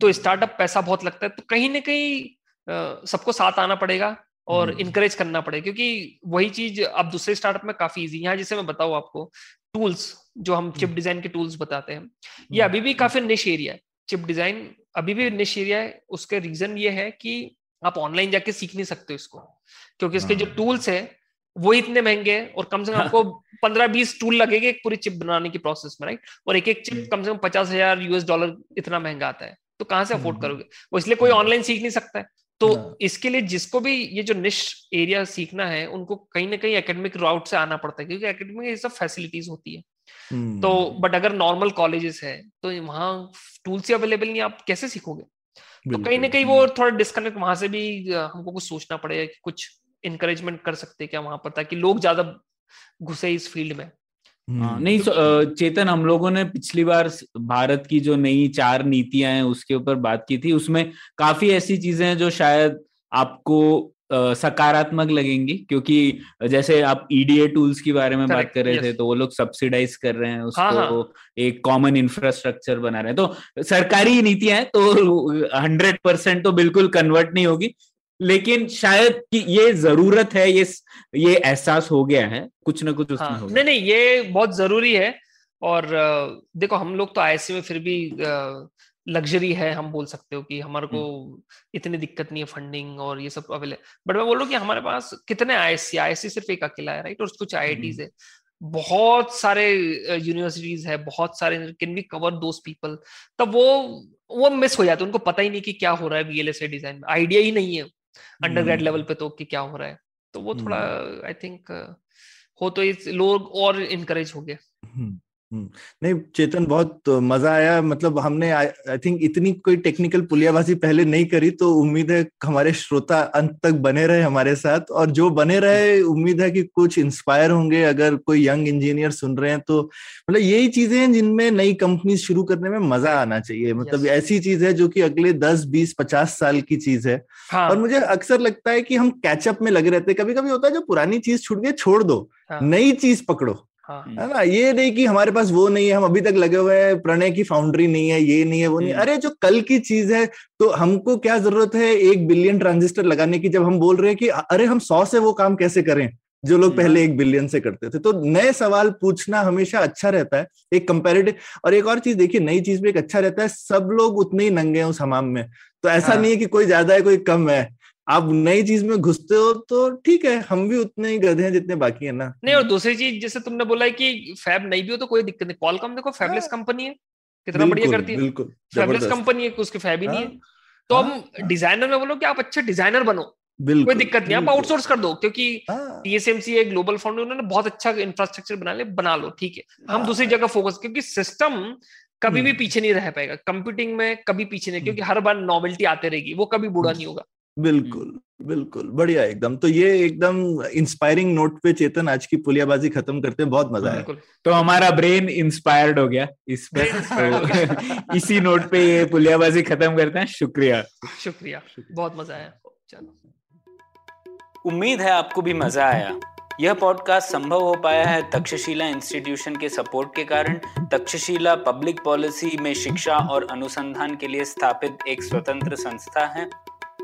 Speaker 4: तो स्टार्टअप पैसा बहुत लगता है तो कहीं ना कहीं सबको साथ आना पड़ेगा और इनकरेज हम्म। करना पड़ेगा क्योंकि वही चीज़ अब दूसरे स्टार्टअप में काफ़ी इजी यहाँ जैसे मैं बताऊँ आपको टूल्स जो हम चिप डिज़ाइन के टूल्स बताते हैं ये हम्म। अभी भी काफ़ी निश एरिया है चिप डिज़ाइन अभी भी निश एरिया है उसके रीजन ये है कि आप ऑनलाइन जाके सीख नहीं सकते इसको क्योंकि इसके जो टूल्स हाँ। है वो इतने महँगे हैं और कम से कम आपको पंद्रह बीस टूल लगेगा एक पूरी चिप बनाने की प्रोसेस में राइट और एक एक चिप हम्म। कम से कम पचास हज़ार यूएस डॉलर इतना महँगा आता है। तो कहाँ से अफोर्ड करोगे? वो इसलिए कोई ऑनलाइन सीख नहीं सकता है। तो हाँ। इसके लिए जिसको भी ये जो निश एरिया सीखना है उनको कहीं ना कहीं एकेडमिक राउट से आना पड़ता है क्योंकि एकेडमिक ये सब फैसिलिटीज़ होती है। तो बट अगर नॉर्मल कॉलेजेस है तो वहाँ टूल्स ही अवेलेबल नहीं आप कैसे सीखोगे? तो कहीं ना कहीं वो थोड़ा डिस्कनेक्ट वहाँ से भी हमको कुछ सोचना पड़ेगा कि कुछ इंकरेजमेंट कर सकते क्या वहाँ पर ताकि लोग ज़्यादा घुसे इस फ़ील्ड में?
Speaker 1: हाँ, नहीं तो, चेतन हम लोगों ने पिछली बार भारत की जो नई चार नीतियाँ हैं उसके ऊपर बात की थी। उसमें काफ़ी ऐसी चीज़ें हैं जो शायद आपको सकारात्मक लगेंगी क्योंकि जैसे आप ईडीए टूल्स के बारे में बात कर रहे थे तो वो लोग सब्सिडाइज कर रहे हैं उसको हाँ, हाँ. एक कॉमन इंफ्रास्ट्रक्चर बना रहे हैं। तो सरकारी नीतियाँ हैं तो हंड्रेड परसेंट तो बिल्कुल कन्वर्ट नहीं होगी। लेकिन शायद कि ये ज़रूरत है ये ये एहसास हो गया है कुछ ना कुछ उसमें हाँ,
Speaker 4: नहीं नहीं ये बहुत ज़रूरी है और देखो हम लोग तो आईएससी में फिर भी लग्जरी है हम बोल सकते हो कि हमारे को इतनी दिक्कत नहीं है फंडिंग और ये सब अवेलेबल बट मैं बोल रहा हूँ कि हमारे पास कितने आईएससी आईएससी सिर्फ़ एक अकेला है राइट? और कुछ आई है। बहुत सारे यूनिवर्सिटीज है बहुत सारे can be cover those people तब वो वो मिस हो जाते उनको पता ही नहीं कि क्या हो रहा है वीएलएसए डिज़ाइन में। आइडिया ही नहीं है। अंडर ग्रेड लेवल पे तो कि क्या हो रहा है तो वो थोड़ा आई हम्म। थिंक हो तो इस लोग और इनकरेज हो गए।
Speaker 3: हम्म, नहीं चेतन बहुत मज़ा आया। मतलब हमने आई थिंक इतनी कोई टेक्निकल पुलियाबाजी पहले नहीं करी तो उम्मीद है हमारे श्रोता अंत तक बने रहे हमारे साथ। और जो बने रहे उम्मीद है कि कुछ इंस्पायर होंगे। अगर कोई यंग इंजीनियर सुन रहे हैं तो मतलब यही चीज़ें हैं जिनमें नई कंपनी शुरू करने में मज़ा आना चाहिए। मतलब ऐसी चीज़ है जो कि अगले दस बीस पचास साल की चीज़ है। हाँ. और मुझे अक्सर लगता है कि हम कैचअप में लगे रहते कभी कभी होता है जो पुरानी चीज़ छूट गई छोड़ दो। हाँ. नई चीज़ पकड़ो। हाँ। है ना? ये नहीं कि हमारे पास वो नहीं है हम अभी तक लगे हुए हैं प्रणय की फाउंड्री नहीं है ये नहीं है वो नहीं अरे जो कल की चीज़ है तो हमको क्या ज़रूरत है एक बिलियन ट्रांजिस्टर लगाने की जब हम बोल रहे हैं कि अरे हम सौ से वो काम कैसे करें जो लोग पहले एक बिलियन से करते थे? तो नए सवाल पूछना हमेशा अच्छा रहता है एक कंपेरेटिव और एक और चीज़ देखिए नई चीज़ में एक अच्छा रहता है सब लोग उतने ही नंगे हैं उस हमाम में। तो ऐसा हाँ। नहीं है कि कोई ज़्यादा है कोई कम है। आप नई चीज़ में घुसते हो तो ठीक है हम भी उतने ही गधे हैं जितने बाकी है ना।
Speaker 4: नहीं और दूसरी चीज़ जैसे तुमने बोला है कि फैब नहीं भी हो तो कोई दिक्कत नहीं कॉलकॉम देखो फैबलेस कंपनी है कितना बढ़िया करती है। बिल्कुल फैबलेस कंपनी है उसके फैब ही नहीं है। हाँ। तो हम डिज़ाइनर हाँ। में बोलो कि आप अच्छे डिज़ाइनर बनो कोई दिक्कत नहीं आप आउटसोर्स कर दो क्योंकि टीएसएमसी हाँ। एक ग्लोबल फाउंड उन्होंने बहुत अच्छा इंफ्रास्ट्रक्चर बना ले बना लो ठीक है। हम दूसरी जगह फोकस क्योंकि सिस्टम कभी भी हम्म। पीछे नहीं रह पाएगा कंप्यूटिंग में कभी पीछे नहीं क्योंकि हर बार नॉवेल्टी आते रहेगी वो कभी बुरा नहीं होगा।
Speaker 3: बिल्कुल बिल्कुल बढ़िया एकदम। तो ये एकदम इंस्पायरिंग नोट पे चेतन आज की पुलियाबाजी खत्म करते हैं बहुत मज़ा आया।
Speaker 5: तो हमारा ब्रेन इंस्पायर्ड हो गया इस पे तो इसी नोट पे ये पुलियाबाजी खत्म करते हैं शुक्रिया।
Speaker 4: शुक्रिया बहुत मज़ा आया। चलो।
Speaker 1: उम्मीद है आपको भी मज़ा आया। यह पॉडकास्ट संभव हो पाया है तक्षशिला इंस्टीट्यूशन के सपोर्ट के कारण। तक्षशिला पब्लिक पॉलिसी में शिक्षा और अनुसंधान के लिए स्थापित एक स्वतंत्र संस्था है।